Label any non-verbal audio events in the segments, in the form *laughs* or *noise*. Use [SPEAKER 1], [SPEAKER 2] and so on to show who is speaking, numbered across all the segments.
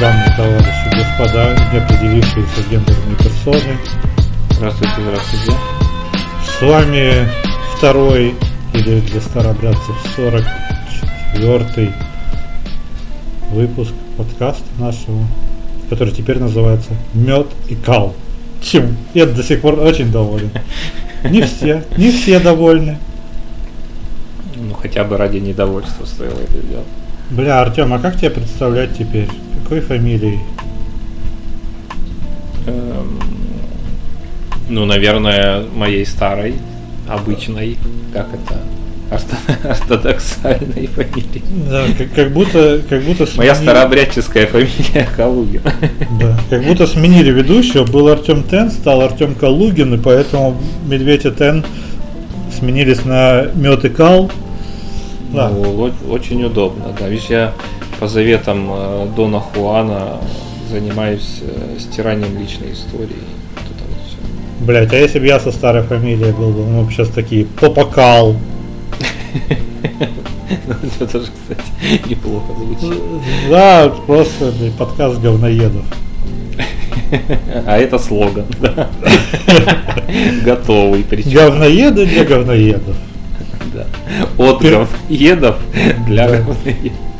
[SPEAKER 1] дамы, товарищи, господа, неопределившиеся гендерные персоны.
[SPEAKER 2] Здравствуйте, здравствуйте.
[SPEAKER 1] С вами второй, или для старобрядцев 44 выпуск подкаста нашего, который теперь называется «Мед и кал». Чем я до сих пор очень доволен. Не все, не все довольны.
[SPEAKER 2] Ну, хотя бы ради недовольства стоило это сделать.
[SPEAKER 1] Бля, Артем, а как тебя представлять теперь? Какой фамилией?
[SPEAKER 2] Эм, ну, наверное, моей старой, обычной, как это, орто- *laughs* ортодоксальной фамилии.
[SPEAKER 1] Да, как, как будто, как будто
[SPEAKER 2] Моя
[SPEAKER 1] смени-
[SPEAKER 2] старообрядческая фамилия *laughs* Калугин.
[SPEAKER 1] Да, как будто сменили ведущего. Был Артем Тен, стал Артем Калугин, и поэтому Медведь и Тен сменились на Мед и Кал. Да.
[SPEAKER 2] Ну, очень удобно, да. Видишь, я по заветам э, Дона Хуана занимаюсь э, стиранием личной истории. Вот.
[SPEAKER 1] Блять, а если бы я со старой фамилией был бы, мы бы сейчас такие Попакал. *laughs*
[SPEAKER 2] Ну, Это тоже, кстати, *laughs* неплохо звучит.
[SPEAKER 1] Да, просто подкаст говноедов. *laughs*
[SPEAKER 2] А это слоган, да. Готовый причем.
[SPEAKER 1] Говноеды для говноедов.
[SPEAKER 2] Да. От говноедов для говноедов.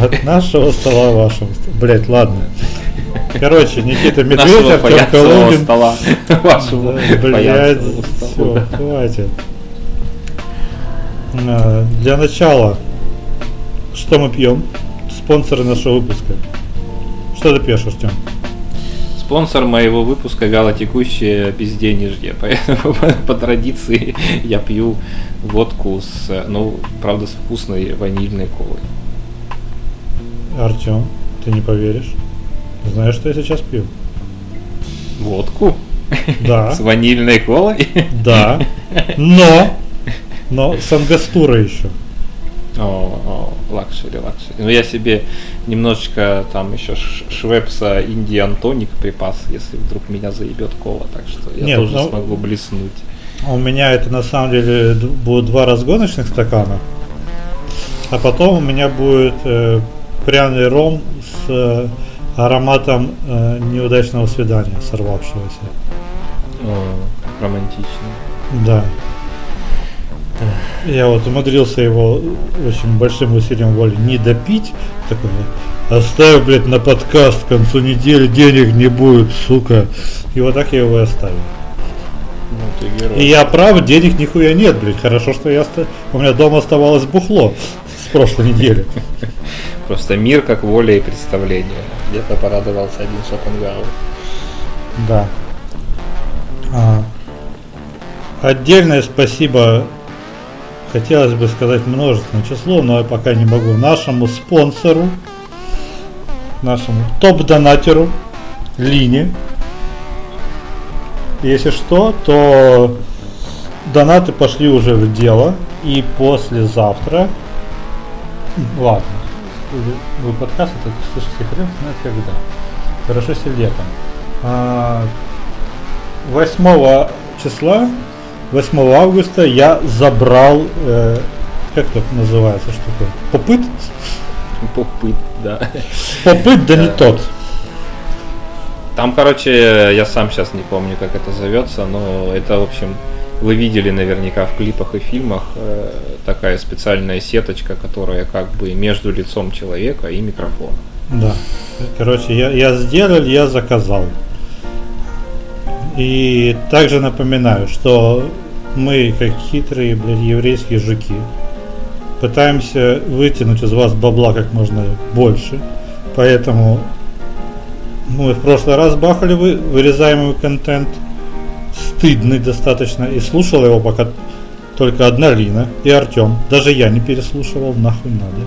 [SPEAKER 1] От нашего стола вашего стола. Блять, ладно. Короче, Никита Медведь,
[SPEAKER 2] Нашего
[SPEAKER 1] Артем Калугин.
[SPEAKER 2] стола. Вашего
[SPEAKER 1] Блять, все, хватит. А, Для начала, что мы пьем? Спонсоры нашего выпуска. Что ты пьешь, Артем?
[SPEAKER 2] Спонсор моего выпуска вялотекущее безденежье, поэтому *laughs* по, по традиции я пью водку с, ну, правда, с вкусной ванильной колой.
[SPEAKER 1] Артем, ты не поверишь. Знаешь, что я сейчас пью?
[SPEAKER 2] Водку?
[SPEAKER 1] Да, *laughs*
[SPEAKER 2] С ванильной колой?
[SPEAKER 1] да. Но, но *laughs* с ангастурой еще.
[SPEAKER 2] О, о, luxury, luxury. Ну, я себе немножечко там еще швепса Индиан тоник припас, если вдруг меня заебет кола, так что я
[SPEAKER 1] Нет,
[SPEAKER 2] тоже
[SPEAKER 1] ну-
[SPEAKER 2] смогу блеснуть.
[SPEAKER 1] У меня это на самом деле будут два разгоночных стакана. А потом у меня будет э, пряный ром с э, ароматом э, неудачного свидания, сорвавшегося.
[SPEAKER 2] О, романтично.
[SPEAKER 1] Да. Я вот умудрился его очень большим усилием воли не допить. Такой, оставь, блядь, на подкаст к концу недели денег не будет, сука. И вот так я его и оставил.
[SPEAKER 2] Ну.
[SPEAKER 1] И я прав, денег нихуя нет, блядь. Хорошо, что я оста- у меня дома оставалось бухло с прошлой недели. *laughs*
[SPEAKER 2] Просто мир как воля и представление. Где-то порадовался один Шопенгауэр.
[SPEAKER 1] Да. А, отдельное спасибо, хотелось бы сказать множественное число, но я пока не могу, нашему спонсору, нашему топ-донатеру Лине. Если что, то донаты пошли уже в дело, и послезавтра, ладно, вы подкаст это слышите хрен знает когда. Хорошо, если летом. А, 8 числа, 8 августа я забрал, э, как это называется, что такое? Попыт?
[SPEAKER 2] Попыт, да.
[SPEAKER 1] Попыт, да не тот.
[SPEAKER 2] Там, короче, я сам сейчас не помню, как это зовется, но это, в общем, вы видели наверняка в клипах и фильмах э, такая специальная сеточка, которая как бы между лицом человека и микрофоном.
[SPEAKER 1] Да. Короче, я, я сделал, я заказал. И также напоминаю, что мы, как хитрые, блядь, еврейские жуки, пытаемся вытянуть из вас бабла как можно больше. Поэтому мы в прошлый раз бахали вы, вырезаемый контент, стыдный достаточно, и слушала его пока только одна Лина и Артем. Даже я не переслушивал, нахуй надо.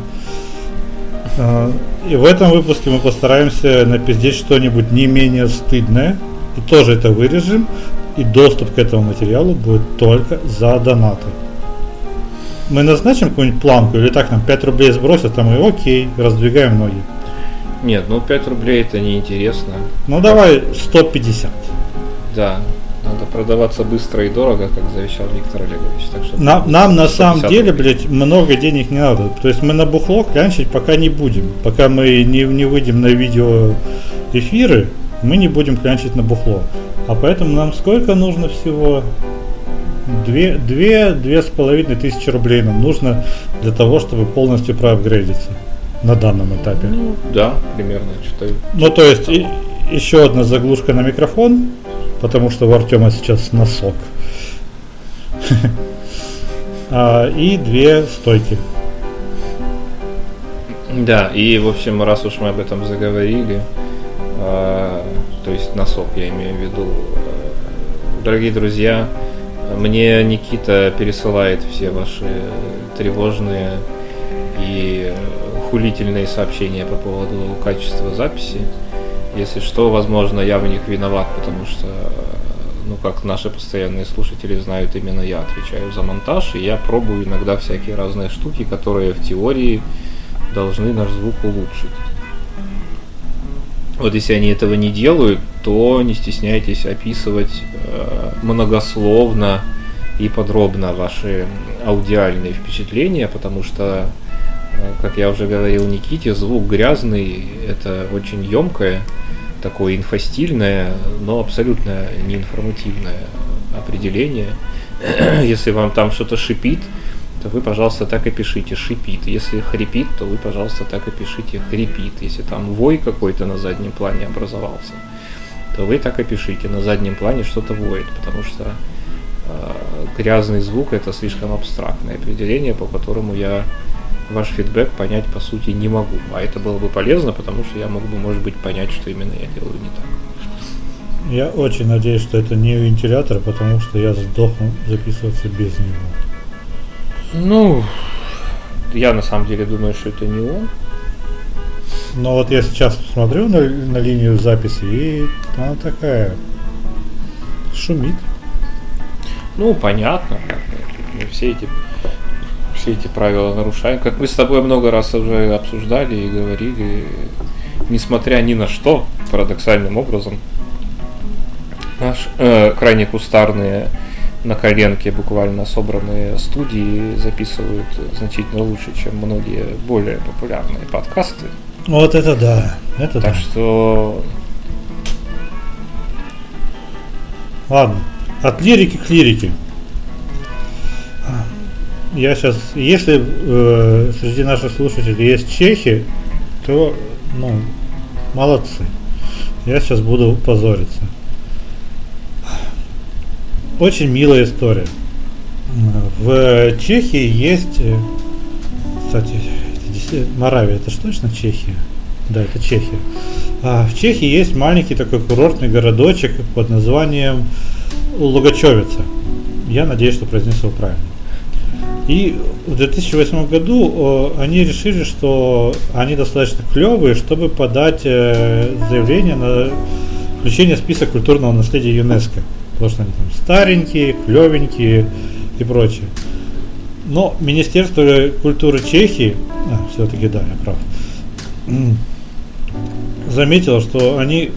[SPEAKER 1] А, И в этом выпуске мы постараемся напиздеть что-нибудь не менее стыдное. И тоже это вырежем. И доступ к этому материалу будет только за донаты. Мы назначим какую-нибудь планку или так нам 5 рублей сбросят, там и окей, раздвигаем ноги.
[SPEAKER 2] Нет, ну 5 рублей это неинтересно.
[SPEAKER 1] Ну давай 150.
[SPEAKER 2] Да, надо продаваться быстро и дорого, как завещал Виктор Олегович. Так
[SPEAKER 1] что нам, нам на самом деле, блядь, много денег не надо. То есть мы на бухло клянчить пока не будем. Пока мы не, не выйдем на видео эфиры, мы не будем клянчить на бухло. А поэтому нам сколько нужно всего? Две, две, две с половиной тысячи рублей нам нужно для того, чтобы полностью проапгрейдиться на данном этапе.
[SPEAKER 2] Ну, да, примерно. Что
[SPEAKER 1] ну, то есть, и, еще одна заглушка на микрофон, потому что у Артема сейчас носок. *laughs* А, и две стойки.
[SPEAKER 2] Да, и в общем, раз уж мы об этом заговорили, а, то есть носок я имею в виду, э, дорогие друзья, мне Никита пересылает все ваши тревожные и хулительные сообщения по поводу качества записи. Если что, возможно, я в них виноват, потому что, ну, как наши постоянные слушатели знают, именно я отвечаю за монтаж, и я пробую иногда всякие разные штуки, которые в теории должны наш звук улучшить. Вот если они этого не делают, то не стесняйтесь описывать э, многословно и подробно ваши аудиальные впечатления, потому что, э, как я уже говорил Никите, звук грязный – это очень емкое такое инфостильное, но абсолютно неинформативное определение. *clears throat* Если вам там что-то шипит, то вы, пожалуйста, так и пишите «шипит». Если хрипит, то вы, пожалуйста, так и пишите «хрипит». Если там вой какой-то на заднем плане образовался, то вы так и пишите «на заднем плане что-то воет», потому что э, грязный звук – это слишком абстрактное определение, по которому я ваш фидбэк понять по сути не могу. А это было бы полезно, потому что я мог бы, может быть, понять, что именно я делаю не так.
[SPEAKER 1] Я очень надеюсь, что это не вентилятор, потому что я сдохну записываться без него.
[SPEAKER 2] Ну, я на самом деле думаю, что это не он.
[SPEAKER 1] Но вот я сейчас смотрю на, на линию записи, и она такая шумит.
[SPEAKER 2] Ну, понятно. Все эти все эти правила нарушаем. Как мы с тобой много раз уже обсуждали и говорили, несмотря ни на что, парадоксальным образом, наш э, крайне кустарные на коленке буквально собранные студии записывают значительно лучше, чем многие более популярные подкасты.
[SPEAKER 1] Вот это да, это
[SPEAKER 2] так
[SPEAKER 1] да.
[SPEAKER 2] что
[SPEAKER 1] Ладно, от лирики к лирике я сейчас, если э, среди наших слушателей есть чехи, то, ну, молодцы. Я сейчас буду позориться. Очень милая история. В Чехии есть, э, кстати, Моравия, это что точно Чехия? Да, это Чехия. А в Чехии есть маленький такой курортный городочек под названием Лугачевица. Я надеюсь, что произнес его правильно. И в 2008 году э, они решили, что они достаточно клевые, чтобы подать э, заявление на включение в список культурного наследия ЮНЕСКО. Потому что они там старенькие, клевенькие и прочее. Но Министерство культуры Чехии, а, все-таки да, я прав, заметило, что они,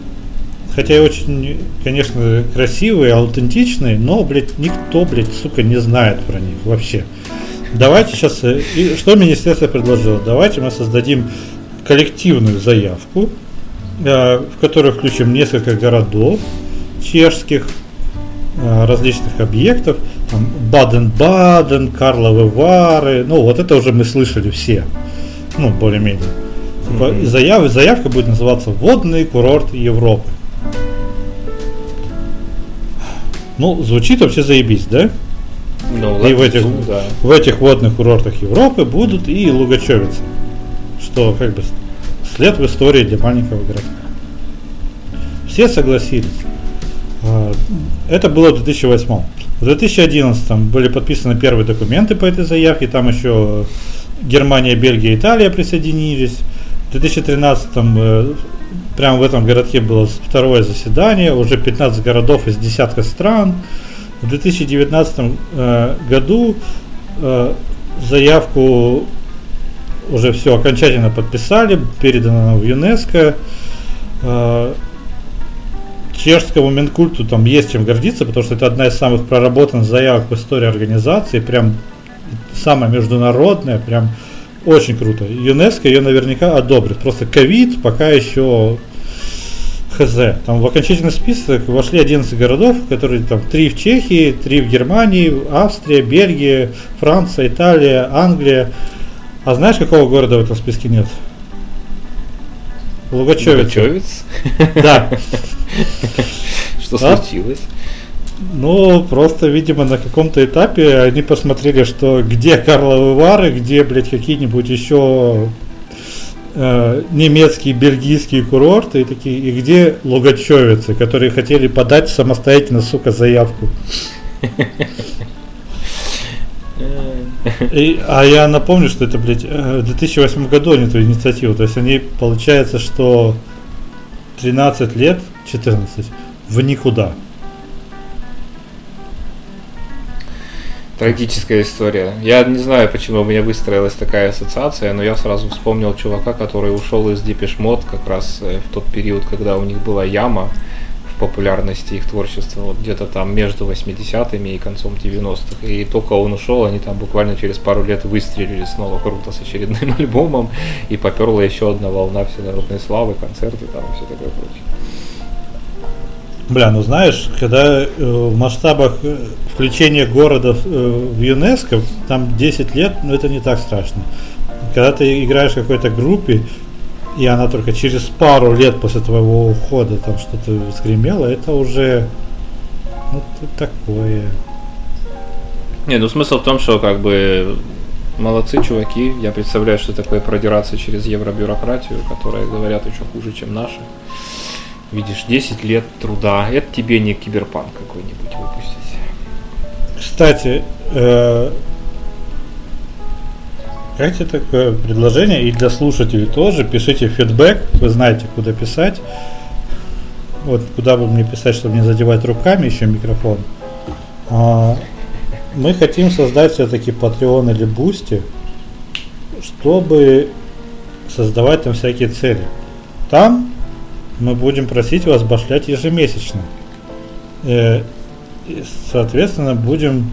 [SPEAKER 1] хотя и очень, конечно, красивые, аутентичные, но, блядь, никто, блядь, сука, не знает про них вообще. Давайте сейчас, э, и что министерство предложило? Давайте мы создадим коллективную заявку, э, в которую включим несколько городов чешских, э, различных объектов, там, Баден-Баден, Карловы Вары, ну вот это уже мы слышали все, ну более-менее. Mm-hmm. Заяв, заявка будет называться «Водный курорт Европы». Ну, звучит вообще заебись, да? Ну, и в этих, да. в этих водных курортах Европы будут и Лугачевицы. Что как бы след в истории для маленького городка. Все согласились. А, это было в 2008. В 2011 были подписаны первые документы по этой заявке. Там еще Германия, Бельгия, Италия присоединились. В 2013 э, прямо в этом городке было второе заседание. Уже 15 городов из десятка стран. В 2019 э, году э, заявку уже все окончательно подписали, передано в ЮНЕСКО. Э, чешскому Минкульту там есть чем гордиться, потому что это одна из самых проработанных заявок в истории организации, прям самая международная, прям очень круто. ЮНЕСКО ее наверняка одобрит. Просто ковид пока еще хз. Там в окончательный список вошли 11 городов, которые там 3 в Чехии, 3 в Германии, Австрия, Бельгия, Франция, Италия, Англия. А знаешь, какого города в этом списке нет?
[SPEAKER 2] Лугачевец. Лугачевец?
[SPEAKER 1] Да. *laughs*
[SPEAKER 2] Что случилось?
[SPEAKER 1] Ну, просто, видимо, на каком-то этапе они посмотрели, что где Карловы Вары, где, блядь, какие-нибудь еще э, немецкие, бельгийские курорты и такие, и где лугачевицы, которые хотели подать самостоятельно, сука, заявку. И, а я напомню, что это, блядь, э, в 2008 году они эту инициативу. То есть они, получается, что 13 лет, 14, в никуда.
[SPEAKER 2] Трагическая история. Я не знаю, почему у меня выстроилась такая ассоциация, но я сразу вспомнил чувака, который ушел из Depeche Mode как раз э, в тот период, когда у них была яма в популярности их творчества, вот где-то там между 80-ми и концом 90-х. И только он ушел, они там буквально через пару лет выстрелили снова круто с очередным *laughs* альбомом, и поперла еще одна волна всенародной славы, концерты там и все такое прочее.
[SPEAKER 1] Бля, ну знаешь, когда э, в масштабах э, включения города э, в ЮНЕСКО, там 10 лет, ну это не так страшно. Когда ты играешь в какой-то группе, и она только через пару лет после твоего ухода там что-то скремела, это уже ну, такое.
[SPEAKER 2] Не, ну смысл в том, что как бы молодцы чуваки. Я представляю, что такое продираться через евробюрократию, которая, говорят, еще хуже, чем наши. Видишь, 10 лет труда. Это тебе не киберпанк какой-нибудь выпустить.
[SPEAKER 1] Кстати, э, такое предложение и для слушателей тоже. Пишите фидбэк, вы знаете, куда писать. Вот куда бы мне писать, чтобы не задевать руками еще микрофон. А, мы хотим создать все-таки Patreon или Boosty, чтобы создавать там всякие цели. Там мы будем просить вас башлять ежемесячно. Э, и, соответственно, будем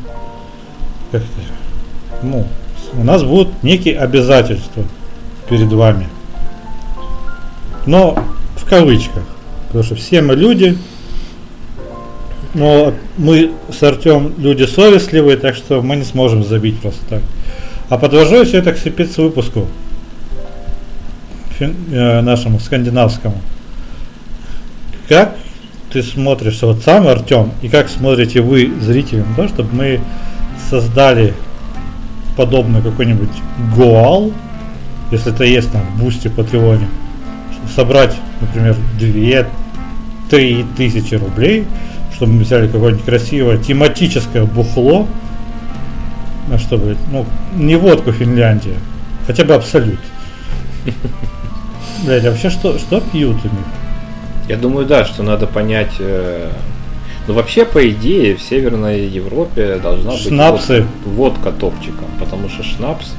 [SPEAKER 1] как ну, у нас будут некие обязательства перед вами. Но в кавычках. Потому что все мы люди, но мы с Артем люди совестливые, так что мы не сможем забить просто так. А подвожу все это к спецвыпуску э, нашему скандинавскому. Как ты смотришь, вот сам Артем, и как смотрите вы, зрители, на то, чтобы мы создали подобный какой-нибудь Гоал, если это есть там в бусте Патреоне, собрать, например, 2-3 тысячи рублей, чтобы мы взяли какое-нибудь красивое тематическое бухло, чтобы, ну, не водку Финляндия, хотя бы абсолют. Блять, а вообще что, что пьют у них?
[SPEAKER 2] Я думаю, да, что надо понять. Э, ну, вообще, по идее, в Северной Европе должна
[SPEAKER 1] Шнапсы.
[SPEAKER 2] быть водка, водка топчиком, потому что шнапс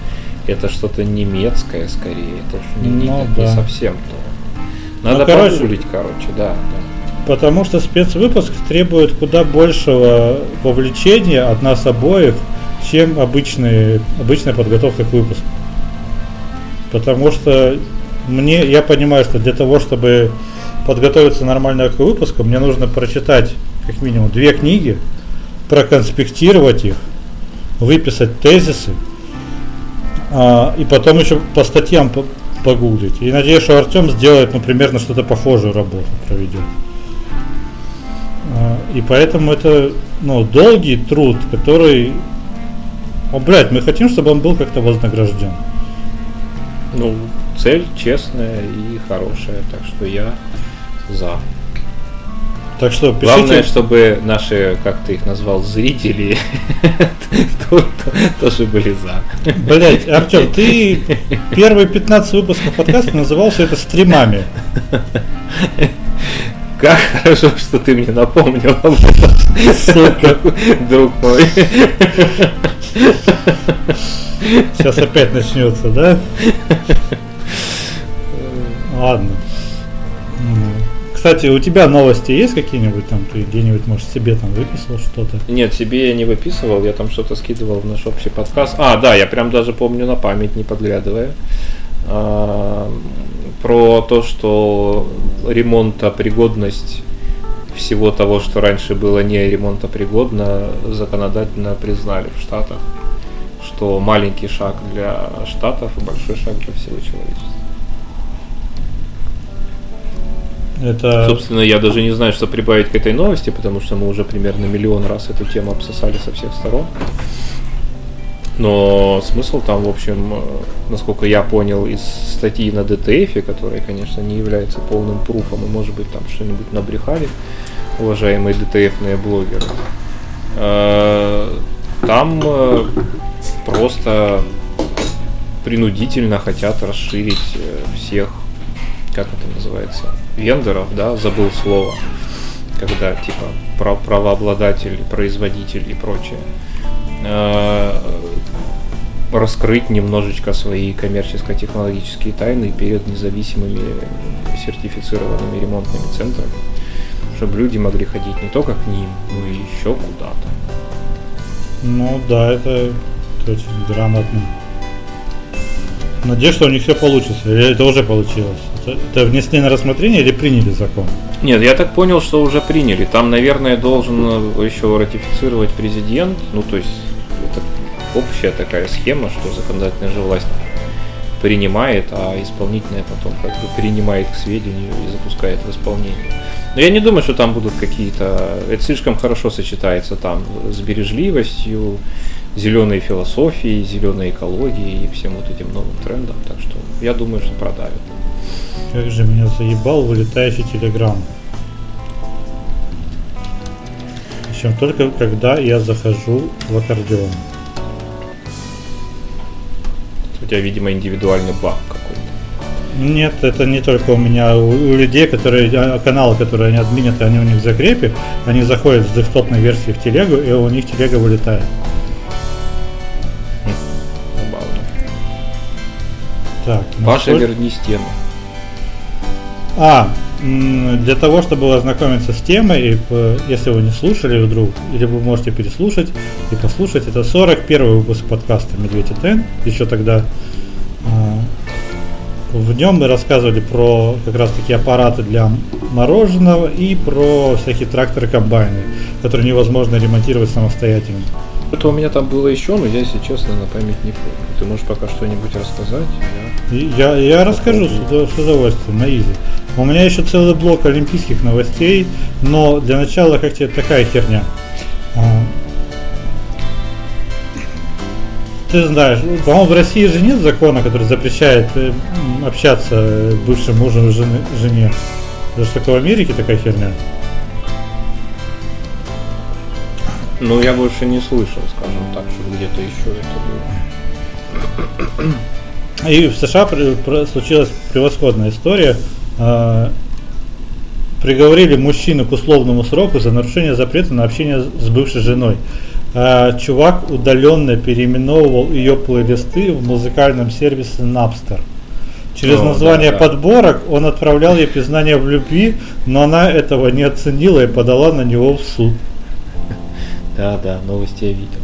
[SPEAKER 2] это что-то немецкое скорее, это не, не, ну, не, да. не совсем то. Надо ну, короче, погуглить, короче, да, да.
[SPEAKER 1] Потому что спецвыпуск требует куда большего вовлечения от нас обоих, чем обычные, обычная подготовка к выпуску. Потому что мне, я понимаю, что для того, чтобы подготовиться нормально к выпуску, мне нужно прочитать как минимум две книги, проконспектировать их, выписать тезисы, а, и потом еще по статьям по погуглить. И надеюсь, что Артем сделает, ну, примерно что-то похожую работу проведет. А, и поэтому это, ну, долгий труд, который, о, блядь, мы хотим, чтобы он был как-то вознагражден.
[SPEAKER 2] Ну, цель честная и хорошая, так что я за.
[SPEAKER 1] Так что
[SPEAKER 2] пишите... Главное, чтобы наши, как ты их назвал, зрители *laughs* тоже были за.
[SPEAKER 1] Блять, Артем, ты первые 15 выпусков подкаста называл все это стримами.
[SPEAKER 2] Как хорошо, что ты мне напомнил об Сука. Друг мой.
[SPEAKER 1] Сейчас опять начнется, да? Ладно. Кстати, у тебя новости есть какие-нибудь там? Ты где-нибудь, может, себе там выписал что-то?
[SPEAKER 2] Нет, себе я не выписывал, я там что-то скидывал в наш общий подкаст. А, да, я прям даже помню на память, не подглядывая. А, про то, что ремонтопригодность всего того, что раньше было не ремонтопригодно, законодательно признали в Штатах, что маленький шаг для Штатов и большой шаг для всего человечества. Это... Собственно, я даже не знаю, что прибавить к этой новости, потому что мы уже примерно миллион раз эту тему обсосали со всех сторон. Но смысл там, в общем, э, насколько я понял из статьи на DTF, которая, конечно, не является полным пруфом, и, может быть, там что-нибудь набрехали, уважаемые DTF-ные блогеры, э, там э, просто принудительно хотят расширить всех, как это называется, вендоров, да, забыл слово, когда типа правообладатель, производитель и прочее раскрыть немножечко свои коммерческо-технологические тайны перед независимыми сертифицированными ремонтными центрами, чтобы люди могли ходить не только к ним, но и еще куда-то.
[SPEAKER 1] Ну да, это, это очень грамотно. Надеюсь, что у них все получится. Или это уже получилось? Это, это внесли на рассмотрение или приняли закон?
[SPEAKER 2] Нет, я так понял, что уже приняли. Там, наверное, должен еще ратифицировать президент. Ну, то есть общая такая схема, что законодательная же власть принимает, а исполнительная потом как бы принимает к сведению и запускает в исполнение. Но я не думаю, что там будут какие-то... Это слишком хорошо сочетается там с бережливостью, зеленой философией, зеленой экологией и всем вот этим новым трендом. Так что я думаю, что продавят.
[SPEAKER 1] Как же меня заебал вылетающий телеграм. Причем только когда я захожу в аккордеон.
[SPEAKER 2] У тебя, видимо, индивидуальный баг какой-то.
[SPEAKER 1] Нет, это не только у меня. У, у людей, которые а, каналы, которые они админят, они у них в закрепе, они заходят с десктопной версии в телегу, и у них телега вылетает.
[SPEAKER 2] Так, ну Паша, сколько... верни стену.
[SPEAKER 1] А, для того, чтобы ознакомиться с темой, если вы не слушали вдруг, или вы можете переслушать и послушать, это 41 выпуск подкаста «Медведь и Тен». Еще тогда а, в нем мы рассказывали про как раз таки аппараты для мороженого и про всякие тракторы комбайны, которые невозможно ремонтировать самостоятельно.
[SPEAKER 2] Это у меня там было еще, но я, если честно, на память не помню. Ты можешь пока что-нибудь рассказать?
[SPEAKER 1] Я, я, я расскажу с, с удовольствием, на изи. У меня еще целый блок олимпийских новостей, но для начала как тебе такая херня. А, ты знаешь, по-моему, в России же нет закона, который запрещает э, общаться бывшим мужем и жене. Это что в Америке такая херня?
[SPEAKER 2] Ну, я больше не слышал, скажем так, что где-то еще
[SPEAKER 1] это было. И в США случилась превосходная история. А, приговорили мужчину к условному сроку за нарушение запрета на общение с бывшей женой. А, чувак удаленно переименовывал ее плейлисты в музыкальном сервисе Napster. Через О, название да, да. подборок он отправлял ей признание в любви, но она этого не оценила и подала на него в суд.
[SPEAKER 2] Да, да, новости я видел.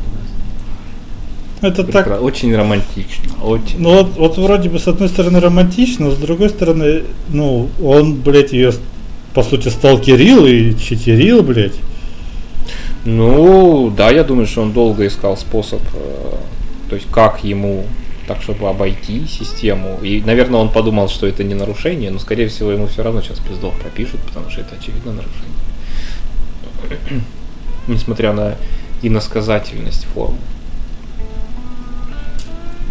[SPEAKER 1] Это Прекра... так.
[SPEAKER 2] Очень романтично, очень.
[SPEAKER 1] Ну вот, вот вроде бы с одной стороны романтично, но с другой стороны, ну, он, блядь, ее по сути сталкерил и читерил, блядь.
[SPEAKER 2] Ну, да, я думаю, что он долго искал способ, э, то есть как ему так, чтобы обойти систему. И, наверное, он подумал, что это не нарушение, но, скорее всего, ему все равно сейчас пиздов пропишут, потому что это очевидно нарушение. Несмотря на иносказательность формы.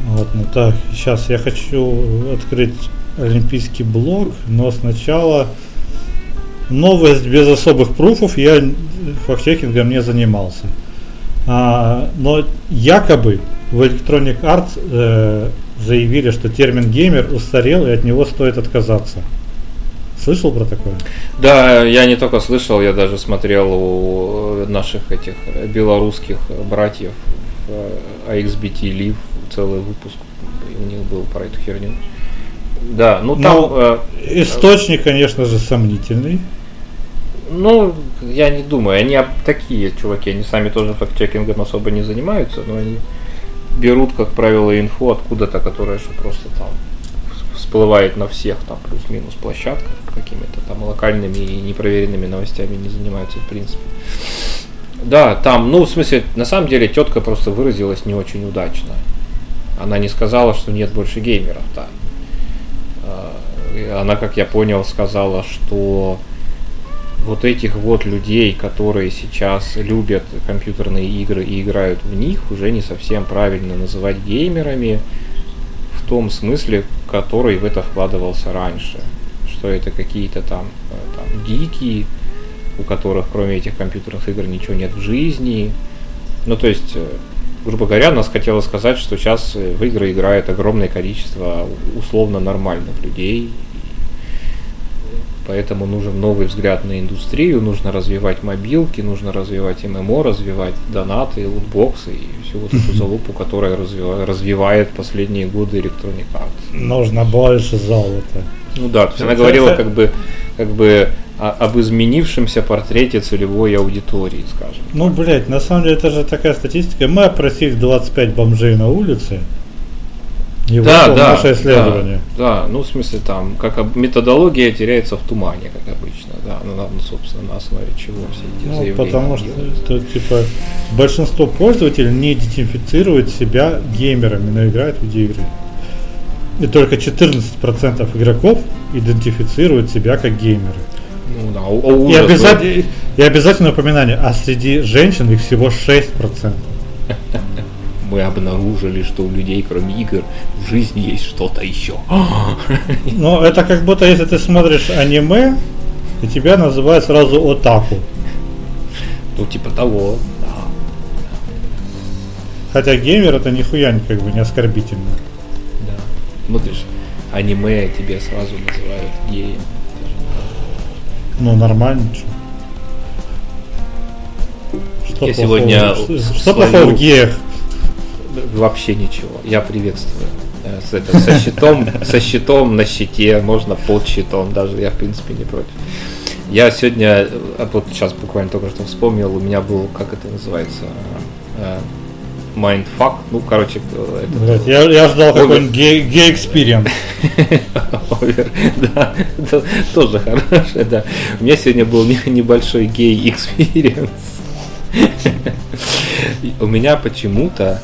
[SPEAKER 1] Вот, ну так, сейчас я хочу открыть олимпийский блог, но сначала новость без особых пруфов, я фактчекингом не занимался. А, но якобы в Electronic Arts э, заявили, что термин геймер устарел и от него стоит отказаться. Слышал про такое?
[SPEAKER 2] Да, я не только слышал, я даже смотрел у наших этих белорусских братьев в AXBT Live целый выпуск у них был про эту херню. Да, ну там...
[SPEAKER 1] Но э, источник, конечно же, сомнительный.
[SPEAKER 2] Ну, я не думаю, они такие чуваки, они сами тоже факт-чекингом особо не занимаются, но они берут, как правило, инфу откуда-то, которая что просто там всплывает на всех там плюс-минус площадках, какими-то там локальными и непроверенными новостями не занимаются в принципе. Да, там, ну, в смысле, на самом деле тетка просто выразилась не очень удачно. Она не сказала, что нет больше геймеров, да. Она, как я понял, сказала, что вот этих вот людей, которые сейчас любят компьютерные игры и играют в них, уже не совсем правильно называть геймерами в том смысле, который в это вкладывался раньше. Что это какие-то там, э, там гики, у которых кроме этих компьютерных игр ничего нет в жизни. Ну, то есть, э, грубо говоря, нас хотела сказать, что сейчас в игры играет огромное количество условно нормальных людей, Поэтому нужен новый взгляд на индустрию, нужно развивать мобилки, нужно развивать ММО, развивать донаты, лутбоксы и всю вот эту *laughs* залупу, которая развивает, развивает последние годы Electronic Arts.
[SPEAKER 1] Нужно больше золота.
[SPEAKER 2] Ну да, то есть она говорила как бы, как бы об изменившемся портрете целевой аудитории, скажем.
[SPEAKER 1] Ну, блядь, на самом деле это же такая статистика. Мы опросили 25 бомжей на улице,
[SPEAKER 2] и да, да, наше исследование. Да, да, ну в смысле там, как методология теряется в тумане, как обычно, да, ну, ну собственно, на основе чего все эти
[SPEAKER 1] ну, заявления. Потому что, это, типа, большинство пользователей не идентифицирует себя геймерами, но играют в видеоигры. И только 14% игроков идентифицируют себя как геймеры. Ну о, и, обязательно, и обязательно упоминание, а среди женщин их всего 6% *laughs*
[SPEAKER 2] мы обнаружили, что у людей, кроме игр, в жизни есть что-то еще. *laughs*
[SPEAKER 1] Ну, это как будто если ты смотришь аниме, и тебя называют сразу отаку.
[SPEAKER 2] Ну, типа того, да.
[SPEAKER 1] Хотя геймер это нихуя как бы не оскорбительно.
[SPEAKER 2] Да. Смотришь, аниме тебе сразу называют геем.
[SPEAKER 1] Ну, нормально, что.
[SPEAKER 2] Что Я сегодня
[SPEAKER 1] что, что плохого в геях?
[SPEAKER 2] вообще ничего. Я приветствую. Э, с, это, со щитом, со щитом на щите, можно под щитом, даже я в принципе не против. Я сегодня, э, вот сейчас буквально только что вспомнил, у меня был, как это называется, э, ну, короче,
[SPEAKER 1] это... Блять, я, я ждал какой-нибудь gay
[SPEAKER 2] experience. *laughs* Over, да, это тоже хорошее, да. У меня сегодня был небольшой gay experience. У меня почему-то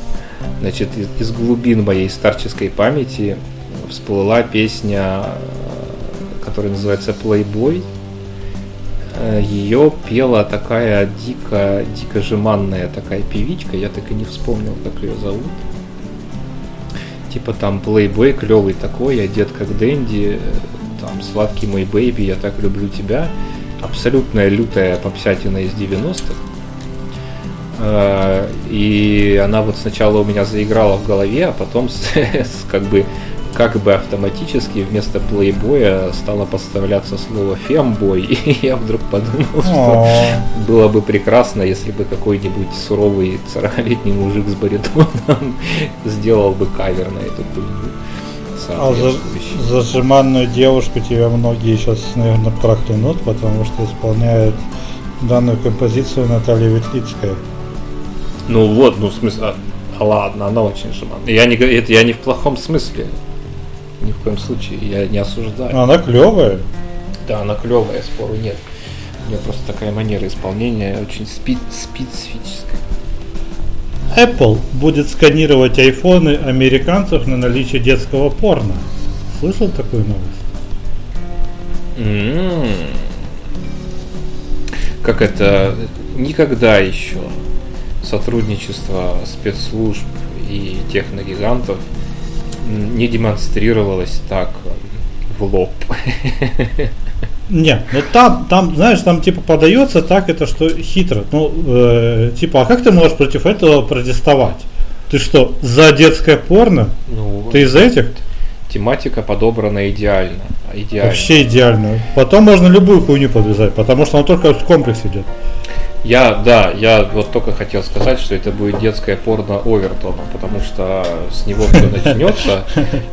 [SPEAKER 2] Значит, из, из глубин моей старческой памяти всплыла песня, которая называется Playboy. Ее пела такая дико, дико жеманная такая певичка, я так и не вспомнил, как ее зовут. Типа там Playboy клевый такой, одет как денди, там сладкий мой baby, я так люблю тебя. Абсолютная лютая попсятина из 90-х. Э, и она вот сначала у меня заиграла в голове, а потом *laughs* как бы как бы автоматически вместо плейбоя стало поставляться слово femboy, *laughs* и я вдруг подумал, что было бы прекрасно, если бы какой-нибудь суровый 40-летний мужик с баритоном *laughs* сделал бы кавер на эту хуйню.
[SPEAKER 1] А за, зажиманную девушку тебя многие сейчас, наверное, проклянут, потому что исполняет данную композицию Наталья Ветлицкая.
[SPEAKER 2] Ну вот, ну в смысле, а, а ладно, она очень шаман. Я не, это я не в плохом смысле. Ни в коем случае, я не осуждаю.
[SPEAKER 1] Она клевая.
[SPEAKER 2] Да, она клевая, спору нет. У нее просто такая манера исполнения очень спи- специфическая.
[SPEAKER 1] Apple будет сканировать айфоны американцев на наличие детского порно. Слышал такую новость?
[SPEAKER 2] Mm-hmm. Как это? Никогда еще сотрудничество спецслужб и техногигантов не демонстрировалось так в лоб.
[SPEAKER 1] Не, ну там, там, знаешь, там типа подается так это, что хитро. Ну, э, типа, а как ты можешь против этого протестовать? Ты что, за детское порно? Ну, ты из этих?
[SPEAKER 2] Тематика подобрана идеально. идеально.
[SPEAKER 1] Вообще идеально. Потом можно любую хуйню подвязать, потому что она только в комплексе идет.
[SPEAKER 2] Я, да, я вот только хотел сказать, что это будет детское порно Овертона, потому что с него все начнется,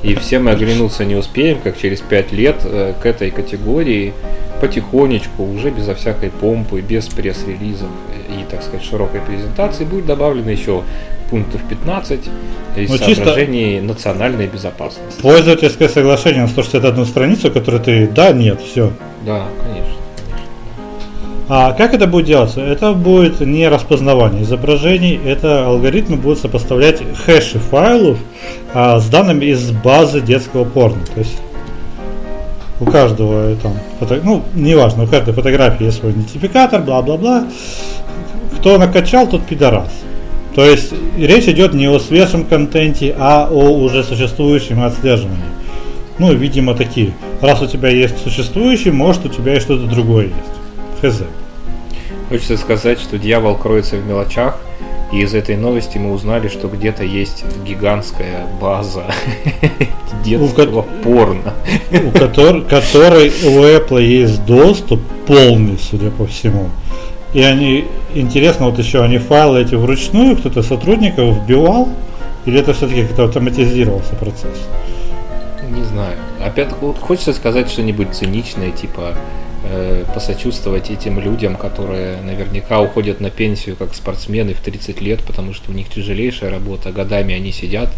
[SPEAKER 2] и все мы оглянуться не успеем, как через пять лет э, к этой категории потихонечку, уже безо всякой помпы, без пресс-релизов и, так сказать, широкой презентации будет добавлено еще пунктов 15 из
[SPEAKER 1] Ну, чисто-
[SPEAKER 2] соображений национальной безопасности.
[SPEAKER 1] Пользовательское соглашение на 161 страницу, которую ты да, нет, все.
[SPEAKER 2] Да, конечно.
[SPEAKER 1] А как это будет делаться? Это будет не распознавание изображений, это алгоритмы будут сопоставлять хэши файлов а, с данными из базы детского порно. То есть у каждого там, фото- ну, неважно, у каждой фотографии есть свой идентификатор, бла-бла-бла. Кто накачал, тот пидорас. То есть речь идет не о свежем контенте, а о уже существующем отслеживании. Ну, видимо, такие. Раз у тебя есть существующий, может у тебя и что-то другое есть. Хз.
[SPEAKER 2] Хочется сказать, что дьявол кроется в мелочах, и из этой новости мы узнали, что где-то есть гигантская база *laughs* детского порно.
[SPEAKER 1] у котор- которой у Apple есть доступ полный, судя по всему. И они, интересно, вот еще они файлы эти вручную кто-то сотрудников вбивал, или это все-таки как-то автоматизировался процесс?
[SPEAKER 2] Не знаю. Опять хо- хочется сказать что-нибудь циничное, типа посочувствовать этим людям, которые наверняка уходят на пенсию как спортсмены в 30 лет, потому что у них тяжелейшая работа, годами они сидят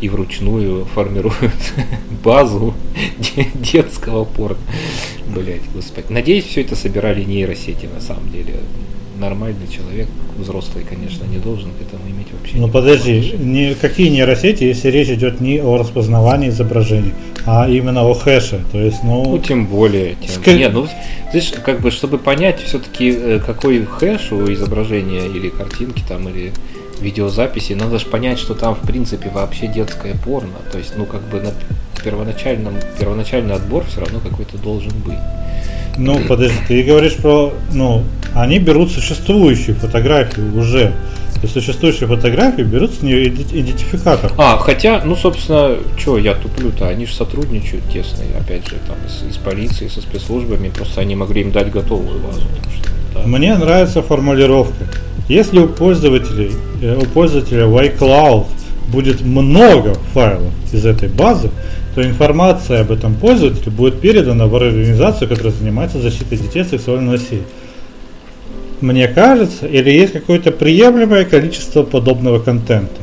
[SPEAKER 2] и вручную формируют *laughs* базу де- детского порно. Блять, господи. Надеюсь, все это собирали нейросети на самом деле. Нормальный человек, взрослый, конечно, не должен к этому иметь вообще.
[SPEAKER 1] Ну подожди, не, какие нейросети, если речь идет не о распознавании изображений, а именно о хэше. То есть,
[SPEAKER 2] Ну,
[SPEAKER 1] ну,
[SPEAKER 2] тем более. Тем...
[SPEAKER 1] Ска-
[SPEAKER 2] Не, ну, знаешь, как бы, чтобы понять все-таки, какой хэш у изображения или картинки там, или видеозаписи, надо же понять, что там, в принципе, вообще детское порно. То есть, ну, как бы на первоначальном, первоначальный отбор все равно какой-то должен быть.
[SPEAKER 1] ну *clears throat* подожди, ты говоришь про, ну, они берут существующие фотографии уже. И существующие фотографии берут с нее идентификатор.
[SPEAKER 2] А, хотя, ну, собственно, что я туплю-то, они же сотрудничают тесно, опять же, там, с, из полиции, со спецслужбами, просто они могли им дать готовую базу. что, да.
[SPEAKER 1] Мне нравится формулировка. Если у пользователей, э, у пользователя iCloud будет много файлов из этой базы, то информация об этом пользователе будет передана в организацию, которая занимается защитой детей от сексуального насилия. Мне кажется, или есть какое-то приемлемое количество подобного контента.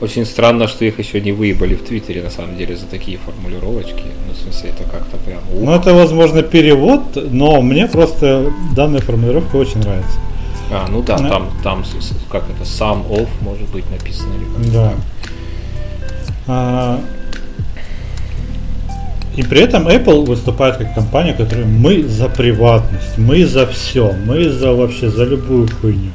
[SPEAKER 2] Очень странно, что их еще не выебали в Твиттере, на самом деле, за такие формулировочки. Ну, в смысле, это как-то прям... ух.
[SPEAKER 1] Ну, это, возможно, перевод, но мне просто данная формулировка очень нравится.
[SPEAKER 2] А, ну да,
[SPEAKER 1] Ну.
[SPEAKER 2] там, там, как это, sum of, может быть, написано или как
[SPEAKER 1] Да. А, И при этом Apple выступает как компания, которая мы за приватность, мы за все, мы за вообще за любую хуйню.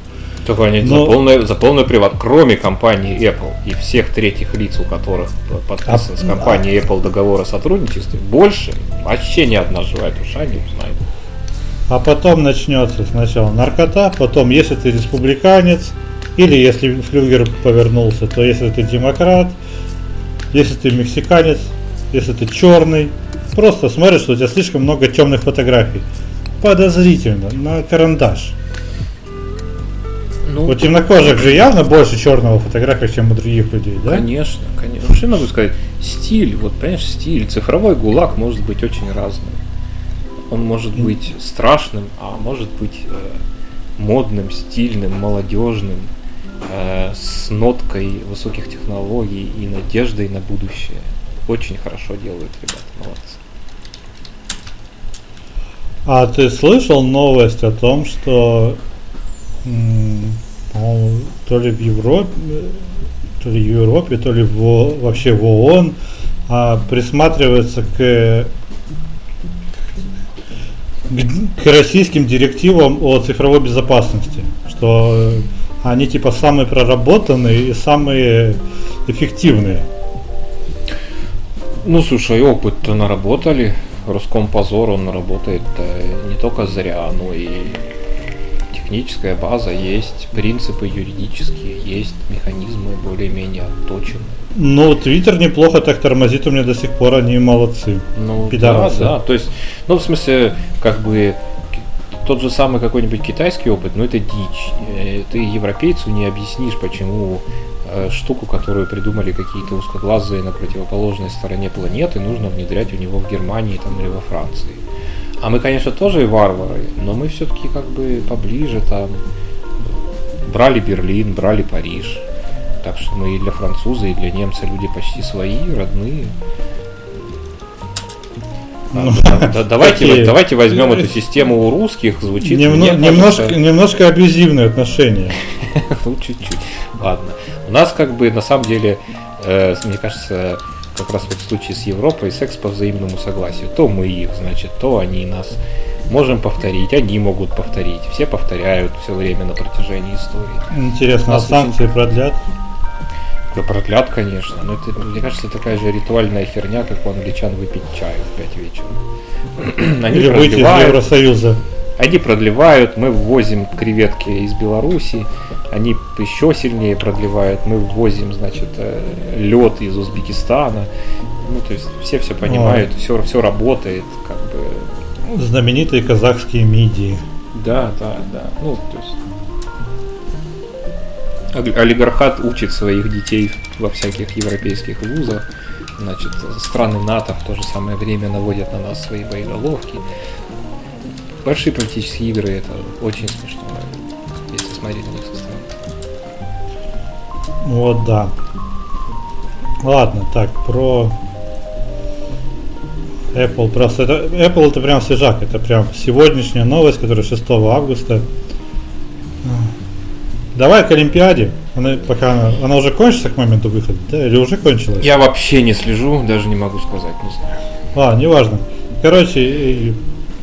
[SPEAKER 2] Только они
[SPEAKER 1] Но-
[SPEAKER 2] за, полную, за полную приват, кроме компании Apple и всех третьих лиц, у которых подписан
[SPEAKER 1] А-
[SPEAKER 2] с компанией Apple договор о сотрудничестве, больше вообще ни одна живая душа не узнает.
[SPEAKER 1] А потом начнется сначала наркота, потом если ты республиканец, или если флюгер повернулся, то если ты демократ, если ты мексиканец, если ты черный, просто смотришь, что у тебя слишком много темных фотографий. Подозрительно, на карандаш.
[SPEAKER 2] Ну,
[SPEAKER 1] У темнокожих же явно больше черного фотографий, чем у других людей, да?
[SPEAKER 2] Конечно, конечно. Я могу сказать? Стиль, вот понимаешь, стиль, цифровой гулаг может быть очень разным. Он может быть страшным, а может быть э, модным, стильным, молодежным, э, с ноткой высоких технологий и надеждой на будущее. Очень хорошо делают ребята, молодцы.
[SPEAKER 1] А ты слышал новость о том, что то ли в Европе, то ли в Европе, то ли в, вообще в ООН а, присматривается к, к, к российским директивам о цифровой безопасности, что они типа самые проработанные и самые эффективные.
[SPEAKER 2] Ну, слушай, опыт-то наработали. Роскомпозор, он работает э, не только зря, но и техническая база есть, принципы юридические есть, механизмы более-менее отточены.
[SPEAKER 1] Ну, Твиттер неплохо так тормозит у меня до сих пор, они молодцы.
[SPEAKER 2] Ну,
[SPEAKER 1] Пидорасы.
[SPEAKER 2] да, да. То есть, ну, в смысле, как бы тот же самый какой-нибудь китайский опыт, но это дичь. Э, ты европейцу не объяснишь, почему штуку, которую придумали какие-то узкоглазые на противоположной стороне планеты, нужно внедрять у него в Германии там, или во Франции. А мы, конечно, тоже и варвары, но мы все-таки как бы поближе там брали Берлин, брали Париж. Так что мы и для француза, и для немца люди почти свои, родные. Ну, да, да, давайте, давайте возьмем эту систему у русских, звучит
[SPEAKER 1] Немно, мне немножко, кажется... немножко абьюзивное отношение. *laughs*
[SPEAKER 2] ну, чуть-чуть. Ладно. У нас как бы на самом деле, э, мне кажется, как раз вот в случае с Европой секс по взаимному согласию. То мы их, значит, то они нас можем повторить, они могут повторить. Все повторяют все время на протяжении истории.
[SPEAKER 1] Интересно, а санкции очень... продлят?
[SPEAKER 2] Да продлят, конечно. Но это, мне кажется, такая же ритуальная херня, как у англичан выпить чаю в 5 вечера. *clears throat*
[SPEAKER 1] Они Или выйти из Евросоюза.
[SPEAKER 2] Они продлевают, мы ввозим креветки из Беларуси, они еще сильнее продлевают, мы ввозим, значит, э, лед из Узбекистана. Ну, то есть все все понимают, все, все работает, как бы.
[SPEAKER 1] Знаменитые казахские мидии.
[SPEAKER 2] Да, да, да. Ну, то есть олигархат учит своих детей во всяких европейских вузах. Значит, страны НАТО в то же самое время наводят на нас свои боеголовки большие политические игры, это очень смешно, если смотреть на них со.
[SPEAKER 1] Вот да. Ладно, так, про Apple просто это Apple это прям свежак, это прям сегодняшняя новость, которая 6 августа. Давай к Олимпиаде. Она пока она, она уже кончится к моменту выхода, да? Или уже кончилась?
[SPEAKER 2] Я вообще не слежу, даже не могу сказать, не знаю.
[SPEAKER 1] А, неважно. Короче,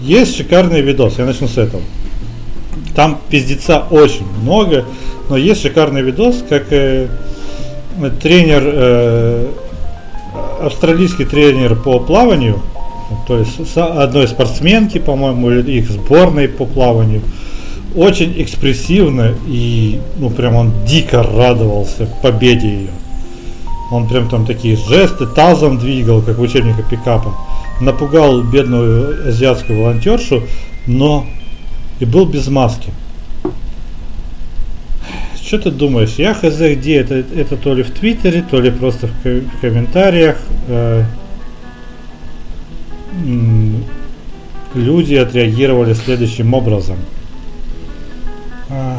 [SPEAKER 1] есть шикарный видос, я начну с этого. Там пиздеца очень много, но есть шикарный видос, как э, тренер, э, австралийский тренер по плаванию, то есть одной спортсменки, по-моему, или их сборной по плаванию, очень экспрессивно и, ну, прям он дико радовался победе ее. Он прям там такие жесты тазом двигал, как в учебниках пикапа напугал бедную азиатскую волонтершу, но и был без маски. Что ты думаешь? Я хз, где это, это то ли в Твиттере, то ли просто в, комментариях. Э, люди отреагировали следующим образом. Э,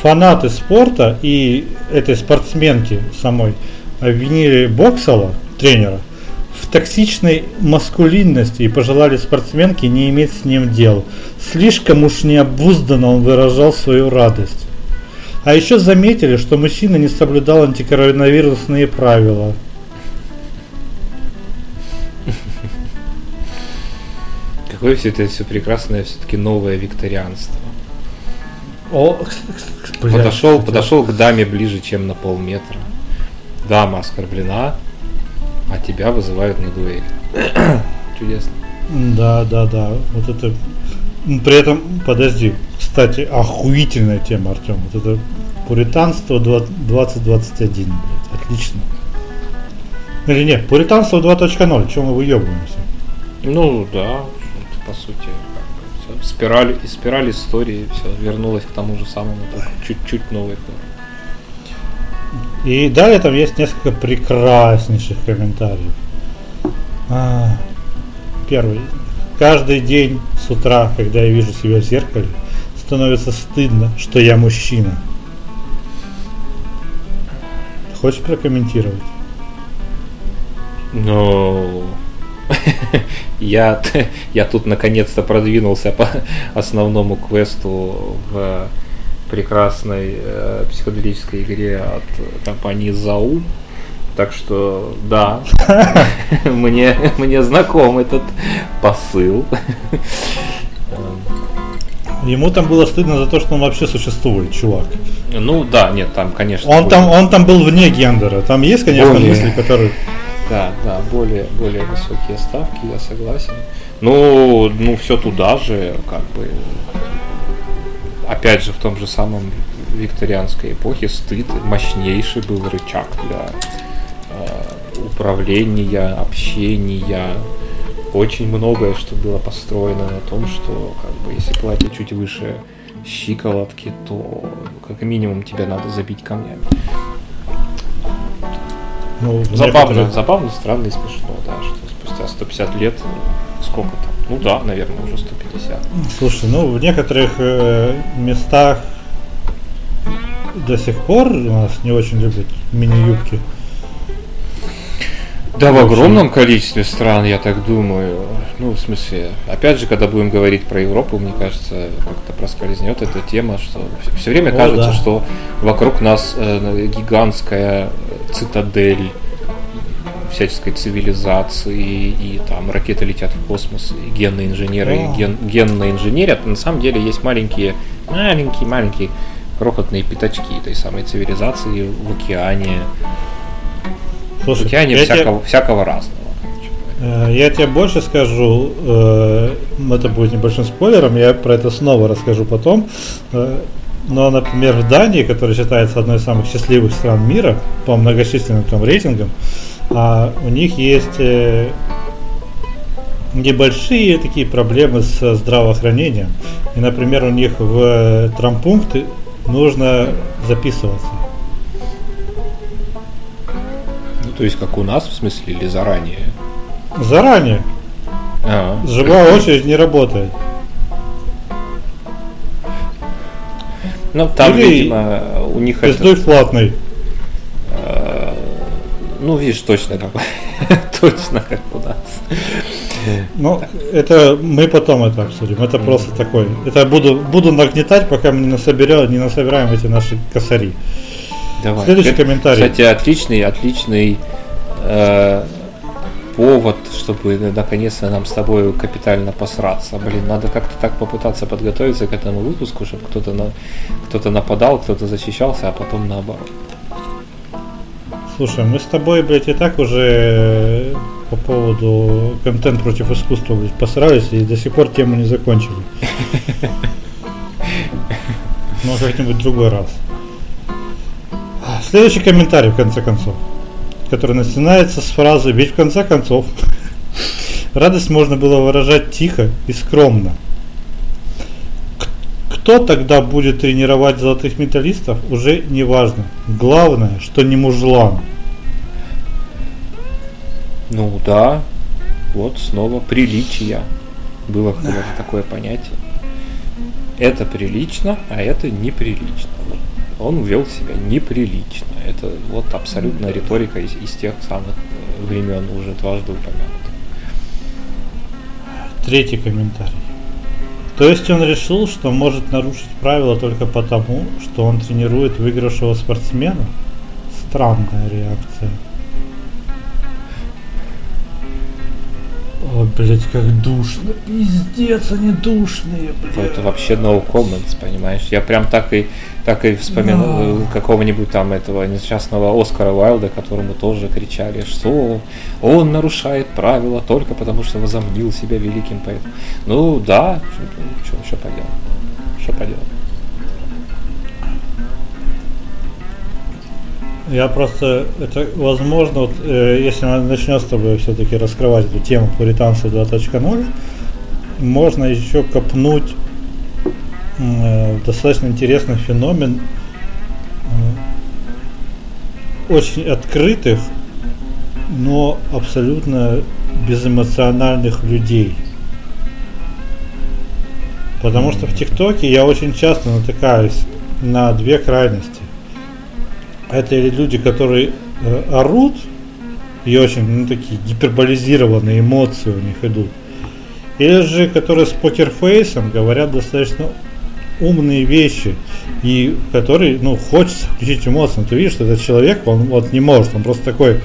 [SPEAKER 1] фанаты спорта и этой спортсменки самой обвинили Боксала, тренера, токсичной маскулинности и пожелали спортсменке не иметь с ним дел. Слишком уж необузданно он выражал свою радость. А еще заметили, что мужчина не соблюдал антикоронавирусные правила.
[SPEAKER 2] Какое все это все прекрасное, все-таки новое викторианство.
[SPEAKER 1] О,
[SPEAKER 2] блядь, подошел, подошел к даме ближе, чем на полметра. Дама оскорблена, а тебя вызывают на дуэль. *clears throat* Чудесно.
[SPEAKER 1] Да, да, да. Вот это. При этом, подожди, кстати, охуительная тема, Артем. Вот это пуританство 2021, блядь, отлично. Или нет, пуританство 2.0, чем мы выебываемся?
[SPEAKER 2] Ну да, по сути, все. Спираль, спираль истории, все, вернулась к тому же самому, чуть-чуть новой форме.
[SPEAKER 1] И далее там есть несколько прекраснейших комментариев. А, первый. Каждый день с утра, когда я вижу себя в зеркале, становится стыдно, что я мужчина. Хочешь прокомментировать?
[SPEAKER 2] Ну, *laughs* я, я тут наконец-то продвинулся по основному квесту в прекрасной э, психоделической игре от компании Заум. Так что да, *laughs* мне, мне знаком этот посыл.
[SPEAKER 1] Ему там было стыдно за то, что он вообще существует, чувак.
[SPEAKER 2] Ну да, нет, там, конечно.
[SPEAKER 1] Он там, он там был вне гендера. Там есть, конечно, более... мысли, которые.
[SPEAKER 2] Да, да, более, более высокие ставки, я согласен. Ну, ну все туда же, как бы опять же, в том же самом викторианской эпохе стыд мощнейший был рычаг для э, управления, общения, очень многое, что было построено на том, что как бы если платье чуть выше щиколотки, то как минимум тебя надо забить камнями. Ну, забавно, некоторые... забавно, странно и смешно, да, что спустя 150 лет, сколько там? Ну да, наверное, уже 150.
[SPEAKER 1] Слушай, ну в некоторых э, местах до сих пор у нас не очень любят мини-юбки.
[SPEAKER 2] Да, в огромном количестве стран, я так думаю. Ну, в смысле, опять же, когда будем говорить про Европу, мне кажется, как-то проскользнет эта тема, что все время О, кажется, да. что вокруг нас э, гигантская цитадель всяческой цивилизации, и там ракеты летят в космос, и генные инженеры, и ген, генные инженерят. На самом деле есть маленькие, маленькие, маленькие крохотные пятачки этой самой цивилизации в океане, Слушай, Океане всякого, тебе... всякого разного.
[SPEAKER 1] Э, я тебе больше скажу, э, это будет небольшим спойлером, я про это снова расскажу потом. Э, но, например, в Дании, которая считается одной из самых счастливых стран мира по многочисленным там рейтингам, а у них есть небольшие такие проблемы с здравоохранением. И, например, у них в трампункты нужно записываться.
[SPEAKER 2] То есть как у нас, в смысле, или заранее?
[SPEAKER 1] Заранее. А, Живая очередь не работает.
[SPEAKER 2] Ну, там, или видимо, у них
[SPEAKER 1] это... платный.
[SPEAKER 2] Ну, видишь, точно как *laughs* точно как у нас.
[SPEAKER 1] Ну, это мы потом это обсудим. Это просто такой. Это буду, буду нагнетать, пока мы не насоберем, не насобираем эти наши косари.
[SPEAKER 2] Давай. Следующий Это, комментарий. Кстати, отличный, отличный э, повод, чтобы наконец-то нам с тобой капитально посраться. Блин, надо как-то так попытаться подготовиться к этому выпуску, чтобы кто-то на, кто-то нападал, кто-то защищался, а потом наоборот.
[SPEAKER 1] Слушай, мы с тобой, блядь, и так уже по поводу контент против искусства, блядь, посрались и до сих пор тему не закончили. *laughs* Ну, как-нибудь другой раз. Следующий комментарий, в конце концов, который начинается с фразы «Ведь в конце концов *laughs* радость можно было выражать тихо и скромно». Кто тогда будет тренировать золотых металлистов, уже не важно. Главное, что не мужлан.
[SPEAKER 2] Ну да, вот снова приличие. Было когда-то такое понятие. Это прилично, а это неприлично он вел себя неприлично. Это вот абсолютно риторика из, из тех самых э, времен уже дважды упомянута.
[SPEAKER 1] Третий комментарий. То есть он решил, что может нарушить правила только потому, что он тренирует выигравшего спортсмена? Странная реакция. О, блять, как душно. Пиздец, они душные, блядь.
[SPEAKER 2] Это вообще no comments, понимаешь? Я прям так и так и вспоминал да. какого-нибудь там этого несчастного Оскара Уайлда, которому тоже кричали, что он нарушает правила только потому, что возомнил себя великим поэтом. Ну да, что, что поделать? Что поделать?
[SPEAKER 1] Я просто, это возможно, вот, э, если начнем с тобой все-таки раскрывать эту тему пуританцев 2.0, можно еще копнуть э, достаточно интересный феномен э, очень открытых, но абсолютно безэмоциональных людей. Потому что в ТикТоке я очень часто натыкаюсь на две крайности это люди, которые э, орут, и очень ну, такие гиперболизированные эмоции у них идут. Или же, которые с покерфейсом говорят достаточно умные вещи, и которые, ну, хочется включить эмоции. Но ты видишь, что этот человек, он вот не может, он просто такой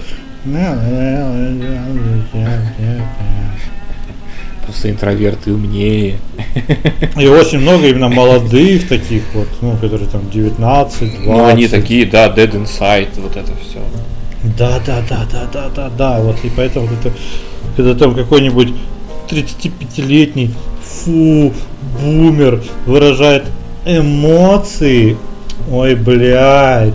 [SPEAKER 2] просто интроверты умнее. *laughs*
[SPEAKER 1] И очень много именно молодых таких вот, ну, которые там 19, 20. Ну,
[SPEAKER 2] они такие, да, Dead Inside, вот это все.
[SPEAKER 1] Да, да, да, да, да, да, да, вот и поэтому это, когда там какой-нибудь 35-летний фу, бумер выражает эмоции, ой, блядь.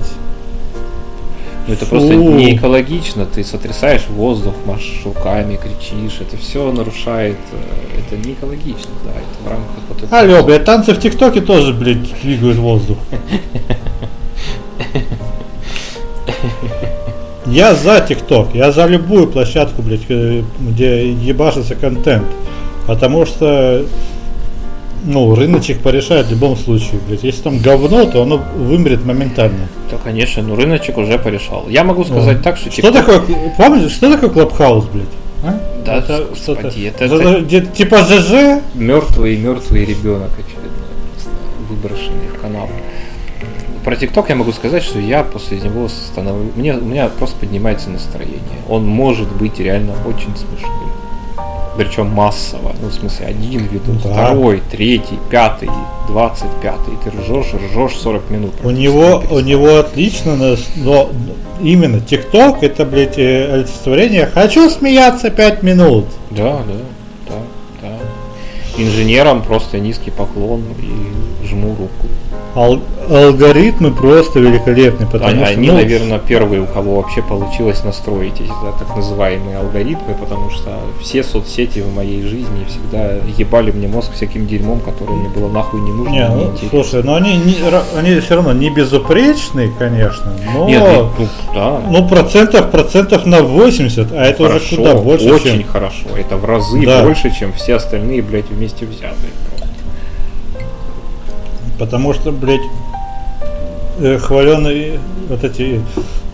[SPEAKER 2] Ну это просто не экологично, ты сотрясаешь воздух, машешь руками, кричишь, это все нарушает, э, это не экологично, да, это в рамках
[SPEAKER 1] вот этого. Алло, блядь, танцы в ТикТоке тоже, блядь, двигают воздух. Я за ТикТок, я за любую площадку, блядь, э, где ебашится контент. Потому что ну, рыночек порешает в любом случае, блядь. Если там говно, то оно вымрет моментально.
[SPEAKER 2] Да, конечно, ну рыночек уже порешал. Я могу сказать О. так, что...
[SPEAKER 1] Что такое, помнишь, что такое Клабхаус, блядь?
[SPEAKER 2] А? Да, это господи, это, это,
[SPEAKER 1] это, это, типа ЖЖ?
[SPEAKER 2] Мертвый, мертвый ребенок очередной, выброшенный в канал. Про ТикТок я могу сказать, что я после него становлюсь... Мне, у меня просто поднимается настроение. Он может быть реально очень смешным причем массово. Ну, в смысле, один видос, да. второй, третий, пятый, двадцать пятый. Ты ржешь, ржешь 40 минут.
[SPEAKER 1] У него, у него отлично, но именно ТикТок это, блядь, э, олицетворение «хочу смеяться 5 минут».
[SPEAKER 2] Да, да, да, да. Инженерам просто низкий поклон и жму руку.
[SPEAKER 1] Ал- алгоритмы просто великолепны, потому
[SPEAKER 2] они, что... Они, ну, наверное, первые, у кого вообще получилось настроить эти да, так называемые алгоритмы, потому что все соцсети в моей жизни всегда ебали мне мозг всяким дерьмом, которое мне было нахуй не нужно. Не,
[SPEAKER 1] ну, слушай, но они, не, они все равно не безупречные, конечно, но... Нет, ну, да. ну процентов, процентов на 80, а это хорошо, уже куда больше,
[SPEAKER 2] очень чем... хорошо, это в разы да. больше, чем все остальные, блядь, вместе взятые.
[SPEAKER 1] Потому что, блядь, э, хваленые вот эти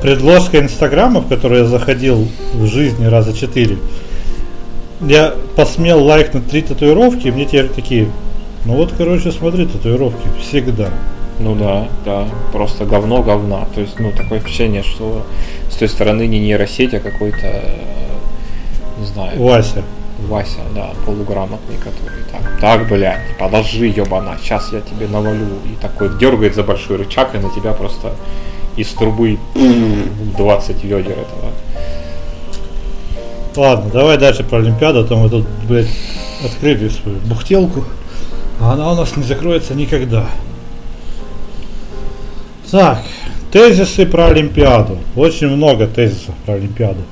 [SPEAKER 1] предложка Инстаграма, в которые я заходил в жизни раза четыре, я посмел лайкнуть три татуировки, и мне теперь такие, ну вот, короче, смотри, татуировки всегда.
[SPEAKER 2] Ну да, да, просто говно говна. То есть, ну, такое ощущение, что с той стороны не нейросеть, а какой-то, не знаю.
[SPEAKER 1] Вася.
[SPEAKER 2] Вася, да, полуграмотный, который так, так, блядь, подожди, ебана, сейчас я тебе навалю. И такой дергает за большой рычаг, и на тебя просто из трубы *clears throat* 20 ведер этого.
[SPEAKER 1] Ладно, давай дальше про Олимпиаду, а то мы тут, блядь, открыли свою бухтелку, а она у нас не закроется никогда. Так, тезисы про Олимпиаду. Очень много тезисов про Олимпиаду.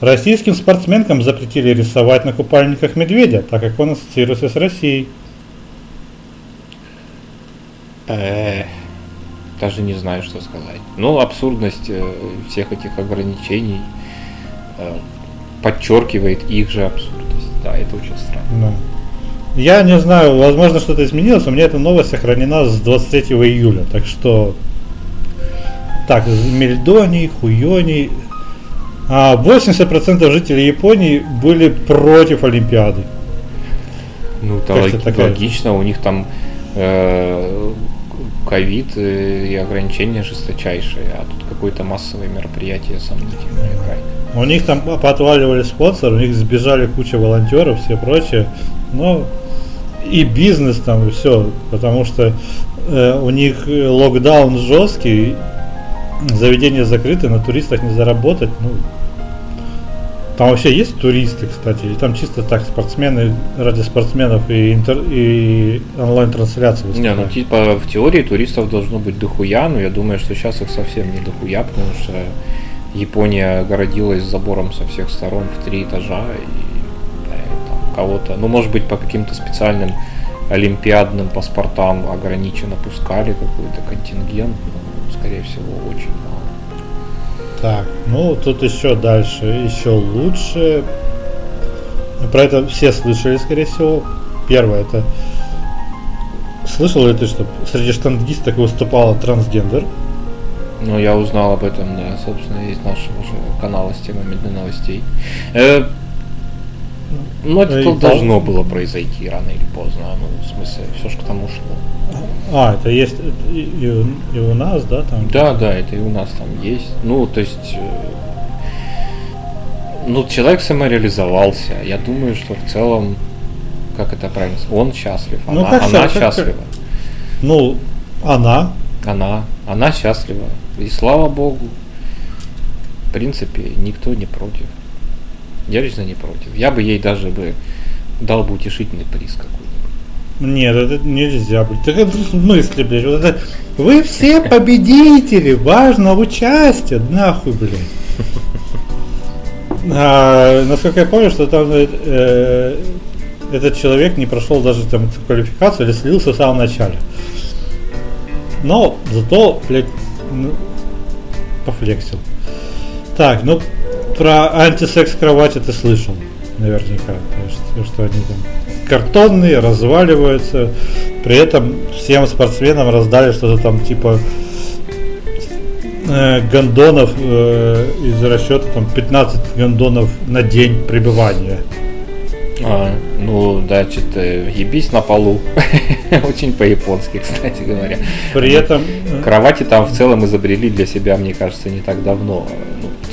[SPEAKER 1] Российским спортсменкам запретили рисовать на купальниках медведя, так как он ассоциируется с Россией.
[SPEAKER 2] Эх, даже не знаю, что сказать. Ну, абсурдность э, всех этих ограничений э, подчеркивает их же абсурдность. Да, это очень странно.
[SPEAKER 1] Да. Я не знаю, возможно, что-то изменилось. У меня эта новость сохранена с 23 июля. Так что... Так, Мельдоний, Хуйоний, а 80% жителей Японии были против Олимпиады.
[SPEAKER 2] Ну, это лог, такая... логично, у них там э, ковид э, и ограничения жесточайшие, а тут какое-то массовое мероприятие сомнительное крайне.
[SPEAKER 1] У них там поотваливали спонсоры, у них сбежали куча волонтеров, все прочее, но и бизнес там, и все, потому что э, у них локдаун жесткий, заведения закрыты, на туристах не заработать, ну, там вообще есть туристы, кстати, или там чисто так спортсмены ради спортсменов и, интер, и онлайн-трансляции
[SPEAKER 2] Не, ну типа в теории туристов должно быть дохуя, но я думаю, что сейчас их совсем не дохуя, потому что Япония городилась забором со всех сторон в три этажа, и да, там кого-то, ну может быть по каким-то специальным олимпиадным паспортам ограниченно пускали какой-то контингент, но скорее всего очень мало.
[SPEAKER 1] Так, ну тут еще дальше, еще лучше. Про это все слышали, скорее всего. Первое, это Слышал ли ты, что среди штангисток выступала трансгендер?
[SPEAKER 2] Ну, я узнал об этом, да, собственно, из нашего же канала с темами для новостей. Э, ну, это и должно было произойти рано или поздно. Ну, в смысле, все же к тому шло.
[SPEAKER 1] А, это есть и, и, и у нас, да, там?
[SPEAKER 2] Да, да, это и у нас там есть. Ну, то есть, э, ну, человек самореализовался. Я думаю, что в целом, как это правильно, он счастлив, ну, она, как, она как, счастлива. Как,
[SPEAKER 1] ну, она.
[SPEAKER 2] Она, она счастлива. И слава богу, в принципе, никто не против. Я лично не против. Я бы ей даже бы дал бы утешительный приз какой-нибудь.
[SPEAKER 1] Нет, это нельзя, блядь. Так это в смысле, блядь? Вот это... Вы все победители, важно участие, нахуй, блядь. А, насколько я помню, что там э, этот человек не прошел даже там квалификацию или слился в самом начале. Но зато, блядь, ну, пофлексил. Так, ну про антисекс кровати ты слышал, наверняка. То есть, что они там картонные, разваливаются. При этом всем спортсменам раздали что-то там типа э, гондонов э, из расчета там 15 гондонов на день пребывания.
[SPEAKER 2] А, ну, да, что-то ебись на полу. *laughs* Очень по-японски, кстати говоря.
[SPEAKER 1] При этом...
[SPEAKER 2] Э, кровати там в целом изобрели для себя, мне кажется, не так давно.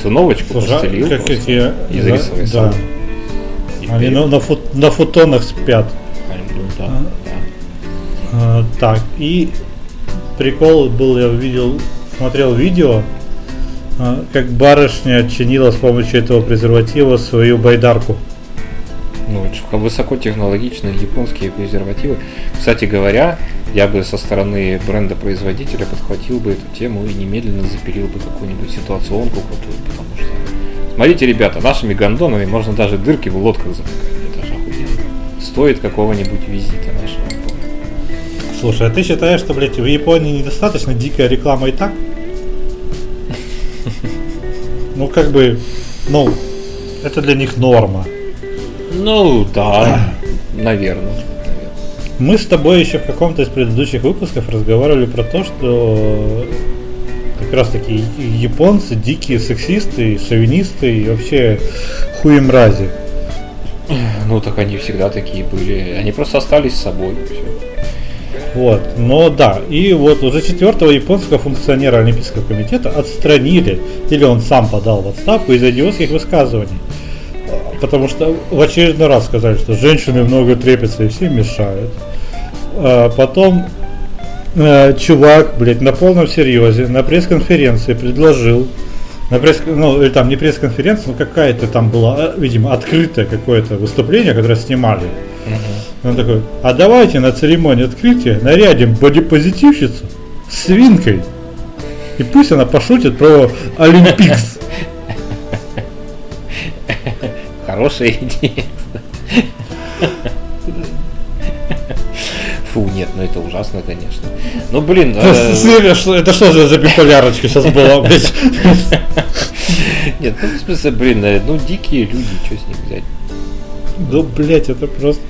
[SPEAKER 2] Циновочку
[SPEAKER 1] Слушай, постелил. Как эти...
[SPEAKER 2] Из да, рисовой
[SPEAKER 1] да. Они на, на, фут, на футонах спят. Ну, да, а, да. А, так, и прикол был, я видел, смотрел видео, а, как барышня чинила с помощью этого презерватива свою байдарку.
[SPEAKER 2] Ну, высокотехнологичные японские презервативы. Кстати говоря, я бы со стороны бренда-производителя подхватил бы эту тему и немедленно запилил бы какую-нибудь ситуационку крутую, потому что Смотрите, ребята, нашими гондонами можно даже дырки в лодках затыкать. Это же охуенно. Стоит какого-нибудь визита нашего.
[SPEAKER 1] Слушай, а ты считаешь, что, блядь, в Японии недостаточно дикая реклама и так? Ну, как бы, ну, это для них норма.
[SPEAKER 2] Ну, да, наверное.
[SPEAKER 1] Мы с тобой еще в каком-то из предыдущих выпусков разговаривали про то, что как раз таки японцы дикие сексисты, шовинисты и вообще хуемрази.
[SPEAKER 2] Ну так они всегда такие были. Они просто остались с собой. Все.
[SPEAKER 1] Вот, но да, и вот уже четвертого японского функционера Олимпийского комитета отстранили, или он сам подал в отставку из-за идиотских высказываний. Потому что в очередной раз сказали, что женщины много трепятся и все мешают. А потом э, чувак, блядь, на полном серьезе на пресс-конференции предложил, на пресс, ну, или там не пресс-конференция, но какая-то там была, э, видимо, открытое какое-то выступление, которое снимали. Uh-huh. Он такой, а давайте на церемонии открытия нарядим бодипозитивщицу свинкой. И пусть она пошутит про Олимпикс.
[SPEAKER 2] Хорошая идея. Фу, нет, ну это ужасно, конечно. Ну, блин... *laughs*
[SPEAKER 1] Э... это что за, биполярочка сейчас была, блядь?
[SPEAKER 2] Нет, ну, в смысле, блин, э, ну, дикие люди, что с них взять?
[SPEAKER 1] Ну, блядь, это просто...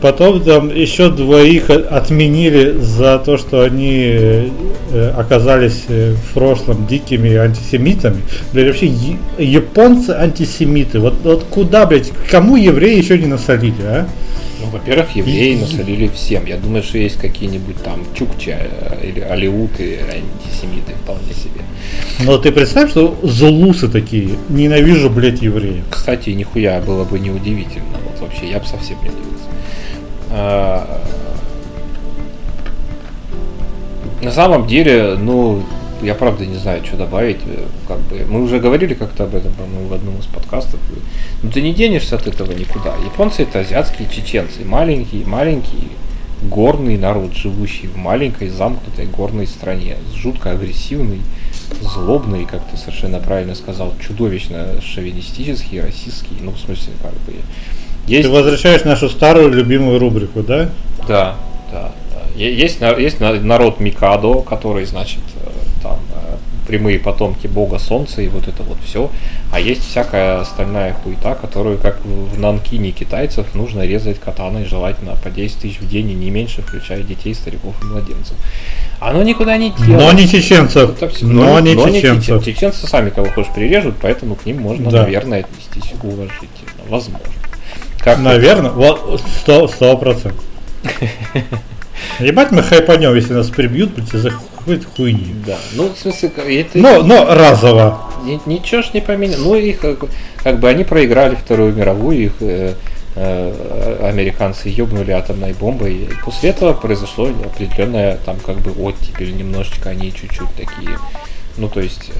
[SPEAKER 1] Потом там еще двоих отменили за то, что они э, оказались в прошлом дикими антисемитами. Блядь, вообще японцы антисемиты. Вот, вот куда, блядь, кому евреи еще не насолили, а?
[SPEAKER 2] Ну, во-первых, евреи насолили всем. Я думаю, что есть какие-нибудь там чукча э, или алиуты, антисемиты вполне себе.
[SPEAKER 1] Но ты представь, что зулусы такие. Ненавижу, блядь, евреев.
[SPEAKER 2] Кстати, нихуя было бы неудивительно. Вот вообще, я бы совсем не удивился. А... На самом деле, ну, я правда не знаю, что добавить. Э, как бы мы уже говорили как-то об этом, по-моему, в одном из подкастов. Но ты не денешься от этого никуда. Японцы это азиатские чеченцы, маленький, маленький горный народ, живущий в маленькой замкнутой горной стране, жутко агрессивный, злобный, как ты совершенно правильно сказал, чудовищно шовинистический, расистский, ну в смысле как бы.
[SPEAKER 1] Есть... Ты возвращаешь нашу старую любимую рубрику, да?
[SPEAKER 2] Да, да. да. Есть, есть народ Микадо, который, значит, там э, прямые потомки бога солнца и вот это вот все. А есть всякая остальная хуета, которую, как в Нанкине китайцев, нужно резать катаной желательно по 10 тысяч в день и не меньше, включая детей, стариков и младенцев. Оно никуда не дело.
[SPEAKER 1] Но не чеченцев.
[SPEAKER 2] Но, но не но чеченцев. Не чеченцы сами кого хочешь прирежут, поэтому к ним можно, да. наверное, отнестись уважительно. Возможно.
[SPEAKER 1] Как наверное, вот сто процентов. *laughs* Ебать мы хайпанем, если нас прибьют, блядь, за какой-то хуйни.
[SPEAKER 2] Да, ну, в смысле, это...
[SPEAKER 1] Но, но разово.
[SPEAKER 2] Ничего ж не поменялось. Ну, их, как бы, они проиграли Вторую мировую, их э, э, американцы ебнули атомной бомбой. И после этого произошло определенная, там, как бы, оттепель, немножечко они чуть-чуть такие, ну, то есть...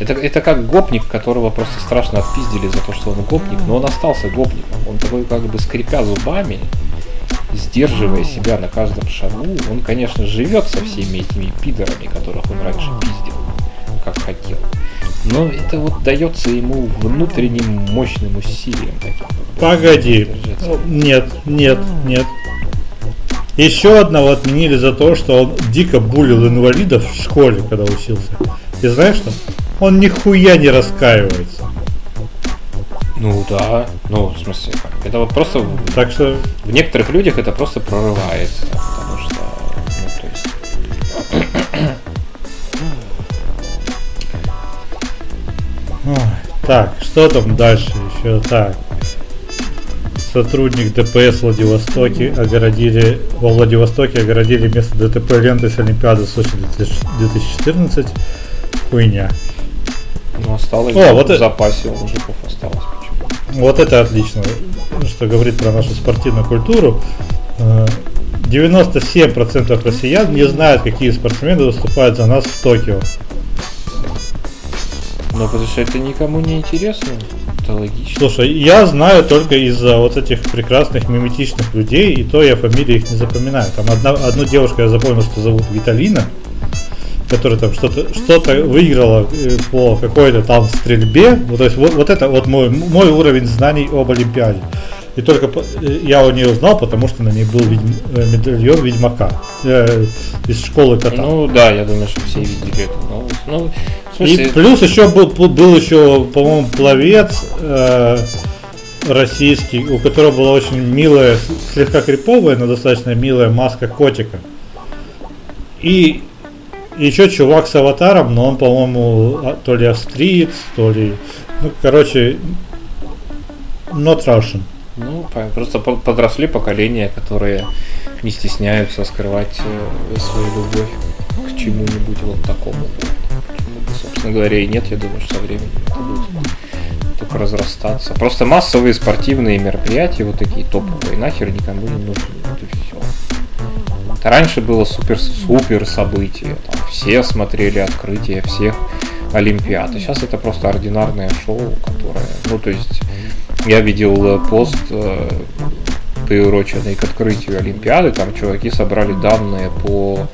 [SPEAKER 2] Это, это как гопник, которого просто страшно отпиздили за то, что он гопник, но он остался гопником. Он такой как бы скрипя зубами, сдерживая себя на каждом шагу, он, конечно, живет со всеми этими пидорами, которых он раньше пиздил, как хотел. Но это вот дается ему внутренним мощным усилием. Таким,
[SPEAKER 1] Погоди. Нет, нет, нет. Еще одного отменили за то, что он дико булил инвалидов в школе, когда учился. И знаешь что? Он нихуя не раскаивается.
[SPEAKER 2] Ну да, ну в смысле, как, это вот просто
[SPEAKER 1] Так что
[SPEAKER 2] в некоторых людях это просто прорывается, потому что, ну то есть,
[SPEAKER 1] Так, что там дальше еще? Так. Сотрудник ДПС в Владивостоке огородили, во Владивостоке огородили место ДТП лентой с Олимпиады Сочи 2014. Хуйня.
[SPEAKER 2] ну осталось
[SPEAKER 1] О,
[SPEAKER 2] в
[SPEAKER 1] вот это-
[SPEAKER 2] запасе у мужиков осталось.
[SPEAKER 1] Вот это отлично, что говорит про нашу спортивную культуру. Э, 97% россиян не знают, какие спортсмены выступают за нас в Токио.
[SPEAKER 2] Ну потому что это никому не интересно, это логично.
[SPEAKER 1] Слушай, я знаю только из-за вот этих прекрасных миметичных людей, и то я фамилии их не запоминаю. Там одна, одну девушку я запомнил, что зовут Виталина, которая там что-то что выиграла э, по какой-то там стрельбе. Вот, то есть вот, вот это вот мой, мой уровень знаний об Олимпиаде. И только э, я у нее узнал, потому что на ней был ведьм- э, медальон Ведьмака э, из школы кота.
[SPEAKER 2] Ну да, я думаю, что все видели эту новость. Ну, в
[SPEAKER 1] И
[SPEAKER 2] смысле,
[SPEAKER 1] плюс еще был, был- был еще, по-моему, пловец э, российский, у которого была очень милая, слегка криповая, но достаточно милая маска котика. И еще чувак с аватаром, но он, по-моему, а- то ли австриец, то ли, ну, короче, not Russian.
[SPEAKER 2] Ну, просто по- подросли поколения, которые не стесняются скрывать э, свою любовь к чему-нибудь вот такому. Собственно говоря, и нет, я думаю, что со временем это будет только разрастаться. Просто массовые спортивные мероприятия, вот такие топовые, нахер никому не нужны. Вот и все. Раньше было супер, супер событие. Там все смотрели открытие всех Олимпиад. А сейчас это просто ординарное шоу, которое, ну, то есть, я видел э, пост, э, приуроченный к открытию Олимпиады, там чуваки собрали данные по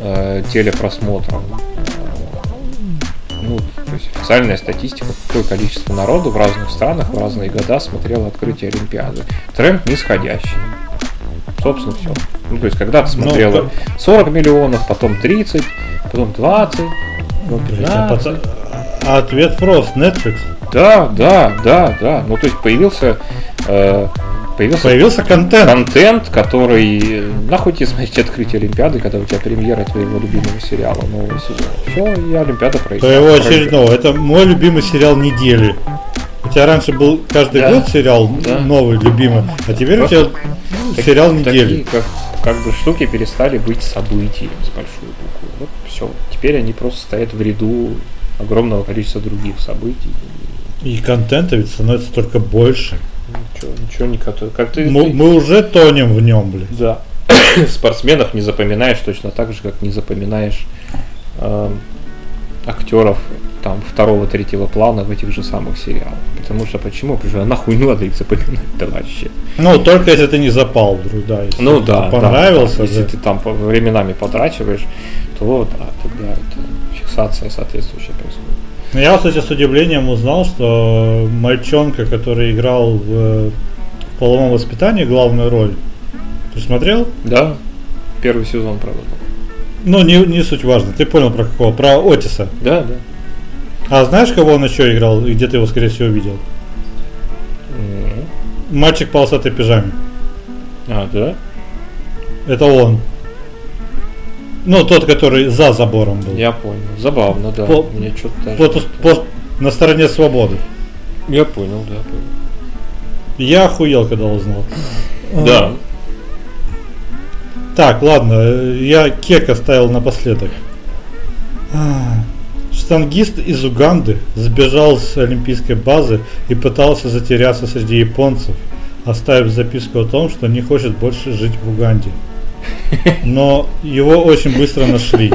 [SPEAKER 2] э, телепросмотрам. Ну, то есть официальная статистика, какое количество народу в разных странах в разные года смотрело открытие Олимпиады. Тренд нисходящий. Собственно, все. Ну, то есть, когда-то
[SPEAKER 1] Ну,
[SPEAKER 2] смотрело
[SPEAKER 1] как-
[SPEAKER 2] 40 миллионов, потом 30, потом 20, потом
[SPEAKER 1] Блин, а
[SPEAKER 2] 15.
[SPEAKER 1] паца- а ответ прост, Netflix.
[SPEAKER 2] Да, да, да, да. Ну, то есть появился, э, появился
[SPEAKER 1] Появился контент.
[SPEAKER 2] контент, который э, нахуй тебе смотреть открытие Олимпиады, когда у тебя премьера твоего любимого сериала нового сезона. Все, и Олимпиада пройдет.
[SPEAKER 1] Твоего очередного. Это мой любимый сериал недели. У тебя раньше был каждый
[SPEAKER 2] Да.
[SPEAKER 1] год сериал
[SPEAKER 2] Да.
[SPEAKER 1] новый, любимый, а теперь у тебя
[SPEAKER 2] Так-
[SPEAKER 1] сериал
[SPEAKER 2] Такие,
[SPEAKER 1] недели.
[SPEAKER 2] как, как бы штуки перестали быть событием с большой буквы. Вот все. Теперь они просто стоят в ряду огромного количества других событий.
[SPEAKER 1] И контента ведь становится только больше.
[SPEAKER 2] Ничего, ничего не кото- Как ты,
[SPEAKER 1] Мы,
[SPEAKER 2] ты-
[SPEAKER 1] мы уже тонем в нем, блин.
[SPEAKER 2] Да. *coughs* Спортсменов не запоминаешь точно так же, как не запоминаешь эм, актеров там второго, третьего плана в этих же самых сериалах. Потому что почему? Потому что нахуй надо их запоминать-то вообще.
[SPEAKER 1] Ну, только если ты не запал вдруг, да. Если
[SPEAKER 2] Ну да,
[SPEAKER 1] понравился,
[SPEAKER 2] да. Если
[SPEAKER 1] да.
[SPEAKER 2] ты там временами потрачиваешь, то да, тогда это фиксация соответствующая происходит.
[SPEAKER 1] Ну, Я, кстати, с удивлением узнал, что мальчонка, который играл в, половом воспитании главную роль, ты смотрел?
[SPEAKER 2] Да, первый сезон, правда.
[SPEAKER 1] Ну, не, не суть важно. Ты понял про какого? Про Отиса.
[SPEAKER 2] Да, да.
[SPEAKER 1] А знаешь, кого он еще играл и где ты его, скорее всего, видел?
[SPEAKER 2] М.
[SPEAKER 1] Мальчик в полосатой пижаме.
[SPEAKER 2] А, да?
[SPEAKER 1] Это он. Ну, тот, который за забором был.
[SPEAKER 2] Я понял. Забавно, да.
[SPEAKER 1] По-
[SPEAKER 2] Мне что-то даже...
[SPEAKER 1] По по- на стороне свободы.
[SPEAKER 2] Я понял, да, понял.
[SPEAKER 1] Я охуел, когда узнал.
[SPEAKER 2] Да.
[SPEAKER 1] Так, ладно, я кек оставил напоследок. Штангист из Уганды сбежал с олимпийской базы и пытался затеряться среди японцев, оставив записку о том, что не хочет больше жить в Уганде. Но его очень быстро нашли.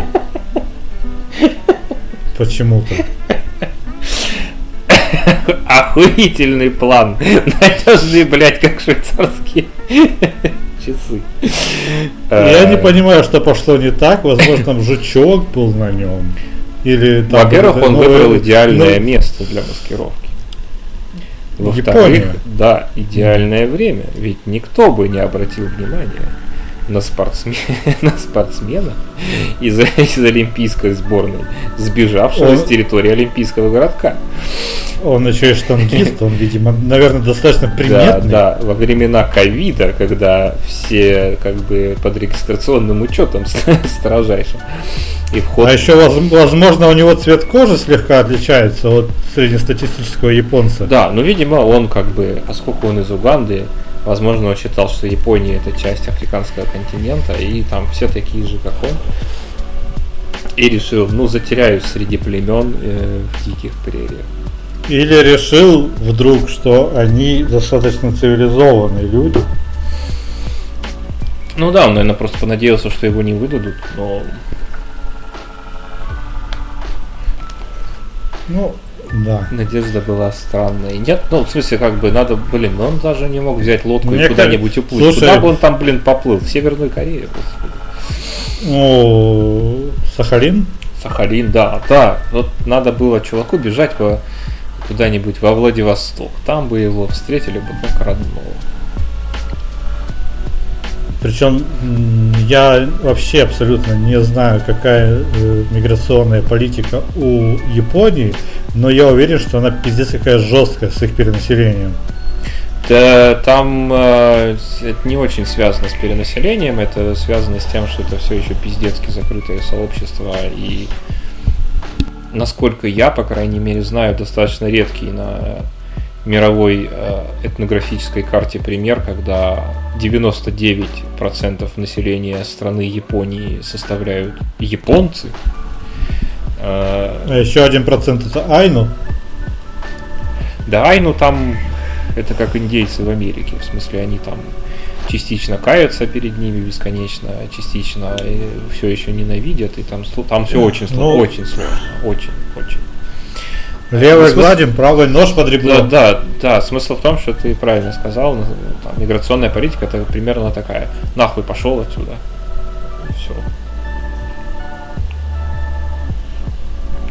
[SPEAKER 1] Почему-то.
[SPEAKER 2] Охуительный план. Надежный, блядь, как швейцарские часы.
[SPEAKER 1] Я не понимаю, что пошло не так. Возможно, там жучок был на нем. Или
[SPEAKER 2] Во-первых, он выбрал идеальное место для маскировки. Во-вторых, да, идеальное время. Ведь никто бы не обратил внимания на, спортсмен, *laughs* на спортсмена из, из олимпийской сборной, сбежавшего он, с территории олимпийского городка.
[SPEAKER 1] Он еще и штангист, он, видимо, наверное, достаточно приметный.
[SPEAKER 2] Да, да, во времена ковида, когда все как бы под регистрационным учетом строжайшим.
[SPEAKER 1] И вход... А еще, возможно, у него цвет кожи слегка отличается от среднестатистического японца.
[SPEAKER 2] Да, но, видимо, он как бы, поскольку он из Уганды, Возможно, он считал, что Япония это часть африканского континента, и там все такие же, как он. И решил, ну, затеряюсь среди племен э, в диких прериях.
[SPEAKER 1] Или решил вдруг, что они достаточно цивилизованные люди.
[SPEAKER 2] Ну да, он, наверное, просто понадеялся, что его не выдадут, но...
[SPEAKER 1] Ну, да.
[SPEAKER 2] Надежда была странная. Нет, ну, в смысле, как бы надо, блин, он даже не мог взять лодку Мне и куда-нибудь уплыть. Слушай, Куда бы он там, блин, поплыл? В Северную Корею, господи.
[SPEAKER 1] Ну, Сахалин?
[SPEAKER 2] Сахалин, да, да. Вот надо было чуваку бежать по куда-нибудь во Владивосток. Там бы его встретили бы как родного.
[SPEAKER 1] Причем я вообще абсолютно не знаю, какая э, миграционная политика у Японии, но я уверен, что она пиздец какая жесткая с их перенаселением.
[SPEAKER 2] Да, там э, это не очень связано с перенаселением, это связано с тем, что это все еще пиздецки закрытое сообщество и насколько я, по крайней мере, знаю, достаточно редкий на мировой э, этнографической карте пример, когда 99% населения страны Японии составляют японцы.
[SPEAKER 1] Э, а еще один процент это Айну.
[SPEAKER 2] Да, Айну там это как индейцы в Америке, в смысле они там частично каются перед ними бесконечно, частично все еще ненавидят, и там, там все очень сложно, ну, очень сложно, очень, очень.
[SPEAKER 1] Левой смысл... гладим, правый нож под ребро.
[SPEAKER 2] Да, да, да, смысл в том, что ты правильно сказал, ну, там, миграционная политика это примерно такая. Нахуй пошел отсюда. Все.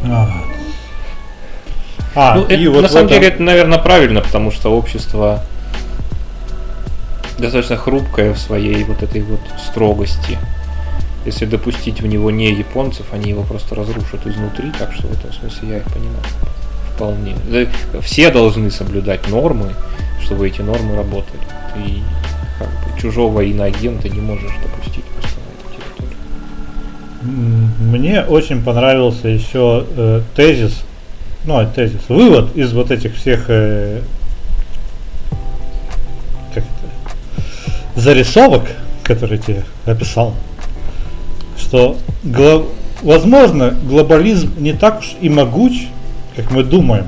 [SPEAKER 2] А, а ну, и это, вот на самом этом... деле это, наверное, правильно, потому что общество достаточно хрупкое в своей вот этой вот строгости. Если допустить в него не японцев, они его просто разрушат изнутри, так что в этом смысле я их понимаю вполне. Все должны соблюдать нормы, чтобы эти нормы работали. Ты как бы чужого иноагента не можешь допустить просто на.
[SPEAKER 1] Мне очень понравился еще э, тезис, ну, тезис, вывод из вот этих всех э, как зарисовок, которые тебе описал, что глав, возможно глобализм не так уж и могуч, как мы думаем,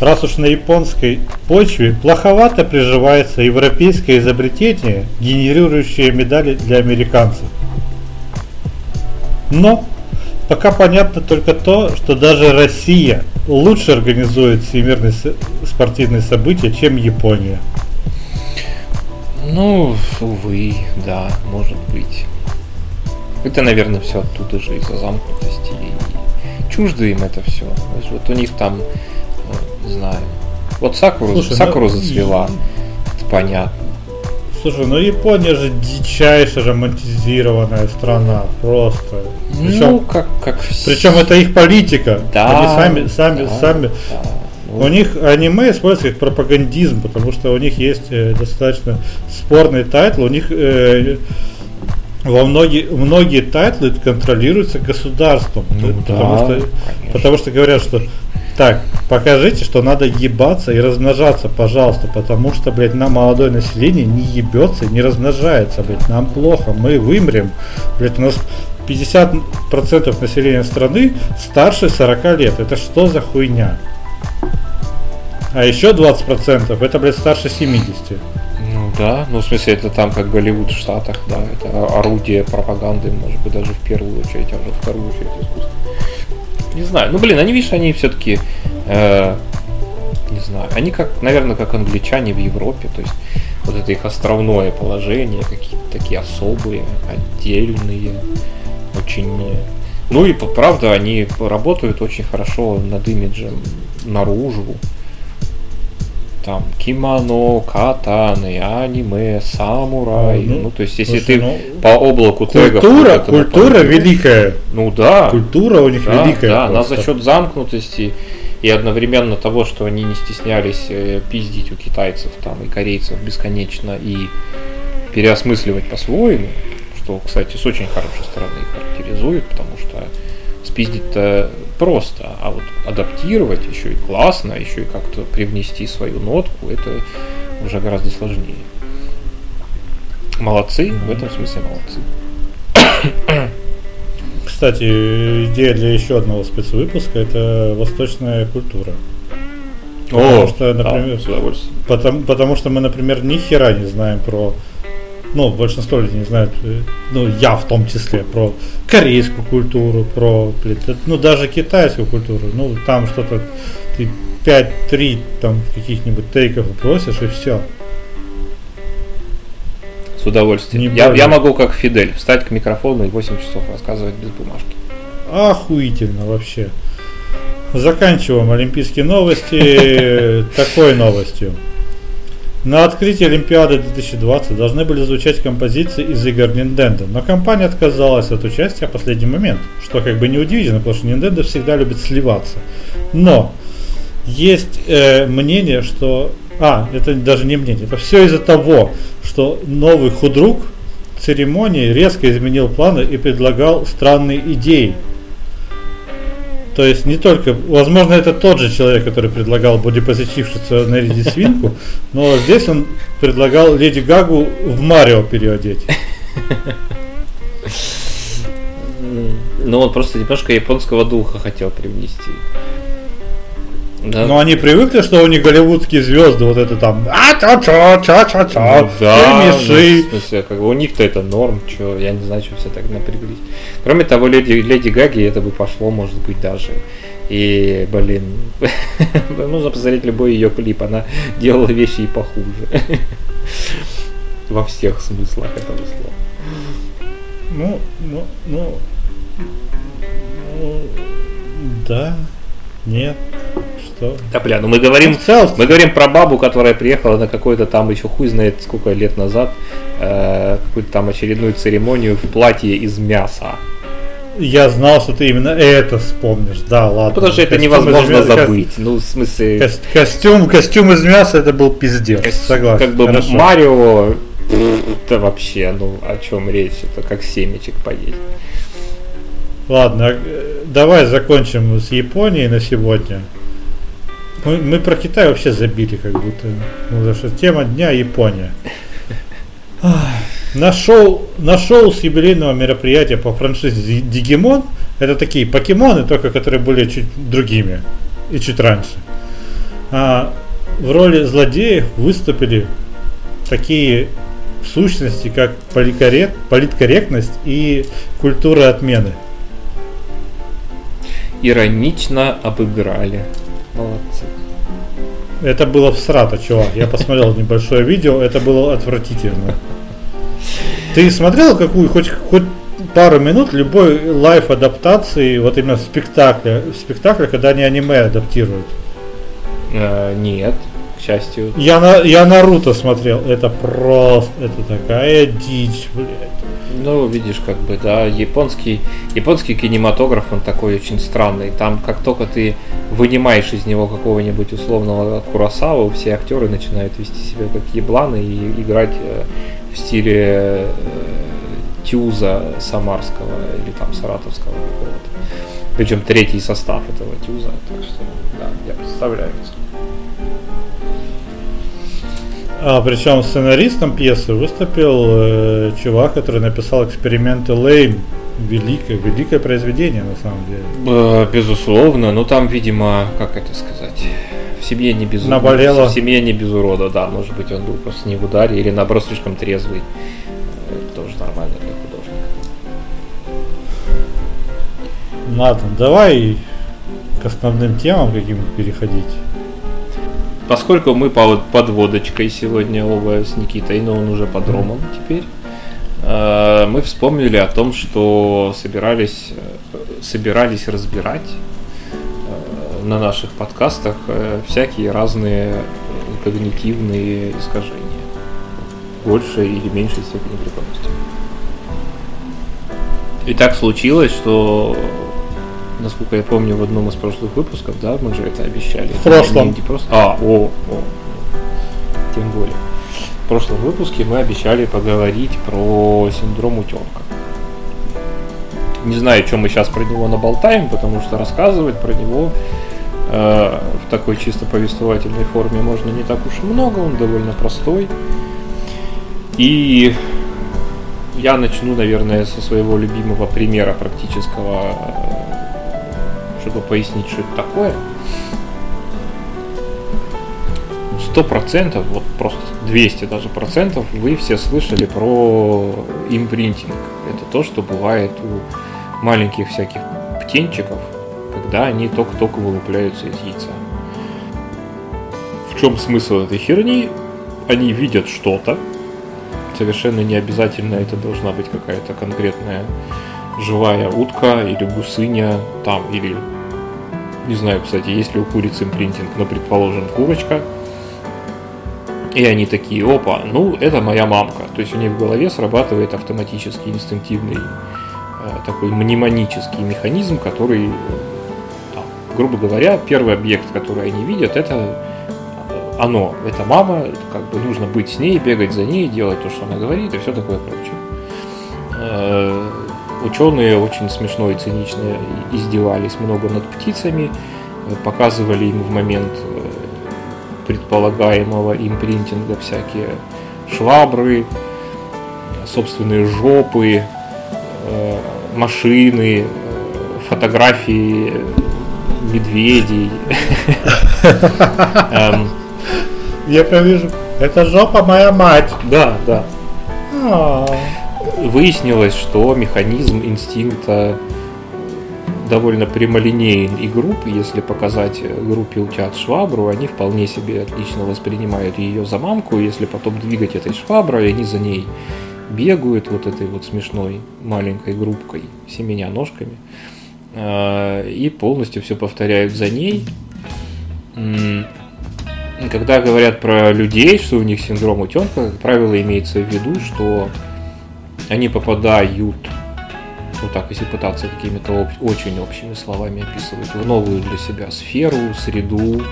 [SPEAKER 1] раз уж на японской почве плоховато приживается европейское изобретение, генерирующее медали для американцев. Но пока понятно только то, что даже Россия лучше организует всемирные спортивные события, чем Япония.
[SPEAKER 2] Ну, увы, да, может быть. Это, наверное, все оттуда же из-за замкнутости чуждо им это все. Вот у них там, э, не знаю, вот Сакуру, Слушай, Сакуру ну, зацвела, это понятно.
[SPEAKER 1] Слушай, ну Япония же дичайше романтизированная страна, просто.
[SPEAKER 2] Причем, ну, как, как
[SPEAKER 1] Причем это их политика. Да. Они сами, сами, да, сами. Да. У них аниме используется как пропагандизм, потому что у них есть э, достаточно спорный title, у них э, во многие, многие тайтлы контролируются государством. Ну, потому, да, что, потому что говорят, что так, покажите, что надо ебаться и размножаться, пожалуйста, потому что, блядь, нам молодое население не ебется, не размножается, блядь, нам плохо, мы вымрем. Блядь, у нас 50% населения страны старше 40 лет. Это что за хуйня? А еще 20% это, блядь, старше 70.
[SPEAKER 2] Да, ну в смысле это там как Голливуд в Штатах, да, это орудие пропаганды, может быть даже в первую очередь, а уже вторую очередь искусство. Не знаю, ну блин, они, видишь, они все-таки, э, не знаю, они как, наверное, как англичане в Европе, то есть вот это их островное положение, какие-то такие особые, отдельные, очень... Ну и правда, они работают очень хорошо над имиджем наружу. Там кимоно, катаны, аниме, самурай. Ну, ну то есть, если слушай, ты ну, по облаку
[SPEAKER 1] культура, тегов... Культура великая.
[SPEAKER 2] Ну да.
[SPEAKER 1] Культура у них
[SPEAKER 2] да,
[SPEAKER 1] великая.
[SPEAKER 2] Да, она за счет замкнутости и одновременно того, что они не стеснялись э, пиздить у китайцев там и корейцев бесконечно и переосмысливать по-своему, что, кстати, с очень хорошей стороны характеризует, потому что спиздить-то просто, а вот адаптировать еще и классно, еще и как-то привнести свою нотку, это уже гораздо сложнее. Молодцы, в этом смысле молодцы.
[SPEAKER 1] Кстати, идея для еще одного спецвыпуска это восточная культура.
[SPEAKER 2] Потому
[SPEAKER 1] О, что, например, да, потому, потому что мы, например, ни хера не знаем про ну, большинство людей не знают, э, ну, я в том числе, про корейскую культуру, про, ну, даже китайскую культуру, ну, там что-то, ты 5-3 там каких-нибудь тейков просишь и все.
[SPEAKER 2] С удовольствием. я, я могу, как Фидель, встать к микрофону и 8 часов рассказывать без бумажки.
[SPEAKER 1] Охуительно вообще. Заканчиваем олимпийские новости *laughs* такой новостью. На открытии Олимпиады 2020 должны были звучать композиции из игр Nintendo, но компания отказалась от участия в последний момент, что как бы неудивительно, потому что Nintendo всегда любит сливаться. Но есть э, мнение, что а, это даже не мнение, это все из-за того, что новый худрук церемонии резко изменил планы и предлагал странные идеи. То есть не только, возможно, это тот же человек, который предлагал бодипозитившиться нарядить свинку, но здесь он предлагал Леди Гагу в Марио переодеть.
[SPEAKER 2] Ну, он просто немножко японского духа хотел привнести.
[SPEAKER 1] Да. Но они привыкли, что у них голливудские звезды, вот это там, а ча ча ча ча ча ну,
[SPEAKER 2] да, ну, в смысле, как бы у них-то это норм, что я не знаю, что все так напряглись. Кроме того, леди, леди Гаги это бы пошло, может быть, даже. И, блин, *laughs* нужно посмотреть любой ее клип, она делала вещи и похуже. *laughs* Во всех смыслах этого слова.
[SPEAKER 1] Ну, ну, ну, ну, да, нет.
[SPEAKER 2] Что? Да, бля, ну мы говорим, ну, мы говорим про бабу, которая приехала на какой-то там еще хуй знает сколько лет назад, э, какую-то там очередную церемонию в платье из мяса.
[SPEAKER 1] Я знал, что ты именно это вспомнишь. Да, ладно.
[SPEAKER 2] Потому что это невозможно из... забыть. Ну, в смысле... Ко-
[SPEAKER 1] костюм, костюм из мяса это был пиздец. Ко-
[SPEAKER 2] Согласен. Как бы Хорошо. Марио это вообще, ну, о чем речь? Это как семечек поесть.
[SPEAKER 1] Ладно, э, давай закончим с Японией на сегодня. Мы, мы про Китай вообще забили, как будто. Ну, потому что тема дня Япония. На шоу, на шоу с юбилейного мероприятия по франшизе Дигимон, это такие покемоны, только которые были чуть другими и чуть раньше. А, в роли злодеев выступили такие сущности, как политкорректность и культура отмены.
[SPEAKER 2] Иронично обыграли. Молодцы.
[SPEAKER 1] Это было всрато, чувак. Я посмотрел небольшое видео, это было отвратительно. Ты смотрел какую хоть хоть пару минут любой лайф адаптации, вот именно в спектакле, в спектакле, когда они аниме адаптируют?
[SPEAKER 2] Э, нет, к счастью.
[SPEAKER 1] Я на я Наруто смотрел, это просто, это такая дичь, блядь.
[SPEAKER 2] Ну, видишь, как бы, да, японский, японский кинематограф, он такой очень странный. Там, как только ты вынимаешь из него какого-нибудь условного Курасаву, все актеры начинают вести себя как ебланы и играть э, в стиле э, Тюза Самарского или там Саратовского какого-то. Причем третий состав этого Тюза. Так что, да, я представляю.
[SPEAKER 1] А причем сценаристом пьесы выступил э, чувак, который написал эксперименты Лейм. Великое, великое произведение на самом деле.
[SPEAKER 2] Безусловно, но там, видимо, как это сказать, в семье не без
[SPEAKER 1] Наболело.
[SPEAKER 2] В семье не без урода, да. Может быть, он был просто не в ударе или наоборот слишком трезвый. Это тоже нормально для художника.
[SPEAKER 1] Ладно, давай к основным темам каким-то переходить.
[SPEAKER 2] Поскольку мы под водочкой сегодня оба с Никитой, но он уже под ромом теперь, э, мы вспомнили о том, что собирались, э, собирались разбирать э, на наших подкастах всякие разные когнитивные искажения. Большей или меньшей степени преподности. И так случилось, что насколько я помню, в одном из прошлых выпусков, да, мы же это обещали. В
[SPEAKER 1] прошлом.
[SPEAKER 2] Не просто... А, о, о, тем более. В прошлом выпуске мы обещали поговорить про синдром утенка. Не знаю, чем мы сейчас про него наболтаем, потому что рассказывать про него э, в такой чисто повествовательной форме можно не так уж и много, он довольно простой. И я начну, наверное, со своего любимого примера практического чтобы пояснить, что это такое. Сто процентов, вот просто 200 даже процентов, вы все слышали про импринтинг. Это то, что бывает у маленьких всяких птенчиков, когда они только-только вылупляются из яйца. В чем смысл этой херни? Они видят что-то, совершенно не обязательно это должна быть какая-то конкретная живая утка или гусыня там, или не знаю, кстати, есть ли у куриц импринтинг, но предположим курочка. И они такие, опа, ну это моя мамка. То есть у них в голове срабатывает автоматический, инстинктивный э, такой мнемонический механизм, который, там, грубо говоря, первый объект, который они видят, это э, оно, это мама, как бы нужно быть с ней, бегать за ней, делать то, что она говорит и все такое прочее. Ученые очень смешно и цинично издевались много над птицами, показывали им в момент э, предполагаемого импринтинга всякие швабры, собственные жопы, э, машины, э, фотографии медведей.
[SPEAKER 1] Эм. Я прям вижу, это жопа моя мать.
[SPEAKER 2] Да, да. Выяснилось, что механизм инстинкта довольно прямолинеен и груб. Если показать группе утят швабру, они вполне себе отлично воспринимают ее за мамку. Если потом двигать этой шваброй, они за ней бегают вот этой вот смешной маленькой группкой, семеня ножками, а, и полностью все повторяют за ней. Когда говорят про людей, что у них синдром утенка, как правило, имеется в виду, что они попадают, вот так, если пытаться какими-то об, очень общими словами описывать, в новую для себя сферу, среду,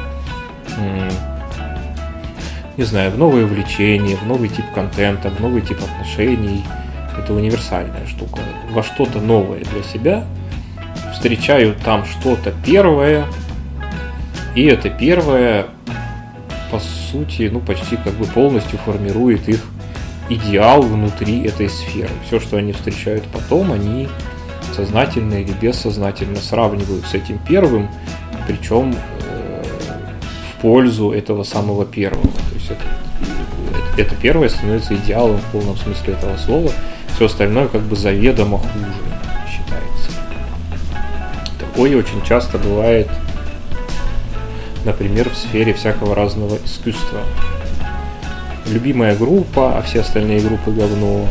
[SPEAKER 2] не знаю, в новое увлечение, в новый тип контента, в новый тип отношений. Это универсальная штука. Во что-то новое для себя. Встречают там что-то первое. И это первое, по сути, ну почти как бы полностью формирует их идеал внутри этой сферы. Все, что они встречают потом, они сознательно или бессознательно сравнивают с этим первым, причем э, в пользу этого самого первого. То есть это, это первое становится идеалом в полном смысле этого слова. Все остальное как бы заведомо хуже считается. Такое очень часто бывает, например, в сфере всякого разного искусства любимая группа, а все остальные группы говно,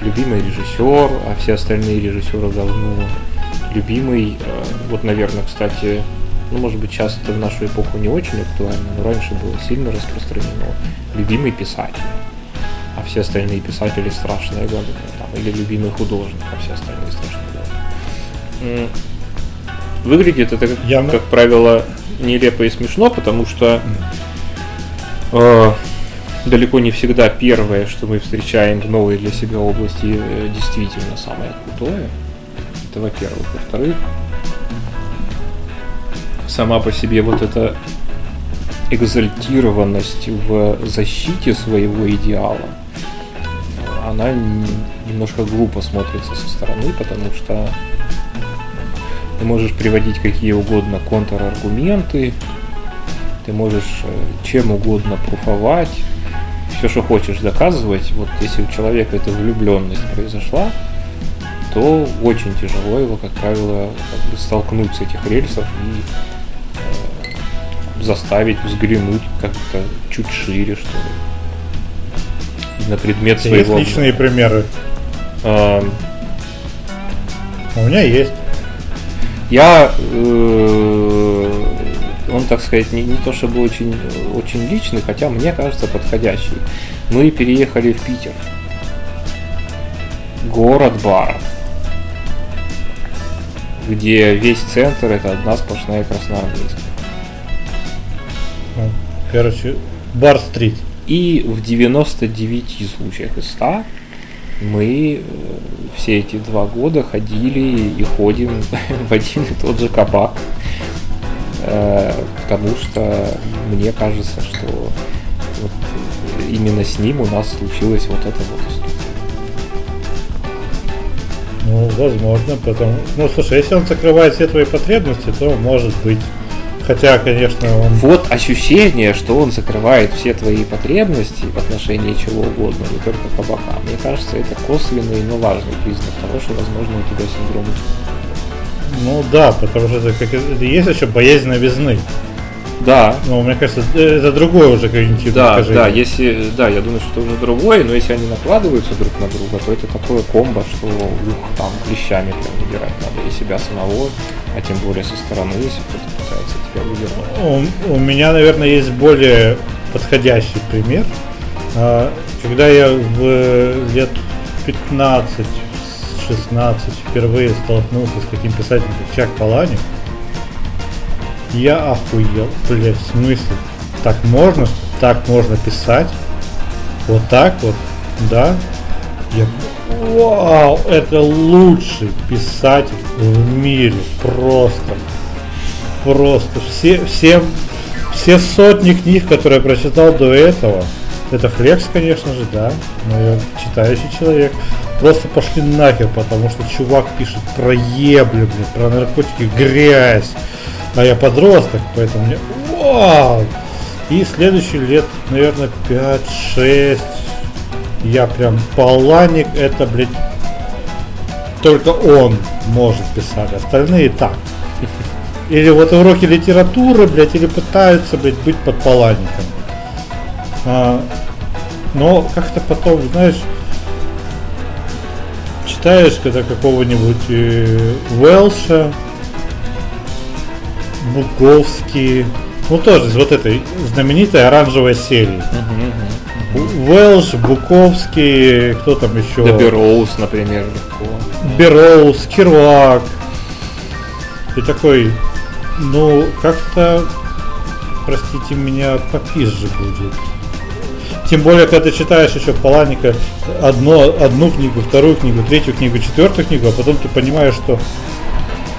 [SPEAKER 2] любимый режиссер, а все остальные режиссеры говно, любимый, э, вот, наверное, кстати, ну, может быть, сейчас это в нашу эпоху не очень актуально, но раньше было сильно распространено, любимый писатель, а все остальные писатели страшные говно, там, или любимый художник, а все остальные страшные говно. Выглядит это, как, Я... как правило, нелепо и смешно, потому что э, далеко не всегда первое, что мы встречаем в новой для себя области, э, действительно самое крутое. Это во-первых. Во-вторых, сама по себе вот эта экзальтированность в защите своего идеала, она немножко глупо смотрится со стороны, потому что ты можешь приводить какие угодно контраргументы, ты можешь э, чем угодно пруфовать, все, что хочешь доказывать, вот если у человека эта влюбленность произошла, то очень тяжело его, как правило, как бы столкнуть с этих рельсов и э, заставить взглянуть как-то чуть шире, что ли. На предмет
[SPEAKER 1] своего... Есть личные примеры? А... У меня есть.
[SPEAKER 2] Я, э, так сказать, не, не то чтобы очень, очень личный, хотя мне кажется подходящий. Мы переехали в Питер. Город баров где весь центр это одна сплошная красноармейская.
[SPEAKER 1] Ну, короче, бар-стрит.
[SPEAKER 2] И в 99 случаях из 100 мы э, все эти два года ходили и ходим *laughs* в один и тот же кабак. Потому что мне кажется, что вот именно с ним у нас случилось вот это вот история.
[SPEAKER 1] Ну, возможно, потому... Ну, слушай, если он закрывает все твои потребности, то может быть. Хотя, конечно, он...
[SPEAKER 2] Вот ощущение, что он закрывает все твои потребности в отношении чего угодно, не только кабака. Мне кажется, это косвенный, но важный признак того, что, возможно, у тебя синдром
[SPEAKER 1] Ну да, потому что это, как, есть еще боязнь новизны.
[SPEAKER 2] Да.
[SPEAKER 1] Ну, мне кажется, это другое уже когнитивное
[SPEAKER 2] да, искажение. Да, если, да, я думаю, что это уже другое, но если они накладываются друг на друга, то это такое комбо, что ух, там клещами прям выбирать надо и себя самого, а тем более со стороны, если кто-то пытается тебя вывернуть.
[SPEAKER 1] У, у меня, наверное, есть более подходящий пример. А, когда я в лет 15 16 впервые столкнулся с таким писателем, как Чак Паланик, я охуел. Блять, в смысле? Так можно? Так можно писать? Вот так вот? Да? Я... Вау, это лучший писатель в мире. Просто. Просто. Все, все, все сотни книг, которые я прочитал до этого, это флекс, конечно же, да, но я читающий человек. Просто пошли нахер, потому что чувак пишет про ебли, блин, про наркотики, грязь, а я подросток, поэтому мне вау! И следующий лет, наверное, 5-6 я прям паланик, это, блядь, только он может писать, остальные так. Или вот уроки литературы, блядь, или пытаются, блядь, быть под палаником. А, но как-то потом, знаешь, читаешь когда какого-нибудь э, Уэлша, Буковский, ну тоже из вот этой знаменитой оранжевой серии. Уэлш, Буковский, кто там еще?
[SPEAKER 2] Да Бероуз, например.
[SPEAKER 1] Бероуз, Кируак. И такой, ну, как-то, простите меня, попизже будет. Тем более, когда читаешь еще Паланика одно, одну книгу, вторую книгу, третью книгу, четвертую книгу, а потом ты понимаешь, что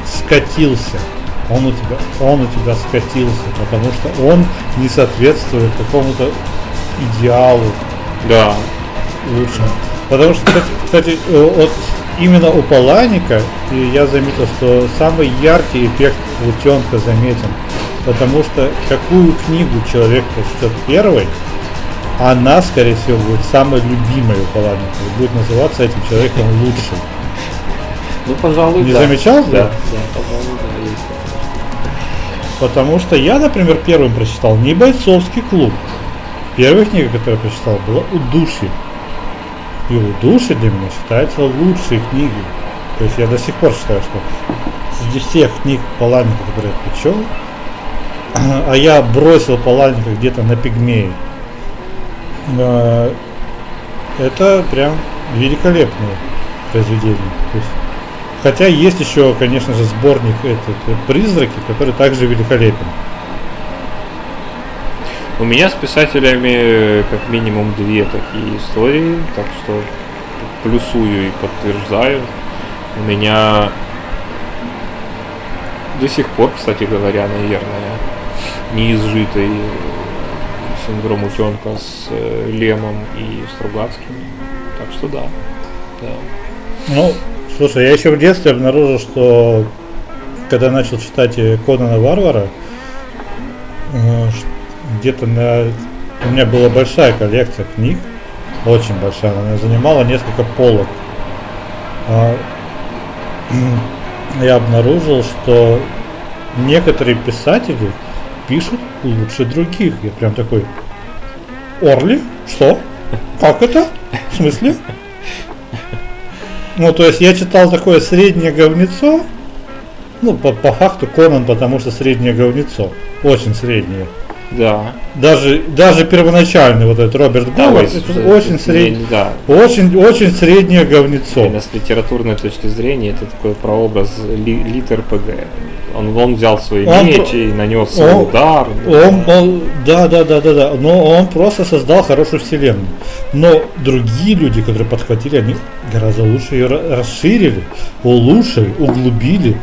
[SPEAKER 1] скатился он у тебя, он у тебя скатился, потому что он не соответствует какому-то идеалу.
[SPEAKER 2] Да.
[SPEAKER 1] Лучше. Потому что, кстати, кстати э, вот именно у Паланика я заметил, что самый яркий эффект утенка заметен. Потому что какую книгу человек прочтет первой, она, скорее всего, будет самой любимой у Паланика. И будет называться этим человеком лучшим.
[SPEAKER 2] Ну, пожалуй,
[SPEAKER 1] Не
[SPEAKER 2] да.
[SPEAKER 1] замечал? Да,
[SPEAKER 2] да, да пожалуй, да.
[SPEAKER 1] Потому что я, например, первым прочитал не бойцовский клуб. Первая книга, которую я прочитал, была «Удушье». И «Удушье» для меня считается лучшей книгой. То есть я до сих пор считаю, что среди всех книг Паланика, которые я прочел, а я бросил Паланика где-то на пигмеи, э, это прям великолепное произведение. То есть Хотя есть еще, конечно же, сборник этот э, «Призраки», который также великолепен.
[SPEAKER 2] У меня с писателями э, как минимум две такие истории, так что плюсую и подтверждаю. У меня до сих пор, кстати говоря, наверное, неизжитый синдром утенка с э, Лемом и Стругацким. Так что да. да.
[SPEAKER 1] Ну, Слушай, я еще в детстве обнаружил, что когда начал читать Конана Варвара, э, где-то на... У меня была большая коллекция книг, очень большая, она занимала несколько полок. А, *clears throat* я обнаружил, что некоторые писатели пишет лучше других. Я прям такой, Орли? Что? Как это? В смысле? Ну, то есть я читал такое среднее говнецо, ну, по, по факту Конан, потому что среднее говнецо, очень среднее.
[SPEAKER 2] Да.
[SPEAKER 1] Даже, даже первоначальный вот этот Роберт Говард, это очень, сред...
[SPEAKER 2] да.
[SPEAKER 1] очень, очень среднее говнецо.
[SPEAKER 2] Именно с литературной точки зрения это такой прообраз ли, литер ПГ. Он, он взял свой
[SPEAKER 1] Он
[SPEAKER 2] меч и нанес
[SPEAKER 1] он-
[SPEAKER 2] удар.
[SPEAKER 1] Он, он- да, да, да, да, да. Но он просто создал хорошую вселенную. Но другие люди, которые подхватили, они гораздо лучше ее ра- расширили, улучшили, углубили.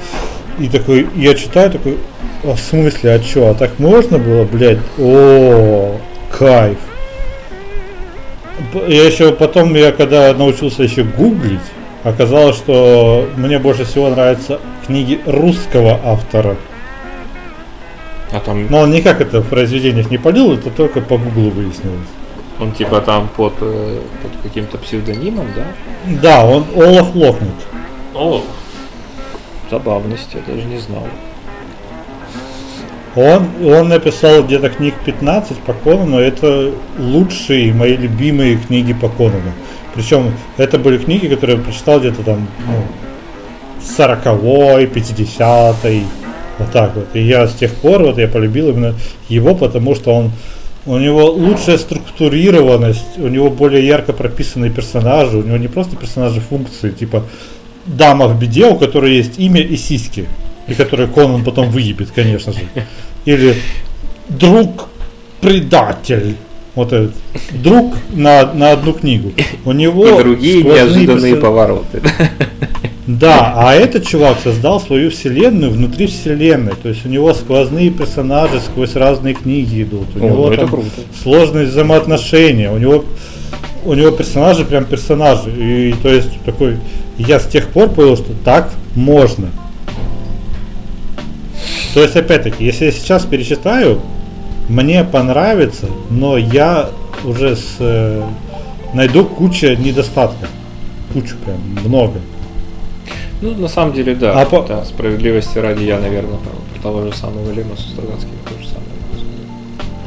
[SPEAKER 1] И такой, я читаю такой, а в смысле, а чё, а так можно было, блядь? О, кайф. Я еще потом, я когда научился еще гуглить, оказалось, что мне больше всего нравятся книги русского автора.
[SPEAKER 2] А там
[SPEAKER 1] Но он никак это в произведениях не полил, это только по гуглу выяснилось.
[SPEAKER 2] он типа там под, э, под каким-то псевдонимом, да?
[SPEAKER 1] Да, он Олаф Локнет.
[SPEAKER 2] О, забавность, я даже не знал.
[SPEAKER 1] Он, он написал где-то книг 15 по Конану, это лучшие мои любимые книги по Конану. Причем это были книги, которые я прочитал где-то там ну, 40-й, 50-й, вот так вот. И я с тех пор вот я полюбил именно его, потому что он у него лучшая структурированность, у него более ярко прописанные персонажи, у него не просто персонажи функции, типа дама в беде, у которой есть имя и сиськи, и которую Конан потом выебет, конечно же. Или друг предатель. Вот этот друг на, на одну книгу. У него
[SPEAKER 2] И другие неожиданные
[SPEAKER 1] персо-
[SPEAKER 2] повороты.
[SPEAKER 1] Да, а этот чувак создал свою вселенную внутри вселенной. То есть у него сквозные персонажи сквозь разные книги идут. У
[SPEAKER 2] О,
[SPEAKER 1] него
[SPEAKER 2] ну
[SPEAKER 1] там сложные взаимоотношения. У него у него персонажи прям персонажи. И то есть такой. Я с тех пор понял, что так можно. То есть, опять-таки, если я сейчас перечитаю, мне понравится, но я уже с, э, найду кучу недостатков. Кучу прям, много.
[SPEAKER 2] Ну, на самом деле, да.
[SPEAKER 1] А по-
[SPEAKER 2] да, справедливости ради, я, наверное, про того же самого Лемоса Стругацкого то же самое.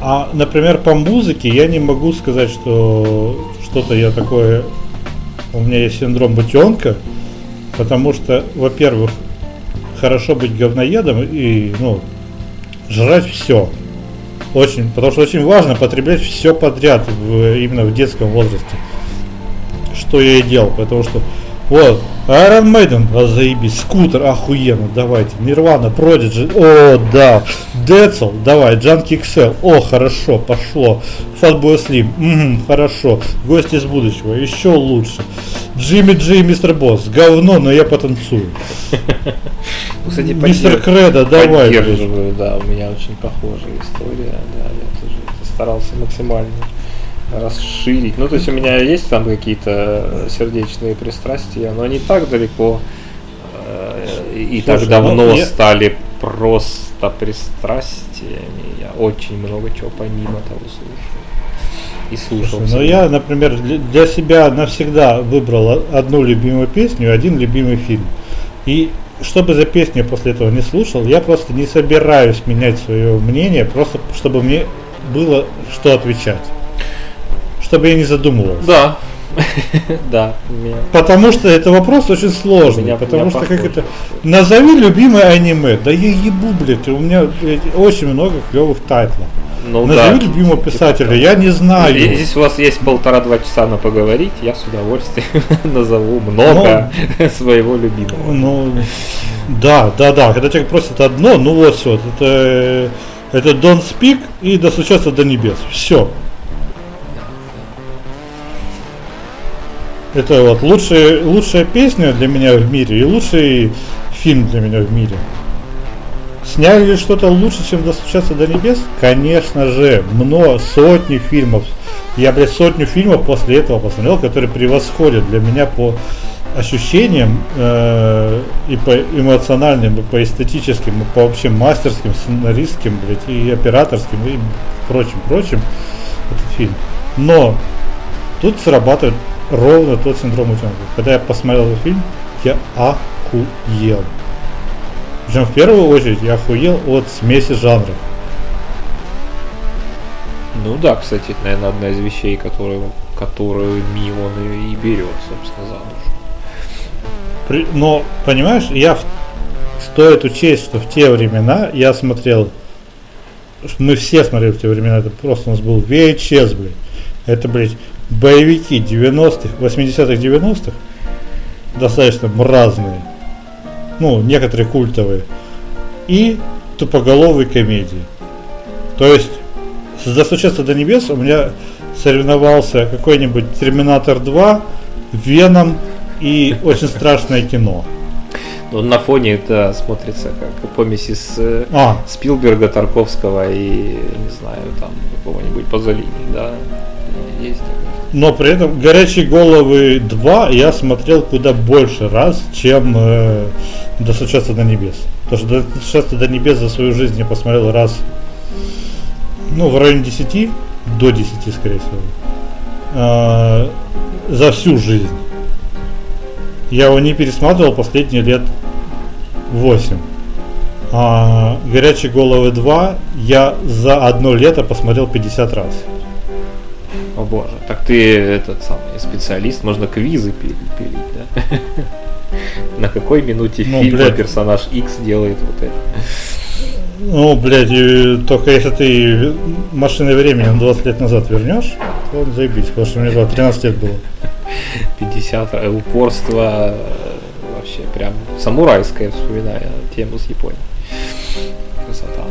[SPEAKER 1] А, например, по музыке я не могу сказать, что что-то я такое... У меня есть синдром бутенка, потому что, во-первых, хорошо быть говноедом и, ну, жрать все. Очень, потому что очень важно потреблять все подряд в- именно в детском возрасте. Что я и делал, потому что вот, Iron Maiden, а заебись, скутер, охуенно, давайте, Нирвана, Prodigy, о, да, Децл, давай, Джанки XL, о, хорошо, пошло, Fatboy Slim, мгм, хорошо, Гости из будущего, еще лучше, Джимми Джи и Мистер Босс, говно, но я потанцую, *laughs*
[SPEAKER 2] Кстати,
[SPEAKER 1] Мистер Кредо, давай.
[SPEAKER 2] Поддерживаю, да, у меня очень похожая история, да, я тоже старался максимально расширить. Ну, то есть у меня есть там какие-то сердечные пристрастия, но они так далеко и
[SPEAKER 1] Слушай,
[SPEAKER 2] так давно
[SPEAKER 1] ну, я-
[SPEAKER 2] стали просто пристрастиями. Я очень много чего помимо того слушаю. И слушал.
[SPEAKER 1] Слушай, ну я, например, для- себя навсегда выбрал одну любимую песню и один любимый фильм. И что бы за песню я после этого не слушал, я просто не собираюсь менять свое мнение, просто чтобы мне было что отвечать. Чтобы я не задумывался.
[SPEAKER 2] Да. *laughs* Да,
[SPEAKER 1] Потому что это вопрос очень сложный.
[SPEAKER 2] меня-
[SPEAKER 1] потому
[SPEAKER 2] меня
[SPEAKER 1] что как это. Назови любимое аниме. Да я ебу, блядь. У меня блядь, очень много клевых тайтлов.
[SPEAKER 2] Ну
[SPEAKER 1] Назови
[SPEAKER 2] да.
[SPEAKER 1] любимого
[SPEAKER 2] Типа
[SPEAKER 1] писателя. Я не знаю.
[SPEAKER 2] Здесь у вас есть полтора-два часа на поговорить, я с удовольствием *laughs* назову много *laughs* своего любимого.
[SPEAKER 1] Ну, да, да, да. Когда человек просит одно, ну вот все. Это, это Don't Speak и достучаться до небес. Все. Это вот лучшая, лучшая песня для меня в мире и лучший фильм для меня в мире. Сняли ли что-то лучше, чем достучаться до небес? Конечно же, много, сотни фильмов. Я, блядь, сотню фильмов после этого посмотрел, которые превосходят для меня по ощущениям э, и по эмоциональным, и по эстетическим, и по вообще мастерским, сценаристским, блядь, и операторским, и прочим, прочим этот фильм. Но тут срабатывает ровно тот синдром утенка. Когда я посмотрел этот фильм, я охуел. Причем в первую очередь я охуел от смеси жанров.
[SPEAKER 2] Ну да, кстати, это, наверное, одна из вещей, которую, которую ми он и, и берет, собственно, за душу.
[SPEAKER 1] При- Но, понимаешь, я в- стоит учесть, что в те времена я смотрел, мы все смотрели в те времена, это просто у нас был VHS, блядь. Это, блядь, боевики 90-х, 80-х, 90-х, достаточно мразные, ну, некоторые культовые, и тупоголовые комедии. То есть, с «Достучаться до небес» у меня соревновался какой-нибудь «Терминатор 2», «Веном» и «Очень страшное кино».
[SPEAKER 2] Но на фоне это смотрится как помеси с э,
[SPEAKER 1] А,
[SPEAKER 2] Спилберга, Тарковского и, не знаю, там, какого-нибудь Пазолини, да, есть такое.
[SPEAKER 1] Но при этом «Горячие головы 2» я смотрел куда больше раз, чем э, «Достучаться до небес». Потому что «Достучаться до небес» за свою жизнь я посмотрел раз, ну, в районе 10, до 10, скорее всего, э, за всю жизнь. Я его не пересматривал последние лет 8. А «Горячие головы 2» я за одно лето посмотрел 50 раз.
[SPEAKER 2] О боже, так ты этот самый специалист, можно квизы пили- пилить, да? *laughs* На какой минуте
[SPEAKER 1] Ну,
[SPEAKER 2] фильма
[SPEAKER 1] блядь.
[SPEAKER 2] персонаж X делает вот это?
[SPEAKER 1] Ну, блядь, и только если ты машиной времени на 20 лет назад вернешь, то заебись, потому что мне тогда 13 лет было. *laughs*
[SPEAKER 2] 50 э, упорство э, вообще прям самурайское, вспоминая тему с Японией. Красота.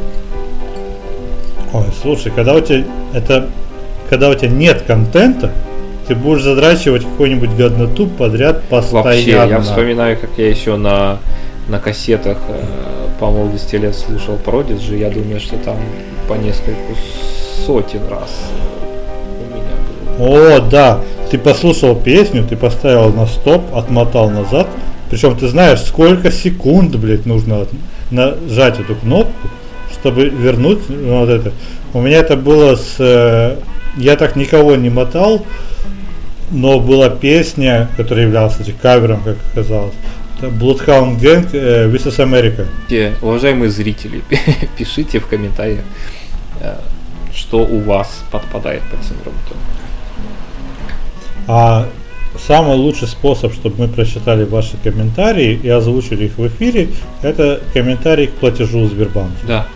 [SPEAKER 1] Ой, слушай, когда у тебя это когда у тебя нет контента, ты будешь задрачивать какую-нибудь годноту подряд постоянно.
[SPEAKER 2] Вообще, я вспоминаю, как я еще на, на кассетах э, по молодости лет слушал Продиджи. Я думаю, что там по нескольку сотен раз у меня было.
[SPEAKER 1] О, да, ты послушал песню, ты поставил на стоп, отмотал назад. Причем ты знаешь, сколько секунд, блядь, нужно нажать эту кнопку, чтобы вернуть ну, вот это. У меня это было с... Я так никого не мотал, но была песня, которая являлась, кстати, кавером, как оказалось. Bloodhound Gang э, is America.
[SPEAKER 2] Те, Уважаемые зрители, *laughs* пишите в комментариях, э, что у вас подпадает под синдром.
[SPEAKER 1] А самый лучший способ, чтобы мы прочитали ваши комментарии и озвучили их в эфире, это комментарий к платежу Сбербанка.
[SPEAKER 2] Да.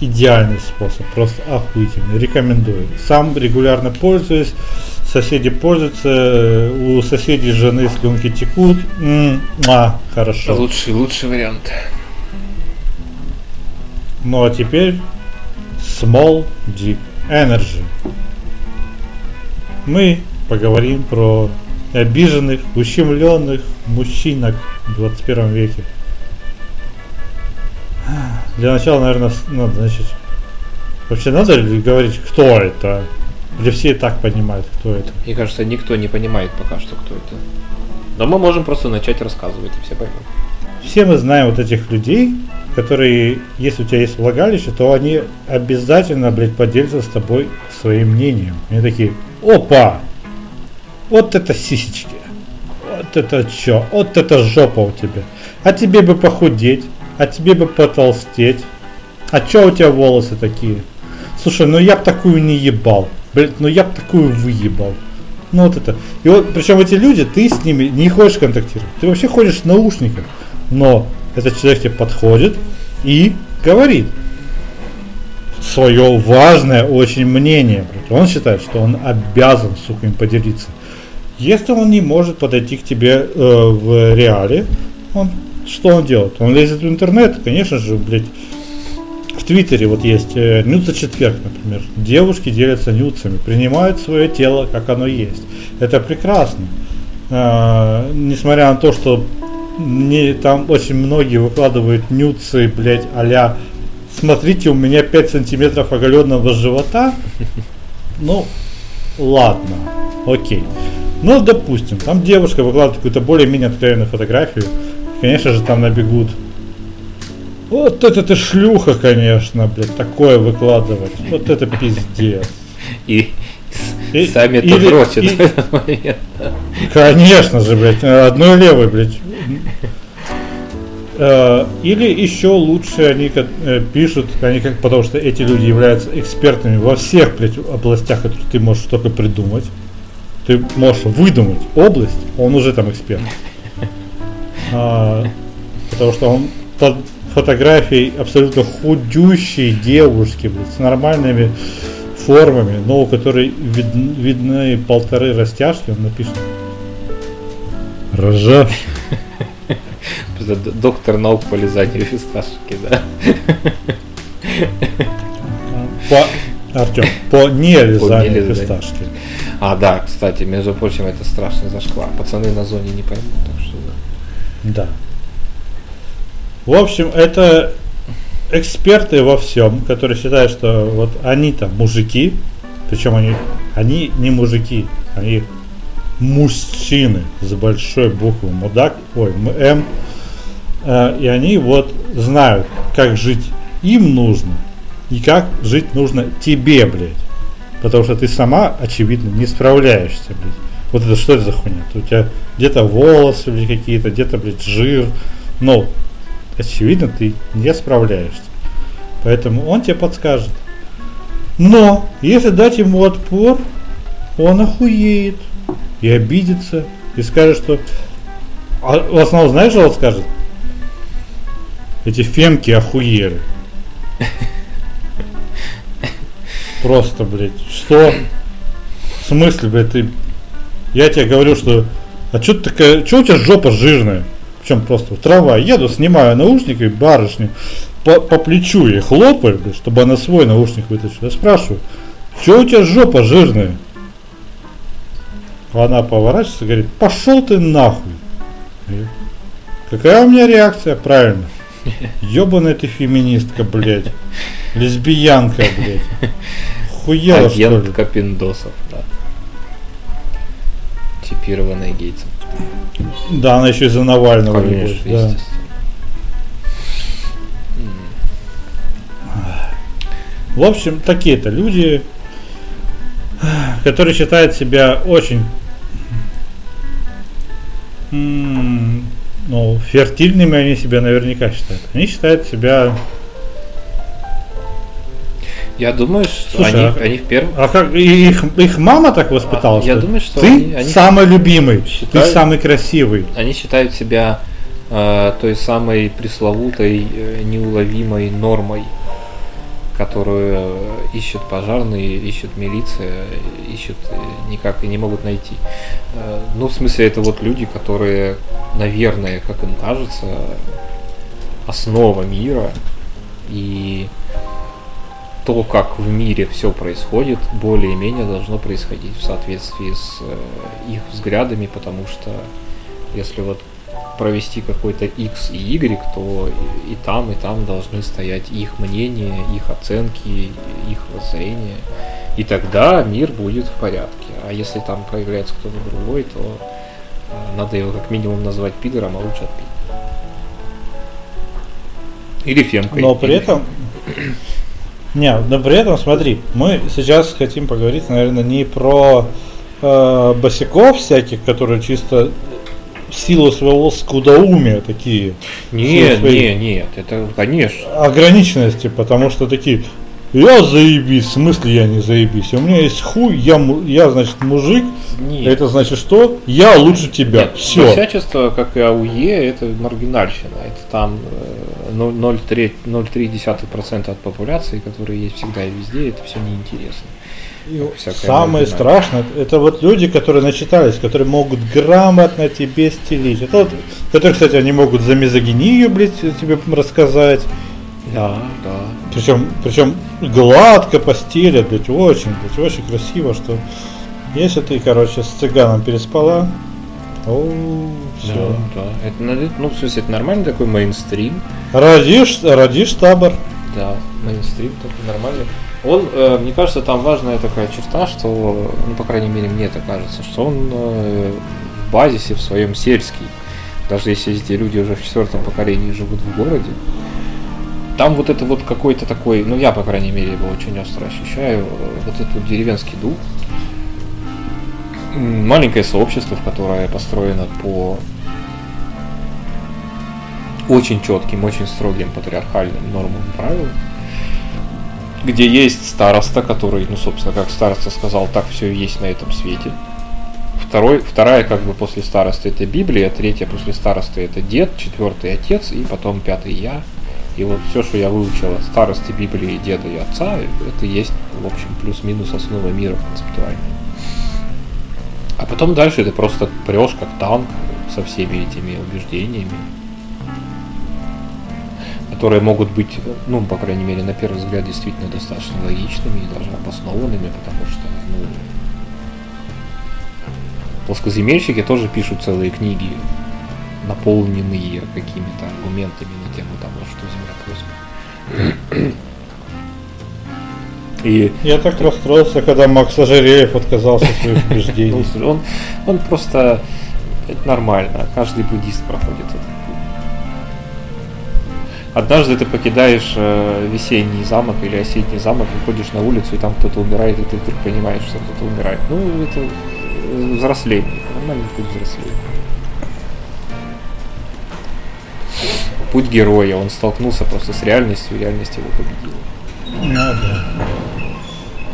[SPEAKER 1] Идеальный способ, просто охуительный, рекомендую. Сам регулярно пользуюсь, соседи пользуются, у соседей жены слюнки текут, а, хорошо.
[SPEAKER 2] Лучший, лучший вариант.
[SPEAKER 1] Ну а теперь Small Dick Energy. Мы поговорим про обиженных, ущемленных мужчинок в 21 веке. Для начала, наверное, надо, значит, вообще надо ли говорить, кто это? Или все и так понимают, кто это?
[SPEAKER 2] Мне кажется, никто не понимает пока что, кто это. Но мы можем просто начать рассказывать, и все поймут.
[SPEAKER 1] Все мы знаем вот этих людей, которые, если у тебя есть влагалище, то они обязательно, блядь, поделятся с тобой своим мнением. Они такие, опа, вот это сисечки, вот это чё, вот это жопа у тебя. А тебе бы похудеть, а тебе бы потолстеть. А чё у тебя волосы такие? Слушай, ну я б такую не ебал. Блядь, ну я б такую выебал. Ну вот это. И вот, причем эти люди, ты с ними не хочешь контактировать. Ты вообще ходишь в наушниках. Но этот человек тебе подходит и говорит свое важное очень мнение. Он считает, что он обязан, сука, им поделиться. Если он не может подойти к тебе э, в реале, он что он делает? Он лезет в интернет, конечно же, блядь. В Твиттере вот есть э, нюд за четверг, например. Девушки делятся нюцами, принимают свое тело, как оно есть. Это прекрасно. А, несмотря на то, что не, там очень многие выкладывают нюцы, блядь, а смотрите, у меня 5 сантиметров оголенного живота. Ну, ладно, окей. Ну, допустим, там девушка выкладывает какую-то более-менее откровенную фотографию. Конечно же, там набегут. Вот это ты шлюха, конечно, блядь, такое выкладывать. Вот это пиздец.
[SPEAKER 2] И,
[SPEAKER 1] И-
[SPEAKER 2] сами это дрочат
[SPEAKER 1] и-
[SPEAKER 2] в этот момент.
[SPEAKER 1] Конечно же, блядь, одной левой, блядь. Э, или еще лучше они э, пишут, они как, потому что эти люди являются экспертами во всех блядь, областях, которые ты можешь только придумать. Ты можешь выдумать область, он уже там эксперт. А, потому что он под фотографией абсолютно худющей девушки, блядь, с нормальными формами, но у которой вид, видны полторы растяжки, он напишет. Рожа.
[SPEAKER 2] Доктор наук по лизанию фисташки, да?
[SPEAKER 1] По, Артем, по нелизанию фисташки.
[SPEAKER 2] А, да, кстати, между прочим, это страшный зашквар. Пацаны на зоне не поймут,
[SPEAKER 1] да. В общем, это эксперты во всем, которые считают, что вот они там мужики, причем они, они не мужики, они мужчины с большой буквы мудак, ой, м, э, и они вот знают, как жить им нужно и как жить нужно тебе, блядь. Потому что ты сама, очевидно, не справляешься, блядь. Вот это что это за хуйня? У тебя где-то волосы, блядь, какие-то, где-то, блядь, жир. Но, очевидно, ты не справляешься. Поэтому он тебе подскажет. Но, если дать ему отпор, он охуеет и обидится, и скажет, что... А в основном знаешь, что он скажет? Эти фемки охуели. Просто, блядь, что? В смысле, блядь, ты... Я тебе говорю, что... А что ты такая... Что у тебя жопа жирная? Причем просто трава. Еду, снимаю наушники, барышню, по, по плечу ей хлопаю, блядь, чтобы она свой наушник вытащила. Я спрашиваю, что у тебя жопа жирная? Она поворачивается и говорит, пошел ты нахуй. И какая у меня реакция? Правильно. Ёбаная ты феминистка, блядь. Лесбиянка, блядь. Хуела,
[SPEAKER 2] Агент что ли? Капиндосов, да. Чипированная гейтсом.
[SPEAKER 1] Да, она еще из-за Навального. Конечно, любовь, да. В общем, такие-то люди, которые считают себя очень ну, фертильными они себя наверняка считают. Они считают себя
[SPEAKER 2] я думаю, что Слушай, они, а, они в первом.
[SPEAKER 1] А как их, их мама так воспитала? А,
[SPEAKER 2] я думаю, что
[SPEAKER 1] ты они, они самый любимый, считают, ты самый красивый.
[SPEAKER 2] Они считают себя э, той самой пресловутой э, неуловимой нормой, которую ищут пожарные, ищут милиция, ищут э, никак и не могут найти. Э, ну, в смысле, это вот люди, которые, наверное, как им кажется, основа мира и то, как в мире все происходит, более-менее должно происходить в соответствии с э, их взглядами, потому что если вот провести какой-то X и Y, то и, там, и там должны стоять их мнения, их оценки, их воззрения. И тогда мир будет в порядке. А если там появляется кто-то другой, то э, надо его как минимум назвать пидором, а лучше отпить. Или фемкой.
[SPEAKER 1] Но при этом не, но при этом, смотри, мы сейчас хотим поговорить, наверное, не про э, босиков всяких, которые чисто в силу своего скудоумия такие.
[SPEAKER 2] Нет, своей... нет, нет, это конечно.
[SPEAKER 1] Ограниченности, потому что такие, я заебись, в смысле я не заебись? У меня есть хуй, я, я значит, мужик. Нет. Это значит что? Я лучше тебя. Все.
[SPEAKER 2] Всячество, как и АУЕ, это маргинальщина. Это там 0,3% э, от популяции, которые есть всегда и везде, это все неинтересно.
[SPEAKER 1] Самое страшное, это вот люди, которые начитались, которые могут грамотно тебе стелить. Это вот, которые, кстати, они могут за мизогинию, блядь, тебе рассказать.
[SPEAKER 2] Да, да.
[SPEAKER 1] Причем, причем гладко постелят, блядь, очень, блядь, очень красиво, что если ты, короче, с цыганом переспала, о,
[SPEAKER 2] все. Да, да. Это, ну, в смысле, это нормальный такой мейнстрим.
[SPEAKER 1] Родишь, родишь табор.
[SPEAKER 2] Да, мейнстрим такой нормальный. Он, э, мне кажется, там важная такая черта, что, ну, по крайней мере, мне это кажется, что он э, в базисе в своем сельский. Даже если эти люди уже в четвертом поколении живут в городе, там вот это вот какой-то такой, ну я, по крайней мере, его очень остро ощущаю, вот этот вот деревенский дух. Маленькое сообщество, в которое построено по очень четким, очень строгим патриархальным нормам и правилам, где есть староста, который, ну, собственно, как староста сказал, так все и есть на этом свете. Второй, вторая, как бы, после старосты это Библия, третья после старосты это дед, четвертый отец, и потом пятый я. И вот все, что я выучил от старости Библии, деда и отца, это есть, в общем, плюс-минус основа мира концептуальная. А потом дальше ты просто прешь как танк со всеми этими убеждениями, которые могут быть, ну, по крайней мере, на первый взгляд, действительно достаточно логичными и даже обоснованными, потому что, ну, плоскоземельщики тоже пишут целые книги, наполненные какими-то аргументами на тему того, что Земля плоская.
[SPEAKER 1] И... Я так расстроился, когда Макс Ожереев отказался от своих убеждений.
[SPEAKER 2] Он, он просто... Это нормально. Каждый буддист проходит этот Однажды ты покидаешь э, весенний замок или осенний замок, выходишь на улицу, и там кто-то умирает, и ты вдруг понимаешь, что кто-то умирает. Ну, это э, взросление, нормальный путь взросления. Путь героя, он столкнулся просто с реальностью, и реальность его победила. Ну да.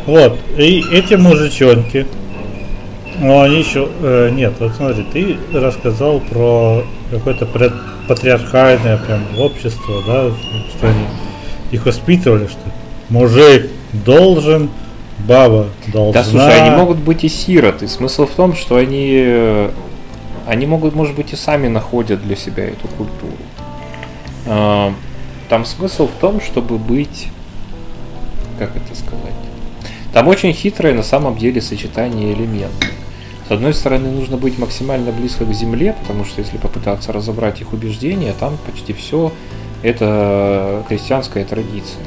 [SPEAKER 1] Вот, и эти мужичонки, ну они еще, э, нет, вот смотри, ты рассказал про какое-то патриархальное прям общество, да, что они их воспитывали, что мужик должен, баба должна.
[SPEAKER 2] Да, слушай, они могут быть и сироты. Смысл в том, что они, э, они могут, может быть, и сами находят для себя эту культуру. А, там смысл в том, чтобы быть, как это сказать, там очень хитрое на самом деле сочетание элементов. С одной стороны, нужно быть максимально близко к земле, потому что если попытаться разобрать их убеждения, там почти все это крестьянская традиция.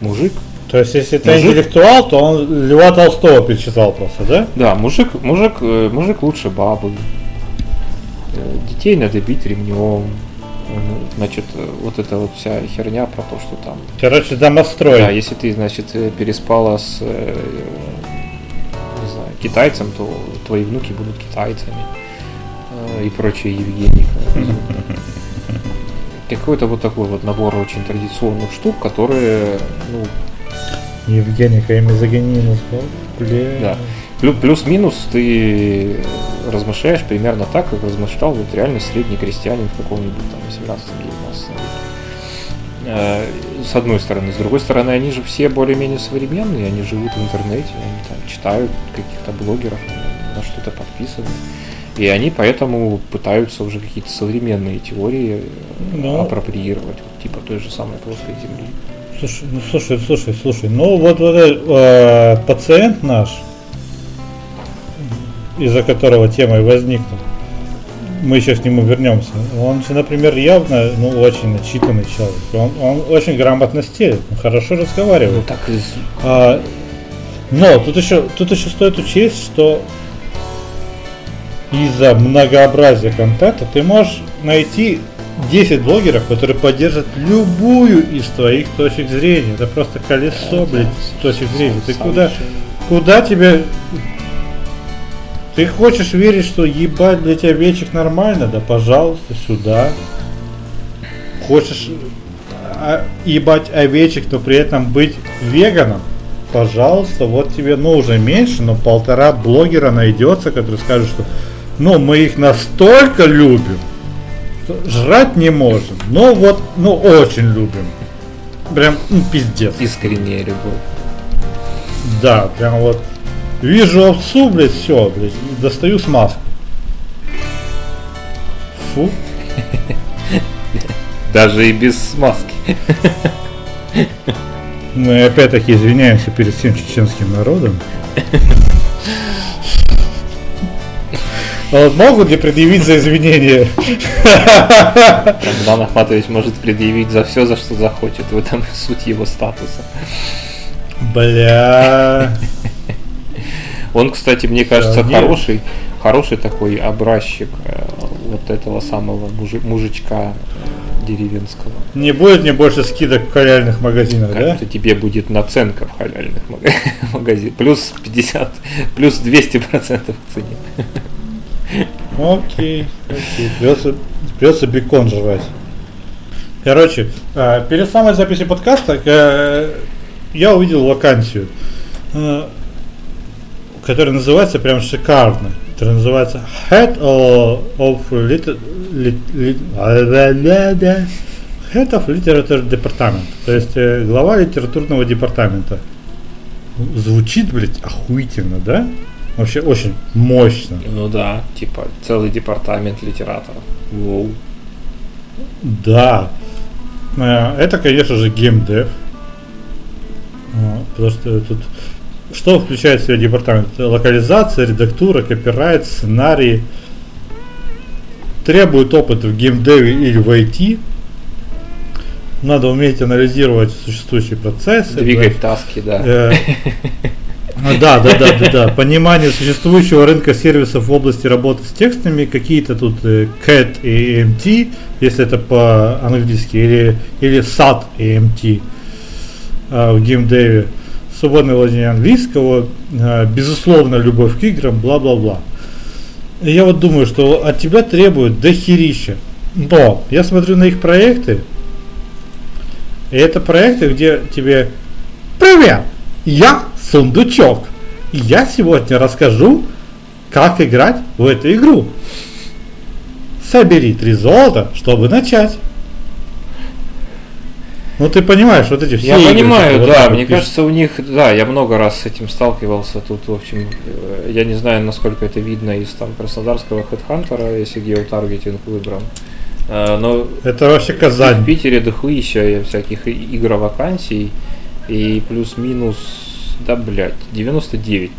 [SPEAKER 2] Мужик.
[SPEAKER 1] То есть, если ты мужик, интеллектуал, то он Льва Толстого перечитал просто, да?
[SPEAKER 2] Да, мужик, мужик, э, мужик лучше бабы. Э, детей надо бить ремнем значит, вот эта вот вся херня про то, что там...
[SPEAKER 1] Короче, домострой.
[SPEAKER 2] Да, если ты, значит, переспала с, э, не знаю, китайцем, то твои внуки будут китайцами э, и прочее Евгеника. Какой-то вот такой вот набор очень традиционных штук, которые, ну...
[SPEAKER 1] Евгеника и мизогиния назвал?
[SPEAKER 2] Да. Плюс-минус ты размышляешь примерно так, как размышлял вот реально средний крестьянин в каком-нибудь там 18-19 веке. Э, с одной стороны. С другой стороны, они же все более-менее современные, они живут в интернете, они там читают каких-то блогеров, на что-то подписывают. И они поэтому пытаются уже какие-то современные теории ну, апроприировать, вот, типа той же самой плоской Земли.
[SPEAKER 1] Слушай, ну слушай, слушай, слушай, ну вот, вот э, пациент наш, из-за которого тема и возникла. Мы еще к нему вернемся. Он же, например, явно, ну, очень начитанный человек. Он, он очень грамотно стелит, хорошо разговаривает. Ну, так и... а, но тут еще, тут еще стоит учесть, что из-за многообразия контента ты можешь найти 10 блогеров, которые поддержат любую из твоих точек зрения. Это просто колесо, блядь, точек зрения. Ты куда, куда тебе ты хочешь верить, что ебать для тебя вечек нормально? Да пожалуйста, сюда. Хочешь а, ебать овечек, но при этом быть веганом? Пожалуйста, вот тебе, ну уже меньше, но полтора блогера найдется, который скажет, что ну мы их настолько любим, что жрать не можем, но вот, ну очень любим. Прям, ну пиздец.
[SPEAKER 2] Искренняя любовь.
[SPEAKER 1] Да, прям вот Вижу овцу, блядь, все, блядь, достаю смазку. Фу. *laughs*
[SPEAKER 2] Даже и без смазки. *laughs*
[SPEAKER 1] Мы опять-таки извиняемся перед всем чеченским народом. Вот *laughs* могут ли предъявить за извинения?
[SPEAKER 2] Рамзан Ахматович может предъявить за все, за что захочет. В этом суть его статуса.
[SPEAKER 1] Бля.
[SPEAKER 2] Он, кстати, мне кажется, да, хороший, хороший такой образчик э, вот этого самого мужи, мужичка э, деревенского.
[SPEAKER 1] Не будет мне больше скидок в халяльных магазинах, как да?
[SPEAKER 2] Это тебе будет наценка в халяльных *laughs* магазинах. Плюс 50, плюс 200 процентов к цене.
[SPEAKER 1] Окей, окей. Придется, придется бекон жрать. Короче, э, перед самой записью подкаста э, я увидел вакансию, э, которая называется прям шикарно. Которая называется Head of, Liter, lit, lit, Head of Literature Department. То есть глава литературного департамента. Звучит, блядь, охуительно, да? Вообще очень мощно.
[SPEAKER 2] Ну да, типа целый департамент литераторов. Воу.
[SPEAKER 1] Да. Э, это, конечно же, геймдев. Потому что тут что включает в себя департамент? Локализация, редактура, копирайт, сценарий. Требует опыта в геймдеве или в IT. Надо уметь анализировать существующие процессы.
[SPEAKER 2] Двигать таски, да. Э,
[SPEAKER 1] а, да, да, да, да, да. Понимание существующего рынка сервисов в области работы с текстами, какие-то тут э, CAT и MT, если это по-английски, или, или SAT и MT э, в геймдеве, свободное владение английского, э, безусловно, любовь к играм, бла-бла-бла. Я вот думаю, что от тебя требуют дохерища. Но я смотрю на их проекты, и это проекты, где тебе Привет! Я Сундучок. И я сегодня расскажу, как играть в эту игру. Собери три золота, чтобы начать. Ну ты понимаешь, вот эти все.
[SPEAKER 2] Я игры, понимаю, да. Вот мне пишут. кажется, у них, да, я много раз с этим сталкивался. Тут, в общем, э, я не знаю, насколько это видно из там краснодарского хедхантера, если геотаргетинг выбран.
[SPEAKER 1] Э, но это вообще Казань.
[SPEAKER 2] В Питере дохуища всяких игр вакансий и плюс-минус да, блядь, 99%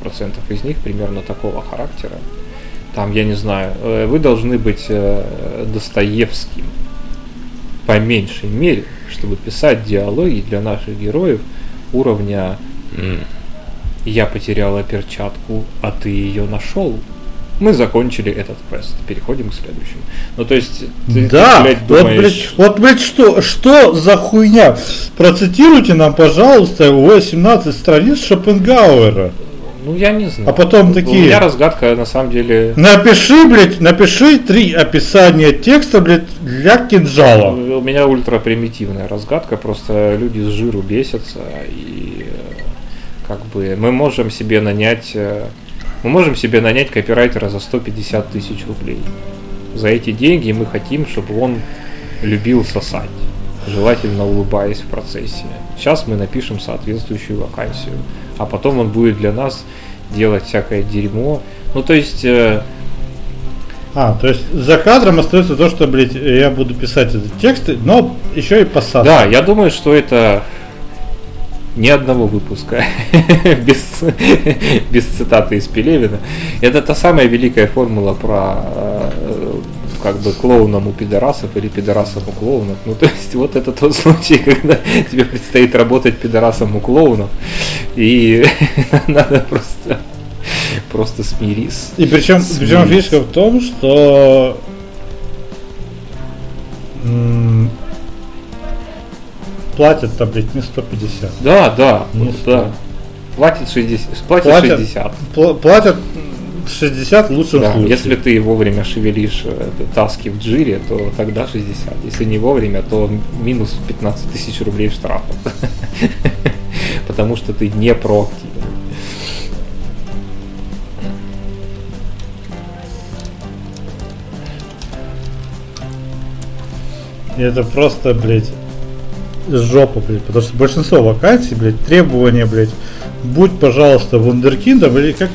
[SPEAKER 2] из них примерно такого характера. Там, я не знаю, э, вы должны быть Достоевским по меньшей мере, чтобы писать диалоги для наших героев уровня «Я потеряла перчатку, а ты ее нашел» мы закончили этот квест, переходим к следующему. Ну, то есть,
[SPEAKER 1] ты, да, ты, блядь, думаешь... вот, блядь, вот, блядь, что, что за хуйня? Процитируйте нам, пожалуйста, 18 страниц Шопенгауэра.
[SPEAKER 2] Ну, я не знаю.
[SPEAKER 1] А потом такие... У
[SPEAKER 2] меня разгадка, на самом деле...
[SPEAKER 1] Напиши, блядь, напиши три описания текста, блядь, для кинжала.
[SPEAKER 2] У меня ультра примитивная разгадка, просто люди с жиру бесятся, и э, как бы мы можем себе нанять э, мы можем себе нанять копирайтера за 150 тысяч рублей. За эти деньги мы хотим, чтобы он любил сосать, желательно улыбаясь в процессе. Сейчас мы напишем соответствующую вакансию, а потом он будет для нас делать всякое дерьмо. Ну, то есть... Э...
[SPEAKER 1] А, то есть за кадром остается то, что, блядь, я буду писать эти тексты, но еще и посадка.
[SPEAKER 2] Да, я думаю, что это ни одного выпуска *laughs* без, без цитаты из Пелевина. Это та самая великая формула про э, как бы клоуном у пидорасов или пидорасом у клоунов. Ну, то есть, вот это тот случай, *laughs* когда тебе предстоит работать пидорасом у клоунов, и *laughs* надо просто просто смирись.
[SPEAKER 1] И причем, причем фишка в том, что платят-то, блядь, не 150.
[SPEAKER 2] Да, да, не 100. да. Платят 60. Платят, платят 60.
[SPEAKER 1] Пл- платят 60 в лучшем
[SPEAKER 2] да,
[SPEAKER 1] случае.
[SPEAKER 2] Если ты вовремя шевелишь э, таски в джире, то тогда 60. Если не вовремя, то минус 15 тысяч рублей штрафа. *laughs* Потому что ты не проактивен.
[SPEAKER 1] Это просто, блядь, жопа, блядь, потому что большинство вакансий, блядь, требования, блядь, будь, пожалуйста, вундеркиндом или как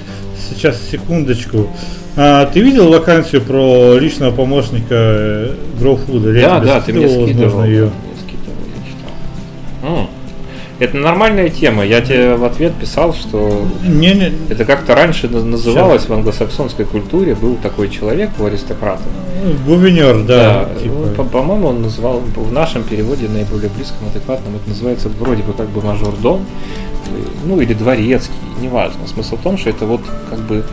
[SPEAKER 1] сейчас, секундочку, а, ты видел вакансию про личного помощника Гроуфуда?
[SPEAKER 2] Да, да, ты мне скидывал. Ее? Это нормальная тема. Я тебе в ответ писал, что
[SPEAKER 1] не, не.
[SPEAKER 2] это как-то раньше называлось Сейчас. в англосаксонской культуре. Был такой человек у аристократов.
[SPEAKER 1] Гувернер, да.
[SPEAKER 2] да типа. ну, по-моему, он называл в нашем переводе наиболее близком, адекватном, это называется вроде бы как бы мажордом, ну или дворецкий, неважно. Смысл в том, что это вот как бы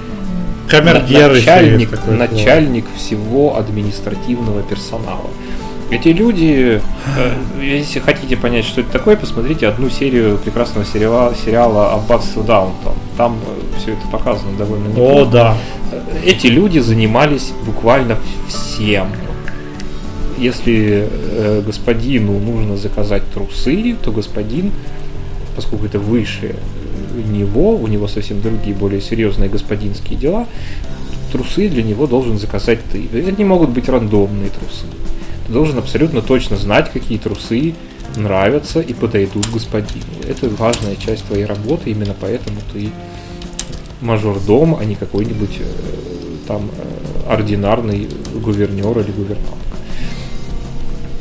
[SPEAKER 1] Камердер
[SPEAKER 2] начальник, начальник всего административного персонала. Эти люди, э, если хотите понять, что это такое, посмотрите одну серию прекрасного сериала, сериала «Аббатство Даунтон». Там э, все это показано довольно неплохо.
[SPEAKER 1] О, да.
[SPEAKER 2] эти люди занимались буквально всем. Если э, господину нужно заказать трусы, то господин, поскольку это выше него, у него совсем другие, более серьезные господинские дела, трусы для него должен заказать ты. Это не могут быть рандомные трусы. Ты должен абсолютно точно знать, какие трусы нравятся и подойдут господину. Это важная часть твоей работы, именно поэтому ты мажордом, а не какой-нибудь э, там э, ординарный гувернер или гувернантка.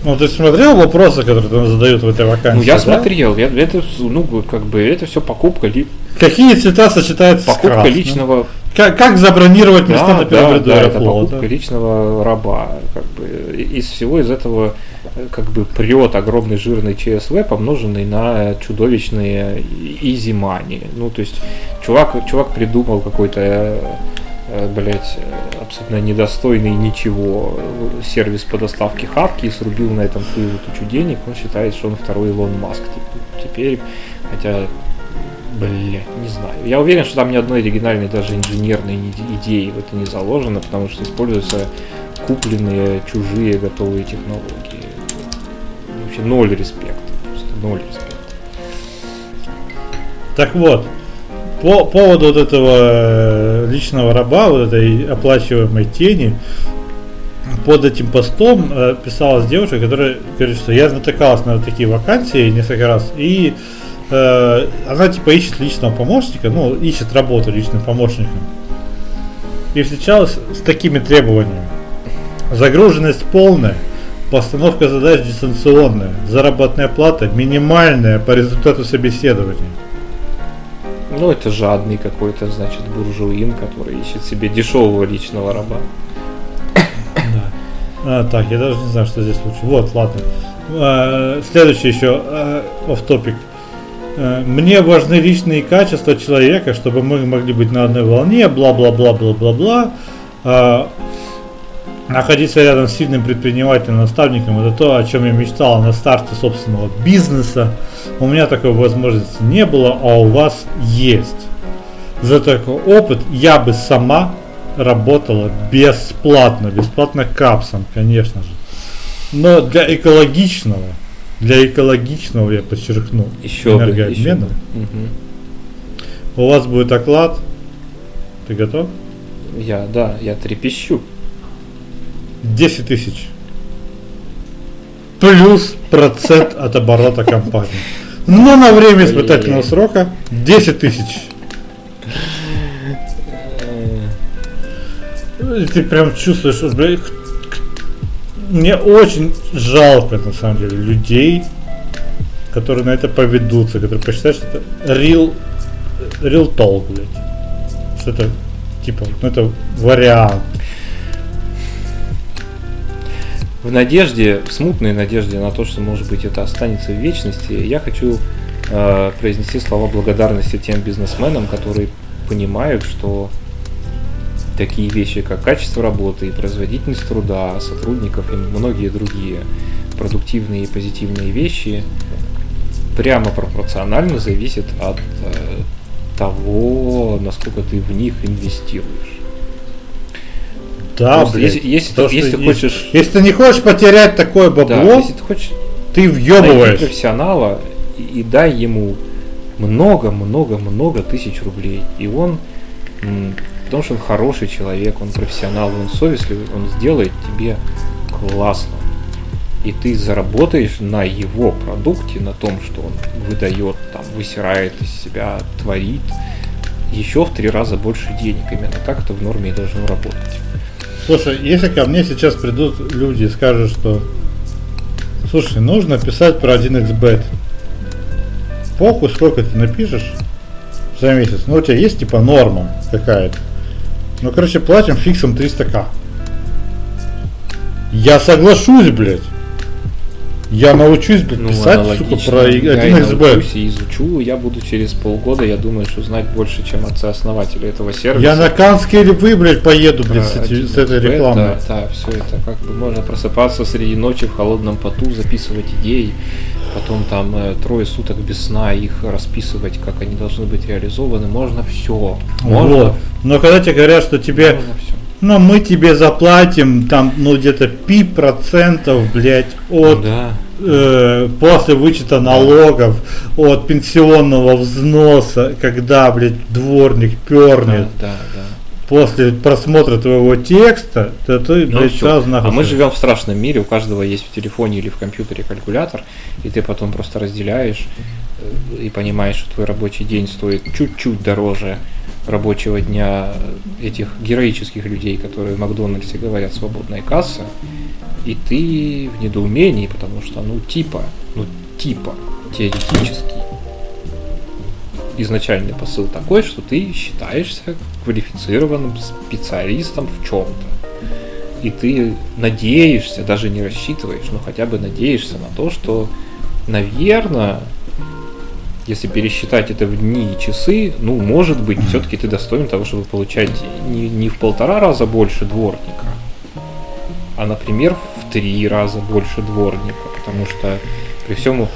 [SPEAKER 1] Ну, ты смотрел вопросы, которые там задают в этой вакансии?
[SPEAKER 2] Ну, я
[SPEAKER 1] да?
[SPEAKER 2] смотрел. Я, это, ну, как бы, это все покупка ли,
[SPEAKER 1] Какие цвета сочетаются
[SPEAKER 2] покупка
[SPEAKER 1] с красным?
[SPEAKER 2] личного
[SPEAKER 1] Как, как забронировать места
[SPEAKER 2] да,
[SPEAKER 1] на
[SPEAKER 2] да,
[SPEAKER 1] первом ряду
[SPEAKER 2] да, это покупка личного раба. Как бы, из всего из этого э, как бы прет огромный жирный ЧСВ, помноженный на чудовищные изи money. Ну, то есть, чувак, чувак придумал какой-то, э, блядь, э, абсолютно недостойный ничего сервис по доставке хавки и срубил на этом свою тучу денег. Он считает, что он второй Илон Маск. Теп- Теперь, хотя Блять, не знаю. Я уверен, что там ни одной оригинальной даже инженерной иде- идеи в это не заложено, потому что используются купленные чужие готовые технологии. Вообще ноль респекта. Просто ноль респекта.
[SPEAKER 1] Так вот, по поводу вот этого э, личного раба, вот этой оплачиваемой тени, под этим постом э, писалась девушка, которая говорит, что я натыкалась на такие вакансии несколько раз, и э, она типа ищет личного помощника, ну, ищет работу личным помощником. И встречалась с такими требованиями. Загруженность полная, постановка задач дистанционная, заработная плата минимальная по результату собеседования.
[SPEAKER 2] Ну, это жадный какой-то, значит, буржуин, который ищет себе дешевого личного раба.
[SPEAKER 1] А, так, я даже не знаю, что здесь лучше. Вот, ладно. А, следующий еще оф топик. Мне важны личные качества человека, чтобы мы могли быть на одной волне, бла-бла-бла-бла-бла-бла. Находиться рядом с сильным предпринимателем, наставником, это то, о чем я мечтал на старте собственного бизнеса. У меня такой возможности не было, а у вас есть. За такой опыт я бы сама работала бесплатно, бесплатно капсом, конечно же. Но для экологичного, для экологичного я подчеркну,
[SPEAKER 2] Еще бы, еще
[SPEAKER 1] энергообмена,
[SPEAKER 2] бы. Мгм.
[SPEAKER 1] у вас будет оклад. Ты готов?
[SPEAKER 2] Я, да, я трепещу.
[SPEAKER 1] 10 тысяч. Плюс процент от оборота компании. Но на время испытательного срока 10 тысяч. И Ты прям чувствуешь, что, бля, к- к- мне очень жалко, на самом деле, людей, которые на это поведутся, которые посчитают, что это real, real talk, блядь. Что это, типа, ну это вариант.
[SPEAKER 2] В надежде, в смутной надежде на то, что, может быть, это останется в вечности, я хочу э, произнести слова благодарности тем бизнесменам, которые понимают, что такие вещи, как качество работы и производительность труда сотрудников и многие другие продуктивные и позитивные вещи прямо пропорционально зависят от э, того, насколько ты в них инвестируешь.
[SPEAKER 1] Да,
[SPEAKER 2] Просто
[SPEAKER 1] блядь.
[SPEAKER 2] если- если
[SPEAKER 1] То,
[SPEAKER 2] ты- если ты хочешь-
[SPEAKER 1] Если ты не хочешь потерять такое
[SPEAKER 2] Да,
[SPEAKER 1] бабло,
[SPEAKER 2] если ты хочешь
[SPEAKER 1] ты въебываешь.
[SPEAKER 2] профессионала и, и дай ему много-много-много тысяч рублей. И он, потому что он хороший человек, он профессионал, он совестливый, он сделает тебе классно. И ты заработаешь на его продукте, на том, что он выдает, там, высирает из себя, творит, еще в три раза больше денег. Именно так это в норме и должно работать.
[SPEAKER 1] Слушай, если ко мне сейчас придут люди и скажут, что слушай, нужно писать про 1xbet. Похуй, сколько ты напишешь за месяц. Ну, у тебя есть типа норма какая-то. Ну, короче, платим фиксом 300к. Я соглашусь, блядь. Я научусь, блядь,
[SPEAKER 2] Ну,
[SPEAKER 1] писать, сука, про
[SPEAKER 2] Я и
[SPEAKER 1] 1xbet.
[SPEAKER 2] научусь и изучу. Я буду через полгода, я думаю, что знать больше, чем отцы-основатели этого сервиса.
[SPEAKER 1] Я на Канские львы, блядь, поеду,
[SPEAKER 2] Про
[SPEAKER 1] блядь, с, эти- с
[SPEAKER 2] 1xbet,
[SPEAKER 1] этой рекламой.
[SPEAKER 2] Да, да, все это как бы можно просыпаться среди ночи в холодном поту, записывать идеи, потом там э, трое суток без сна их расписывать, как они должны быть реализованы. Можно все. Можно
[SPEAKER 1] Вот. Но когда тебе говорят, что тебе, ну мы тебе заплатим там, ну где-то пи процентов, блядь, от да. Э, после вычета налогов, от пенсионного взноса, когда, блядь, дворник пернет. Да, да, да после просмотра твоего текста, то ты, ну, блядь,
[SPEAKER 2] сразу нахуй. А мы живем в страшном мире, у каждого есть в телефоне или в компьютере калькулятор, и ты потом просто разделяешь э, и понимаешь, что твой рабочий день стоит чуть-чуть дороже рабочего дня этих героических людей, которые в Макдональдсе говорят свободная касса, и ты в недоумении, потому что, ну, типа, ну, типа, теоретически изначальный посыл такой, что ты считаешься квалифицированным специалистом в чем-то. И ты надеешься, даже не рассчитываешь, но хотя бы надеешься на то, что, наверное, если пересчитать это в дни и часы, ну, может быть, все-таки ты достоин того, чтобы получать не, не в полтора раза больше дворника, а, например, в три раза больше дворника, потому что при всем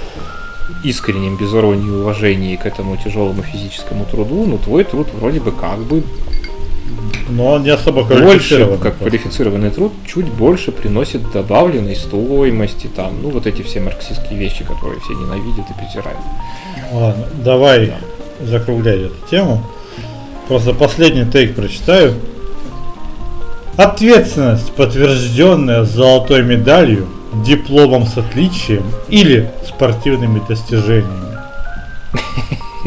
[SPEAKER 2] искреннем, без иронии и уважении к этому тяжелому физическому труду, ну, твой труд вроде бы как бы
[SPEAKER 1] но он не особо
[SPEAKER 2] больше, как квалифицированный труд, чуть больше приносит добавленной стоимости, там, ну, вот эти все марксистские вещи, которые все ненавидят и презирают.
[SPEAKER 1] Ладно, давай да. закруглять эту тему. Просто последний тейк прочитаю. Ответственность, подтвержденная золотой медалью, дипломом с отличием или спортивными достижениями.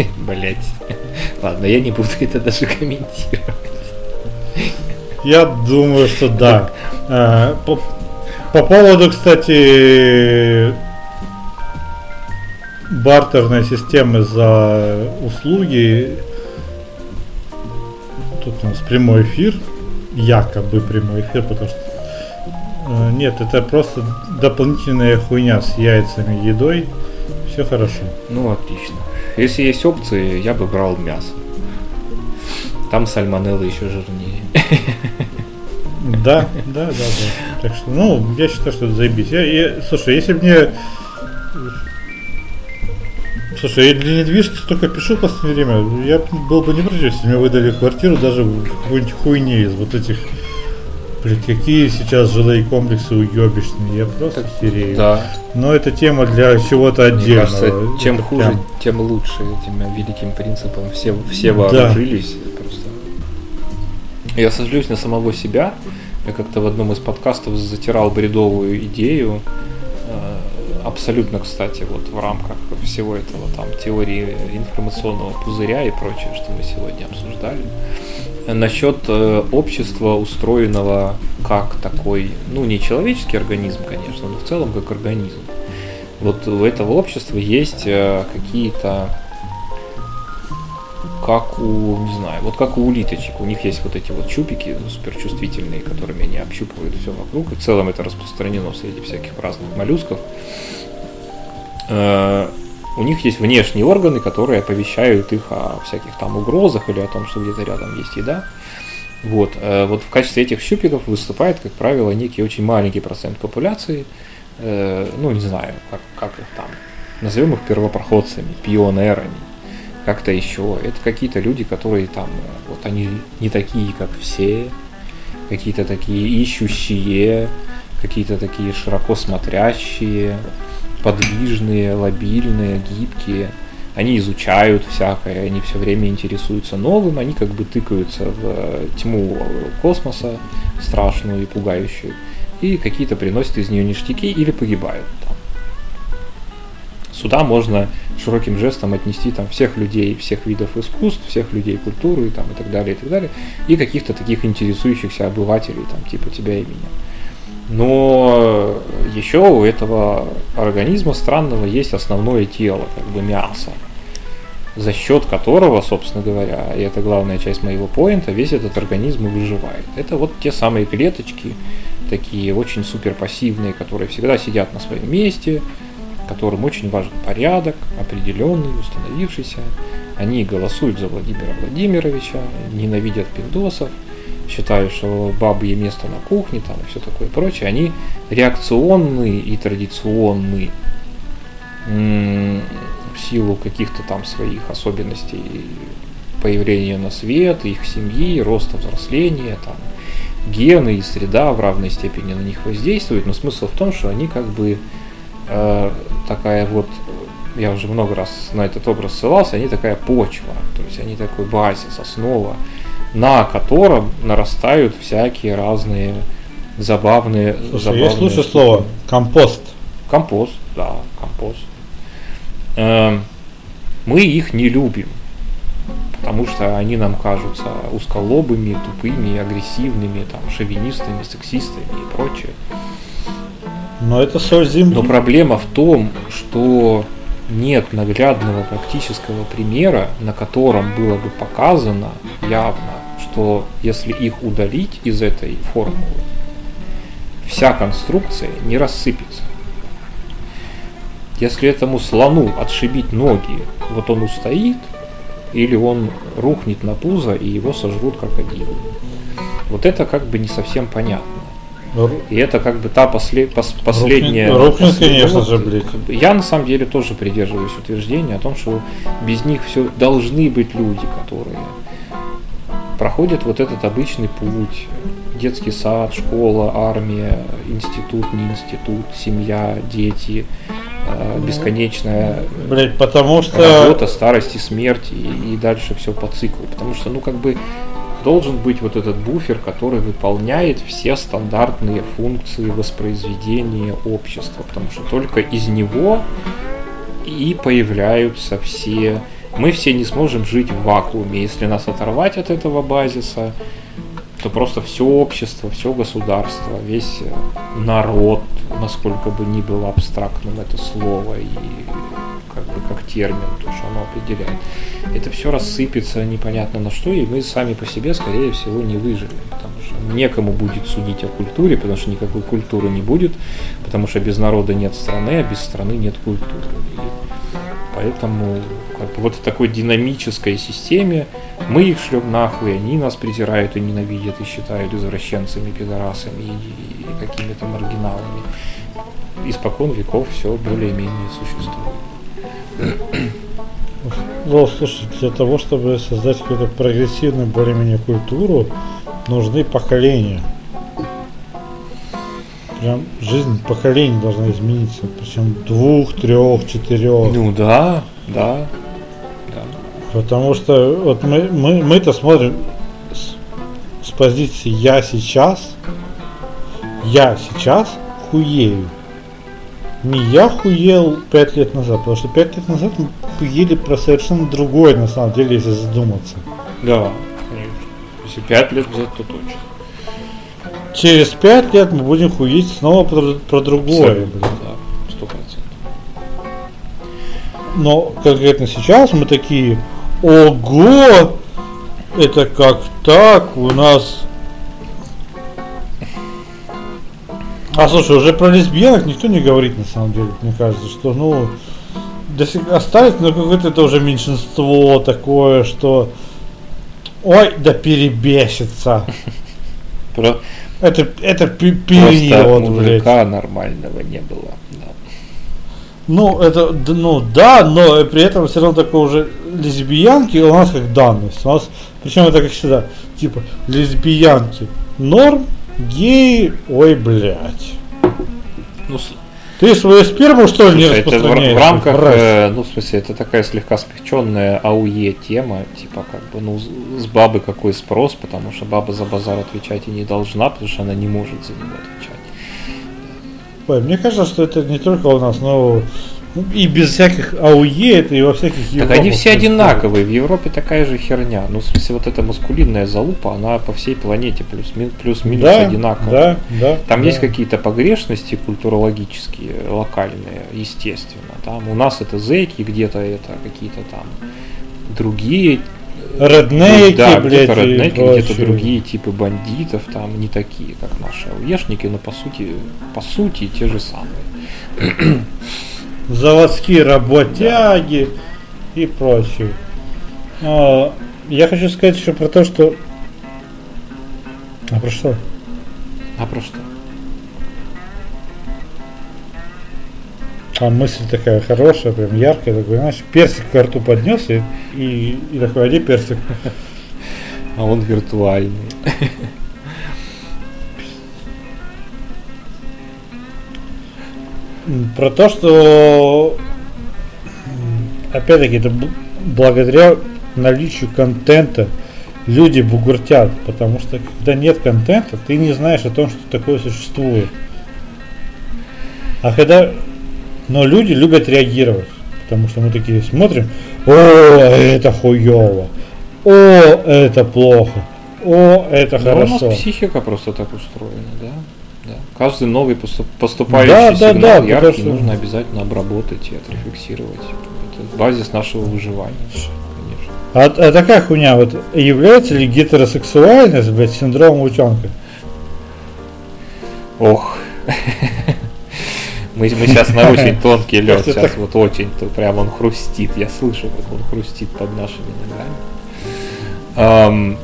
[SPEAKER 1] *laughs*
[SPEAKER 2] Блять. Ладно, я не буду это даже комментировать.
[SPEAKER 1] Я думаю, что да. А, по, по поводу, кстати, бартерной системы за услуги, тут у нас прямой эфир, якобы прямой эфир, потому что э, нет, это просто дополнительная хуйня с яйцами, едой. Все хорошо.
[SPEAKER 2] Ну, отлично. Если есть опции, я бы брал мясо. Там сальмонелла еще жирнее. *laughs*
[SPEAKER 1] Да, да, да, да. Так что, ну, я считаю, что это заебись. Я, я, слушай, если мне Слушай, я для недвижки столько пишу в последнее время, я был бы не против, если мне выдали квартиру даже в какой-нибудь хуйне из вот этих Блин, какие сейчас жилые комплексы уебищные, я просто херею. Да. Но это тема для чего-то отдельного. Мне
[SPEAKER 2] кажется, чем это хуже, прям... тем лучше этим великим принципом. Все, все вооружились. Да. Просто. Я сожалеюсь на самого себя. Я как-то в одном из подкастов затирал бредовую идею. Абсолютно, кстати, вот в рамках всего этого там теории информационного пузыря и прочее, что мы сегодня обсуждали насчет э, общества, устроенного как такой, ну не человеческий организм, конечно, но в целом как организм. Вот у этого общества есть э, какие-то как у, не знаю, вот как у улиточек. У них есть вот эти вот чупики суперчувствительные, которыми они общупывают все вокруг. И в целом это распространено среди всяких разных моллюсков. Э, у них есть внешние органы, которые оповещают их о всяких там угрозах или о том, что где-то рядом есть еда. Вот, э, вот в качестве этих щупиков выступает, как правило, некий очень маленький процент популяции, э, ну, не знаю, как, как их там, назовем их первопроходцами, пионерами, как-то еще. Это какие-то люди, которые там, вот они не такие, как все, какие-то такие ищущие, какие-то такие широко смотрящие, подвижные, лобильные, гибкие. Они изучают всякое, они все время интересуются новым, они как бы тыкаются в тьму космоса страшную и пугающую, и какие-то приносят из нее ништяки или погибают. Сюда можно широким жестом отнести там всех людей, всех видов искусств, всех людей культуры там, и так далее, и так далее, и каких-то таких интересующихся обывателей, там, типа тебя и меня. Но еще у этого организма странного есть основное тело, как бы мясо, за счет которого, собственно говоря, и это главная часть моего поинта, весь этот организм и выживает. Это вот те самые клеточки, такие очень супер пассивные, которые всегда сидят на своем месте, которым очень важен порядок, определенный, установившийся. Они голосуют за Владимира Владимировича, ненавидят пиндосов – считают, что бабье место на кухне там и все такое прочее, они реакционные и традиционные в силу каких-то там своих особенностей появления на свет, их семьи, роста взросления, там, гены и среда в равной степени на них воздействуют, но смысл в том, что они как бы э, такая вот, я уже много раз на этот образ ссылался, они такая почва, то есть они такой базис, основа, на котором нарастают всякие разные забавные...
[SPEAKER 1] Слушай,
[SPEAKER 2] забавные
[SPEAKER 1] есть лучшее слово компост.
[SPEAKER 2] Компост, да, компост. Эм, мы их не любим, потому что они нам кажутся узколобыми, тупыми, агрессивными, там, шовинистами, сексистами и прочее.
[SPEAKER 1] Но это соль земли.
[SPEAKER 2] Но проблема в том, что нет наглядного практического примера, на котором было бы показано явно, что если их удалить из этой формулы, вся конструкция не рассыпется. Если этому слону отшибить ноги, вот он устоит, или он рухнет на пузо и его сожрут крокодилы. Вот это как бы не совсем понятно. И это как бы та после, пос, последняя...
[SPEAKER 1] Рухнет, рухнет конечно же, блин.
[SPEAKER 2] Я на самом деле тоже придерживаюсь утверждения о том, что без них все должны быть люди, которые проходят вот этот обычный путь. Детский сад, школа, армия, институт, не институт, семья, дети, э, бесконечная
[SPEAKER 1] Блять, потому что...
[SPEAKER 2] работа, старость и смерть, и, и дальше все по циклу. Потому что, ну, как бы должен быть вот этот буфер, который выполняет все стандартные функции воспроизведения общества, потому что только из него и появляются все... Мы все не сможем жить в вакууме, если нас оторвать от этого базиса, то просто все общество, все государство, весь народ, насколько бы ни было абстрактным это слово и как бы как термин, то, что оно определяет, это все рассыпется непонятно на что, и мы сами по себе, скорее всего, не выживем, потому что некому будет судить о культуре, потому что никакой культуры не будет, потому что без народа нет страны, а без страны нет культуры. И поэтому как бы вот в такой динамической системе мы их шлем нахуй, они нас презирают и ненавидят и считают извращенцами, пидорасами и, и какими-то маргиналами. Испокон веков все более-менее существует.
[SPEAKER 1] Ну, слушай, для того, чтобы создать какую-то прогрессивную более-менее культуру, нужны поколения. Прям жизнь поколений должна измениться. Причем двух, трех, четырех.
[SPEAKER 2] Ну да, да.
[SPEAKER 1] Потому что вот мы, мы, мы-то смотрим с, с позиции я сейчас, я сейчас хуею. Не я хуел пять лет назад, потому что пять лет назад мы хуели про совершенно другое, на самом деле, если задуматься.
[SPEAKER 2] Да, конечно. Если пять лет назад, то точно.
[SPEAKER 1] Через пять лет мы будем хуить снова про, про другое. Блин.
[SPEAKER 2] Да, сто процентов.
[SPEAKER 1] Но конкретно сейчас мы такие, ого, это как так, у нас... А слушай, уже про лесбиянок никто не говорит на самом деле, мне кажется, что ну до сих остались, но какое-то это уже меньшинство такое, что ой, да перебесится.
[SPEAKER 2] Про...
[SPEAKER 1] Это, это период, блядь.
[SPEAKER 2] мужика нормального не было. Да.
[SPEAKER 1] Ну, это, ну да, но при этом все равно такое уже лесбиянки у нас как данность. У нас, причем это как всегда, типа, лесбиянки норм, геи, ой, блядь.
[SPEAKER 2] Ну,
[SPEAKER 1] Ты свою сперму что ли не
[SPEAKER 2] слушай, это в,
[SPEAKER 1] распространяешь?
[SPEAKER 2] в рамках, э, ну, в смысле, это такая слегка смягченная АУЕ тема, типа, как бы, ну, с бабы какой спрос, потому что баба за базар отвечать и не должна, потому что она не может за него отвечать.
[SPEAKER 1] Ой, мне кажется, что это не только у нас, но и без всяких АУЕ, это и во всяких
[SPEAKER 2] Так
[SPEAKER 1] Европах
[SPEAKER 2] они все одинаковые, в Европе такая же херня. Ну, в смысле, вот эта маскулинная залупа, она по всей планете плюс-минус плюс минус
[SPEAKER 1] Да,
[SPEAKER 2] одинаковая.
[SPEAKER 1] да, да.
[SPEAKER 2] Там
[SPEAKER 1] да.
[SPEAKER 2] есть какие-то погрешности культурологические, локальные, естественно. Там у нас это зэки, где-то это какие-то там другие.
[SPEAKER 1] Реднеки,
[SPEAKER 2] да,
[SPEAKER 1] блядь,
[SPEAKER 2] где-то реднеки, где-то другие типы бандитов, там не такие, как наши ауешники, но по сути, по сути те же самые.
[SPEAKER 1] Заводские работяги и прочее. А, я хочу сказать еще про то, что... А про что?
[SPEAKER 2] А про что?
[SPEAKER 1] А мысль такая хорошая, прям яркая, такой, знаешь, персик к рту поднес и, и, и такой, один персик.
[SPEAKER 2] А он виртуальный.
[SPEAKER 1] Про то, что опять-таки это благодаря наличию контента люди бугуртят, потому что когда нет контента, ты не знаешь о том, что такое существует. А когда... Но люди любят реагировать, потому что мы такие смотрим, о, это хуево, о, это плохо, о, это
[SPEAKER 2] Ну,
[SPEAKER 1] хорошо.
[SPEAKER 2] У нас психика просто так устроена, да? Да. Каждый новый поступ- поступающий
[SPEAKER 1] Да, да,
[SPEAKER 2] сигнал
[SPEAKER 1] да,
[SPEAKER 2] яркий
[SPEAKER 1] потому что-
[SPEAKER 2] нужно обязательно обработать и отрефлексировать. Это базис нашего выживания, конечно.
[SPEAKER 1] А, а такая хуйня, вот является ли гетеросексуальность, блядь, синдромом утенка?
[SPEAKER 2] Ох. Мы, мы сейчас на очень *laughs* тонкий лед, сейчас вот очень, то прям он хрустит, я слышу, как он хрустит под нашими ногами.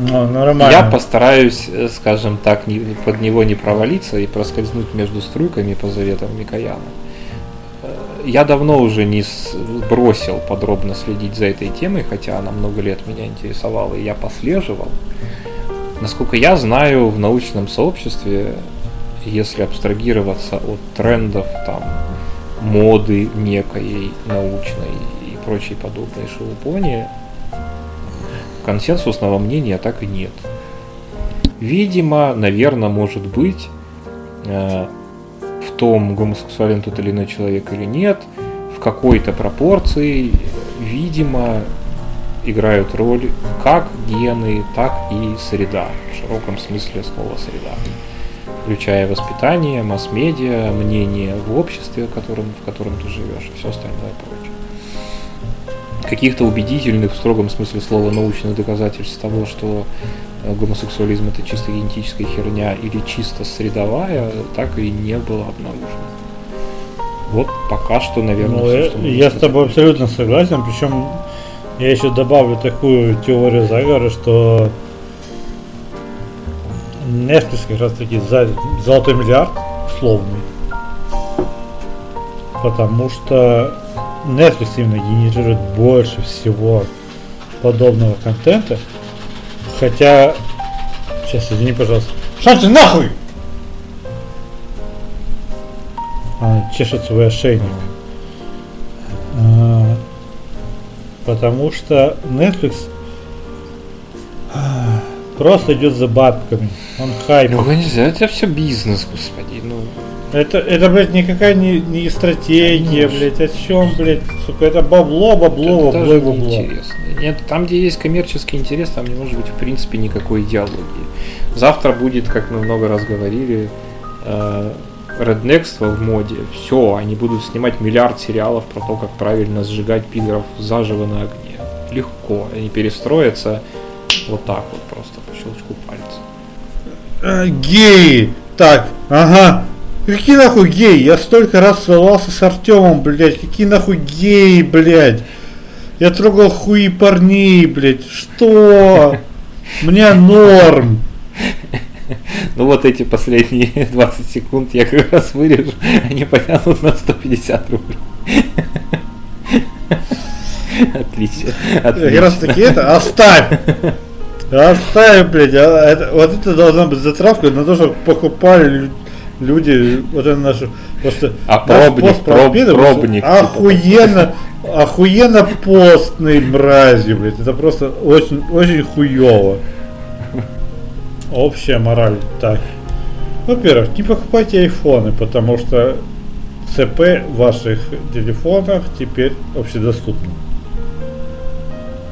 [SPEAKER 1] Ну, нормально.
[SPEAKER 2] Я постараюсь, э, скажем так, под него не провалиться и проскользнуть между струйками по заветам Микояна. Э, Я давно уже не бросил подробно следить за этой темой, хотя она много лет меня интересовала, и я послеживал. Насколько я знаю, в научном сообществе, если абстрагироваться от трендов, там, моды некой научной и прочей подобной шелупони, консенсусного мнения так и нет. Видимо, наверное, может быть, э, в том, гомосексуален тот или иной человек или нет, в какой-то пропорции, видимо, играют роль как гены, так и среда, в широком смысле слова среда, включая воспитание, масс-медиа, мнение в обществе, в котором, в котором ты живешь и все остальное прочее каких-то убедительных в строгом смысле слова научных доказательств того, что э, гомосексуализм это чисто генетическая херня или чисто средовая, так и не было обнаружено. Вот пока что, наверное,
[SPEAKER 1] Ну,
[SPEAKER 2] всё,
[SPEAKER 1] я,
[SPEAKER 2] что
[SPEAKER 1] я с
[SPEAKER 2] сказать.
[SPEAKER 1] тобой абсолютно согласен, причем я еще добавлю такую теорию заговора, что Netflix как раз таки за золотой миллиард условный. Потому что Netflix именно генерирует больше всего подобного контента. Хотя... Сейчас, извини, пожалуйста. Шанти, нахуй! Она чешет свой ошейник. А, Потому что Netflix а, просто идет за бабками. Он хайп.
[SPEAKER 2] Ну, нельзя, это все бизнес, господи. Ну,
[SPEAKER 1] Это, это, блядь, никакая не, не стратегия,
[SPEAKER 2] Конечно.
[SPEAKER 1] блядь. О чем, блядь, сука, это бабло, бабло,
[SPEAKER 2] это
[SPEAKER 1] бабло, бабло.
[SPEAKER 2] неинтересно. Нет, там, где есть коммерческий интерес, там не может быть, в принципе, никакой идеологии. Завтра будет, как мы много раз говорили, э, реднекство в моде. Все, они будут снимать миллиард сериалов про то, как правильно сжигать пидоров заживо на огне. Легко. Они перестроятся вот так вот просто по щелчку пальца.
[SPEAKER 1] А, геи! Так, ага. Какие нахуй геи? Я столько раз ссылался с Артемом, блядь. Какие нахуй геи, блядь? Я трогал хуи парней, блядь. Что? *laughs* Мне норм.
[SPEAKER 2] Ну вот эти последние *laughs* 20 секунд я как раз вырежу, они потянут на 150 рублей. *laughs* Отлично.
[SPEAKER 1] Как раз таки это оставь. Оставь, блядь. а это- вот это должна быть затравка на то, чтобы покупали люди вот это нашу просто
[SPEAKER 2] А
[SPEAKER 1] наш
[SPEAKER 2] пробник,
[SPEAKER 1] пост про
[SPEAKER 2] проб- пробник, типа.
[SPEAKER 1] охуенно, охуенно постный мрази, блядь. Это просто очень, очень хуево. Общая мораль. Так. Во-первых, не покупайте айфоны, потому что ЦП в ваших телефонах теперь общедоступно.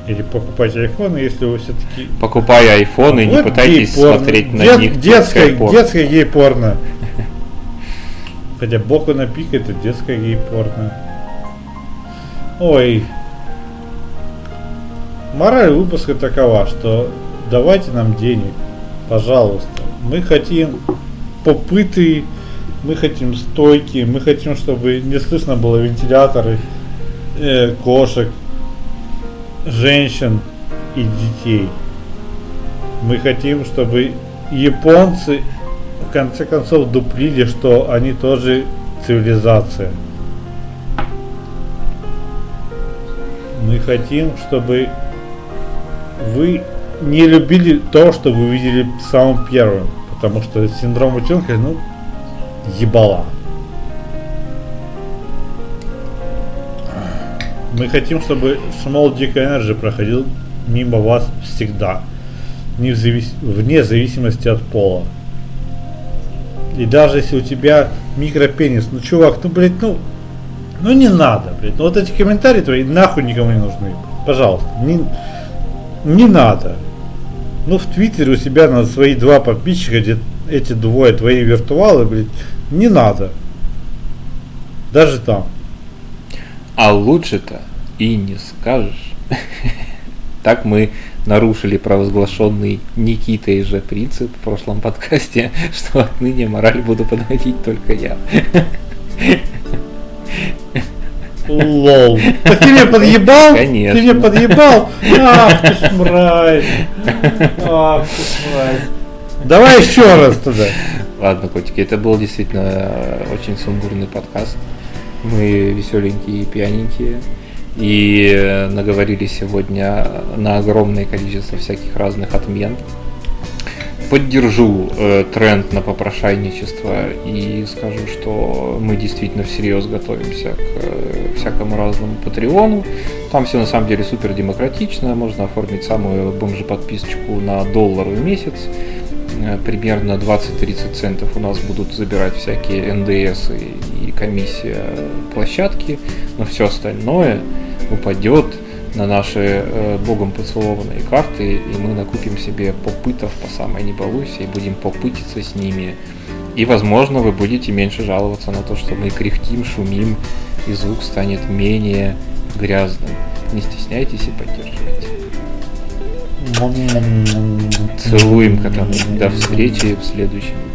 [SPEAKER 1] Или покупайте айфоны, если вы все-таки
[SPEAKER 2] Покупая айфоны, не пытайтесь
[SPEAKER 1] гей-порно.
[SPEAKER 2] смотреть на
[SPEAKER 1] Дет-
[SPEAKER 2] них.
[SPEAKER 1] Детское, детское гей-порно. Хотя Боку на пик это детское гей-порно. Ой. Мораль выпуска такова, что давайте нам денег, пожалуйста. Мы хотим попыты, мы хотим стойки, мы хотим, чтобы не слышно было вентиляторы, э, кошек, женщин и детей. Мы хотим, чтобы японцы в конце концов дуплили, что они тоже цивилизация. Мы хотим, чтобы вы не любили то, что вы видели самым первым. Потому что синдром утенка, ну, ебала. Мы хотим, чтобы Small Dick Energy проходил мимо вас всегда, не в завис... вне зависимости от пола. И даже если у тебя микропенис, ну чувак, ну блядь, ну, ну не надо, блядь. Ну вот эти комментарии твои нахуй никому не нужны. Пожалуйста, не, не надо. Ну в Твиттере у себя на свои два подписчика, где эти двое твои виртуалы, блядь, не надо. Даже там.
[SPEAKER 2] А лучше-то и не скажешь. *laughs* Так мы нарушили провозглашенный Никитой же принцип в прошлом подкасте, *laughs* что отныне мораль буду подводить только я.
[SPEAKER 1] Лол. Так ты меня подъебал?
[SPEAKER 2] Конечно.
[SPEAKER 1] Ты меня подъебал? Ах ты ж мразь. Ах ты ж мразь. Давай еще раз тогда.
[SPEAKER 2] Ладно, котики, это был действительно очень сумбурный подкаст. Мы веселенькие и пьяненькие. И наговорили сегодня на огромное количество всяких разных отмен. Поддержу э, тренд на попрошайничество и скажу, что мы действительно всерьез готовимся к э, всякому разному Патреону. Там все на самом деле супер демократично. Можно оформить самую бомжи подписочку на доллар в месяц. Э, примерно 20-30 центов у нас будут забирать всякие НДС и, и комиссия площадки, но все остальное упадет на наши э, богом поцелованные карты, и мы накупим себе попытов по самой не и будем попытиться с ними. И, возможно, вы будете меньше жаловаться на то, что мы кряхтим, шумим, и звук станет менее грязным. Не стесняйтесь и поддерживайте. Целуем, кота. До встречи в следующем